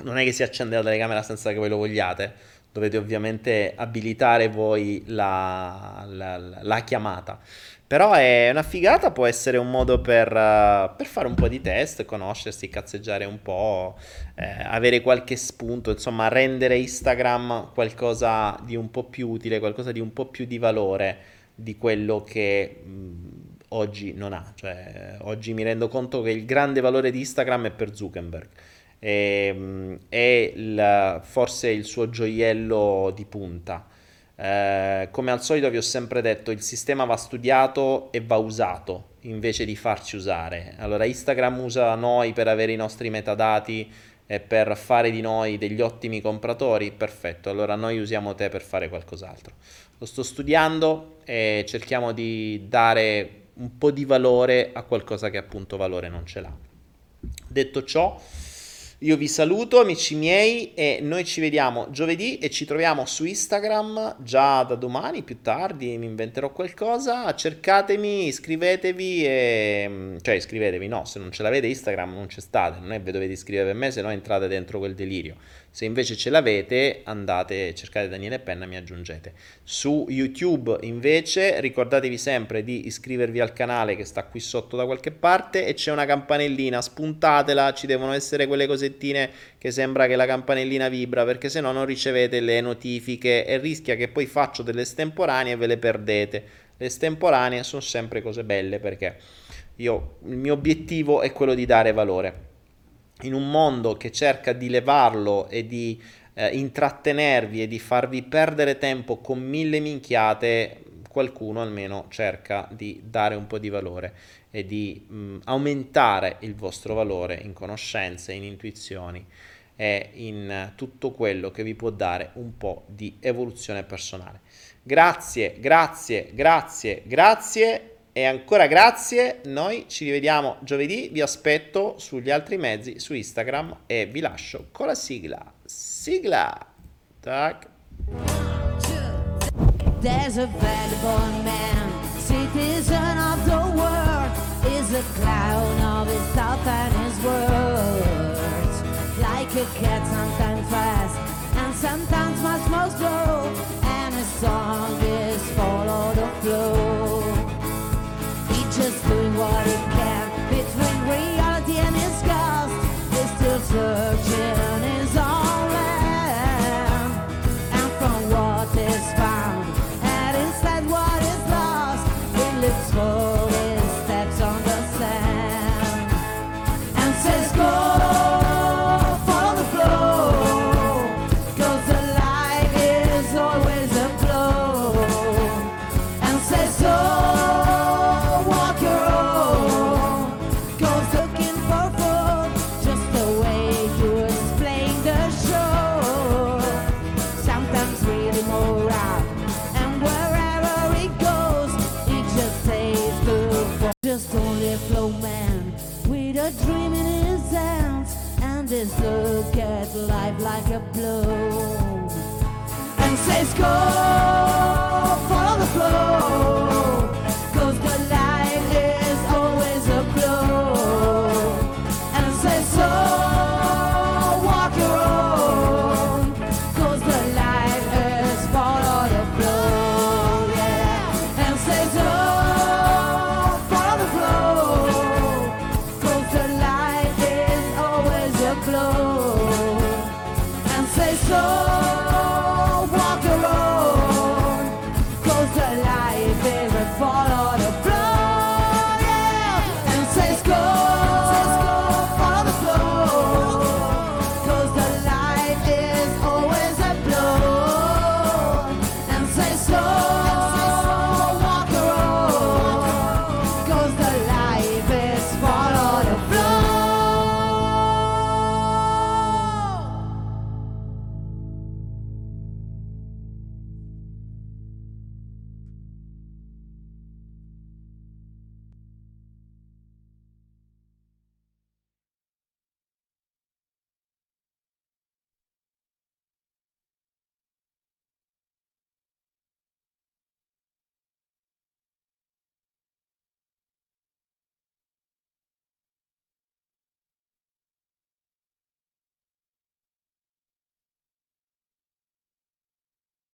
non è che si accende la telecamera senza che voi lo vogliate dovete ovviamente abilitare voi la, la, la, chiamata. Però è una figata, può essere un modo per, uh, per fare un po' di test, conoscersi, cazzeggiare un po', eh, avere qualche spunto, insomma rendere Instagram qualcosa di un po' più utile, qualcosa di un po' più di valore di quello che mh, oggi non ha. Cioè, oggi mi rendo conto che il grande valore di Instagram è per Zuckerberg e, ehm, è il, forse il suo gioiello di punta. Eh, come al solito vi ho sempre detto, il sistema va studiato e va usato invece di farci usare. Allora Instagram usa noi per avere i nostri metadati e per fare di noi degli ottimi compratori, perfetto, allora noi usiamo te per fare qualcos'altro. Lo sto studiando e cerchiamo di dare un po' di valore a qualcosa che appunto valore non ce l'ha. Detto ciò, io vi saluto amici miei e noi ci vediamo giovedì e ci troviamo su Instagram già da domani, più tardi mi inventerò qualcosa, cercatemi, iscrivetevi e... cioè iscrivetevi, no, se non ce l'avete Instagram non c'è state, non è che dovete iscrivervi a me se no entrate dentro quel delirio. Se invece ce l'avete, andate, cercate Daniele Penna, mi aggiungete. Su YouTube invece ricordatevi sempre di iscrivervi al canale che sta qui sotto da qualche parte e c'è una campanellina, spuntatela, ci devono essere quelle cosettine che sembra che la campanellina vibra perché se no non ricevete le notifiche e rischia che poi faccio delle estemporanee e ve le perdete. Le estemporanee sono sempre cose belle perché io, il mio obiettivo è quello di dare valore in un mondo che cerca di levarlo e di eh, intrattenervi e di farvi perdere tempo con mille minchiate, qualcuno almeno cerca di dare un po' di valore e di mh, aumentare il vostro valore in conoscenze, in intuizioni e in tutto quello che vi può dare un po' di evoluzione personale. Grazie, grazie, grazie, grazie e ancora grazie, noi ci rivediamo giovedì, vi aspetto sugli altri mezzi su Instagram e vi lascio con la sigla. Sigla! Tac! There's a vagabond man, citizen of the world, is a clown of his thought and his words. Like a cat, sometimes fast, and sometimes much more slow, and his song is follow the flow. Just doing what he can between reality and his ghost. He's still searching just look at life like a blow. And says go follow the flow